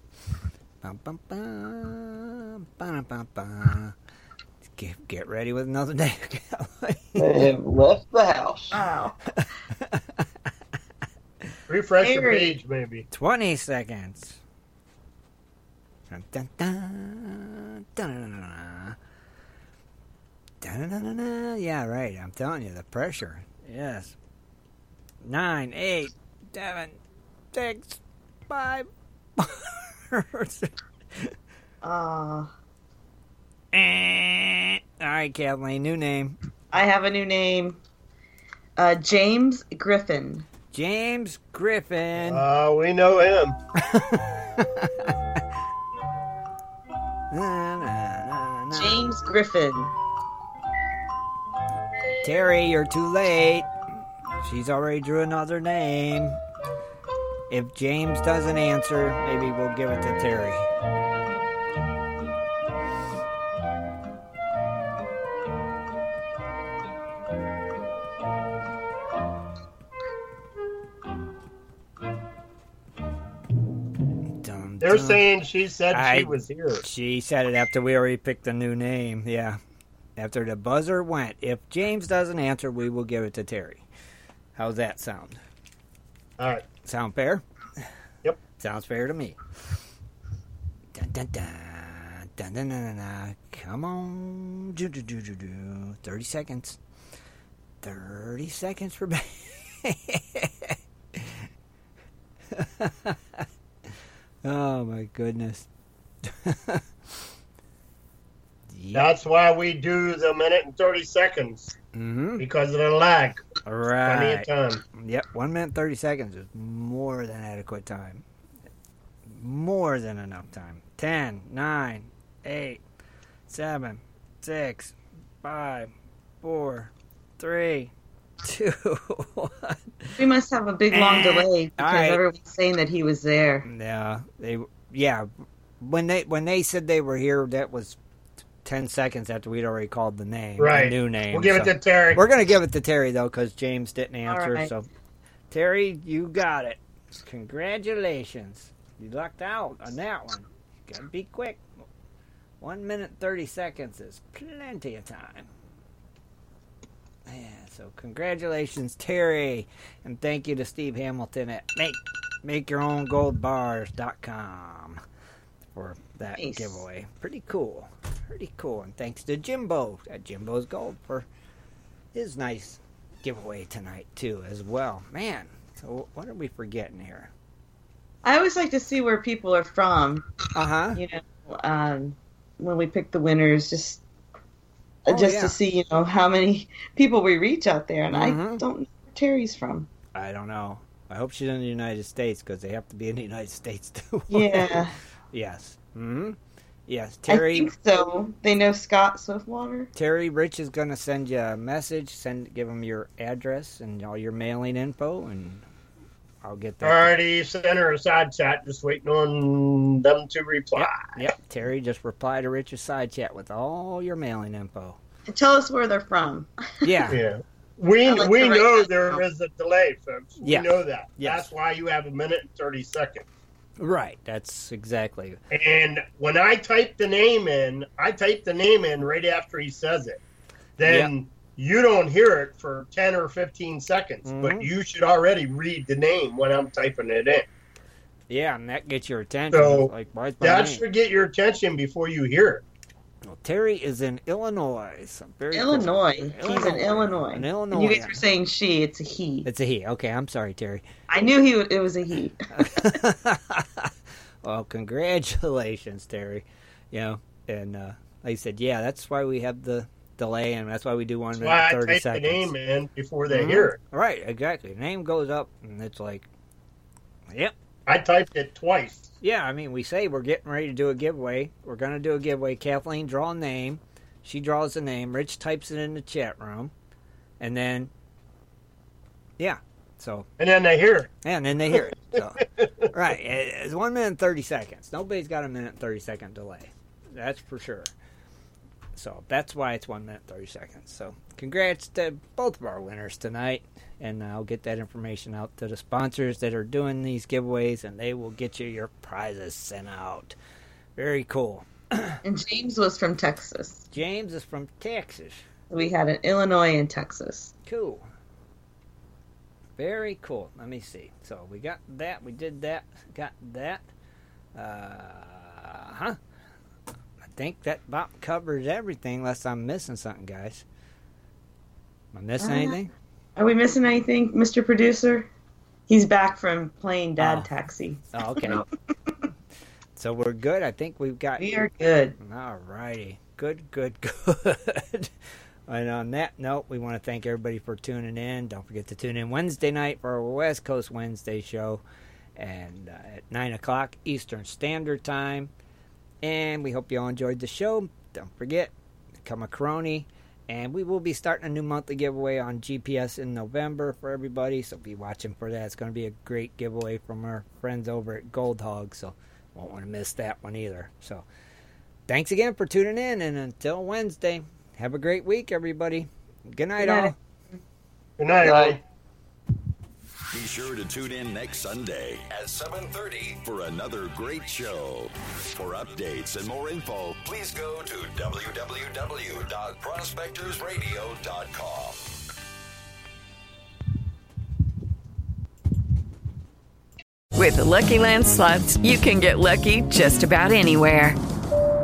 Get, get ready with another day. They have left the house. Wow. Refresh the Terry. page, maybe. 20 seconds. Yeah, right. I'm telling you, the pressure. Yes. Nine, eight, seven, six, five, four. Uh, Eh. All right, Kathleen, new name. I have a new name. Uh, James Griffin. James Griffin. Uh, we know him. Na, na, na, na. James Griffin. Terry, you're too late. She's already drew another name. If James doesn't answer, maybe we'll give it to Terry. They're saying she said I- she was here. She said it after we already picked a new name. Yeah. After the buzzer went. If James doesn't answer, we will give it to Terry. How's that sound? All right. Sound fair? Yep. Sounds fair to me. Dun, dun, dun, Dun, dun, dun, dun, dun. Come on. Do, do, do, do, do. 30 seconds. 30 seconds for. ba- oh, my goodness. That's why we do the minute and 30 seconds. Mm-hmm. Because of the lag. All right. Plenty of time. Yep, one minute thirty seconds is more than adequate time. More than enough time. Ten, nine, eight, seven, six, five, four, three, two, one. We must have a big long delay because All right. everyone's saying that he was there. Yeah, they yeah. When they when they said they were here, that was ten seconds after we'd already called the name, the Right. new name. We'll give it to Terry. We're gonna give it to Terry though, because James didn't answer. right. So, Terry, you got it. Congratulations. You lucked out on that one. You gotta be quick. One minute thirty seconds is plenty of time. Yeah, so congratulations, Terry, and thank you to Steve Hamilton at make makeyourowngoldbars.com for that Nice. giveaway. Pretty cool. Pretty cool. And thanks to Jimbo at Jimbo's Gold for his nice giveaway tonight too as well. Man, so what are we forgetting here? I always like to see where people are from. Uh huh. You know, um, when we pick the winners, just Oh, just yeah. to see, you know, how many people we reach out there. And I Mhm. don't know where Terry's from. I don't know. I hope she's in the United States because they have to be in the United States too. Yeah. yes. Hmm. Yes. Terry. I Terry. think so. They know Scott Swiftwater. Terry Rich is gonna send you a message. Send give him your address and all your mailing info, and I'll get that. Already sent her a side chat, just waiting on them to reply. Yep. Terry, just reply to Rich's side chat with all your mailing info. And tell us where they're from. Yeah. Yeah. We like we to write know that there down. is a delay, folks. We Yeah. know that. Yes. That's why you have a minute and thirty seconds. Right. That's exactly. And when I type the name in, I type the name in right after he says it. Then you don't hear it for ten or fifteen seconds, Mhm. but you should already read the name when I'm typing it in. Yeah, and that gets your attention. So like, that name? should get your attention before you hear it. Well, Terry is in Illinois. So very cool. Illinois. He's in Illinois. In And Illinois. you guys were saying she. It's a he. It's a he. Okay, I'm sorry, Terry. I knew he. It was a he. well, congratulations, Terry. You know, and uh, like I said, yeah, that's why we have the delay, and that's why we do one That's minute why I thirty type seconds. the name in before they Mhm. hear it. Right, exactly. The name goes up, and it's like, yep. I typed it twice. Yeah, I mean, we say we're getting ready to do a giveaway. We're going to do a giveaway. Kathleen draw a name. She draws the name. Rich types it in the chat room, and then, yeah. So And then they hear it. and then they hear it. So, right, eh, eh, it's one minute and thirty seconds. Nobody's got a minute and thirty second delay. That's for sure. So that's why it's one minute thirty seconds. So congrats to both of our winners tonight, and I'll get that information out to the sponsors that are doing these giveaways, and they will get you your prizes sent out. Very cool. And James was from Texas. James is from Texas. We had an Illinois and Texas. Cool. Very cool. Let me see. So we got that. We did that. Got that. Uh huh. I think that about covers everything, unless I'm missing something, guys. Am I missing Uh, anything? Are we missing anything, Mr. Producer? He's back from playing Dad Oh. Taxi. Oh, okay. so we're good. I think we've got. We are good. All righty. Good, good, good. and on that note, we want to thank everybody for tuning in. Don't forget to tune in Wednesday night for our West Coast Wednesday show and uh, at 9 o'clock Eastern Standard Time. And we hope you all enjoyed the show. Don't forget, become a crony. And we will be starting a new monthly giveaway on GPS in November for everybody. So be watching for that. It's going to be a great giveaway from our friends over at Gold Hog. So won't want to miss that one either. So thanks again for tuning in. And until Wednesday, have a great week, everybody. Good night, Good night. all. Good night, Good night. Be sure to tune in next Sunday at 7:30 for another great show. For updates and more info, please go to www.prospectorsradio.com. With the Lucky Land slots, you can get lucky just about anywhere.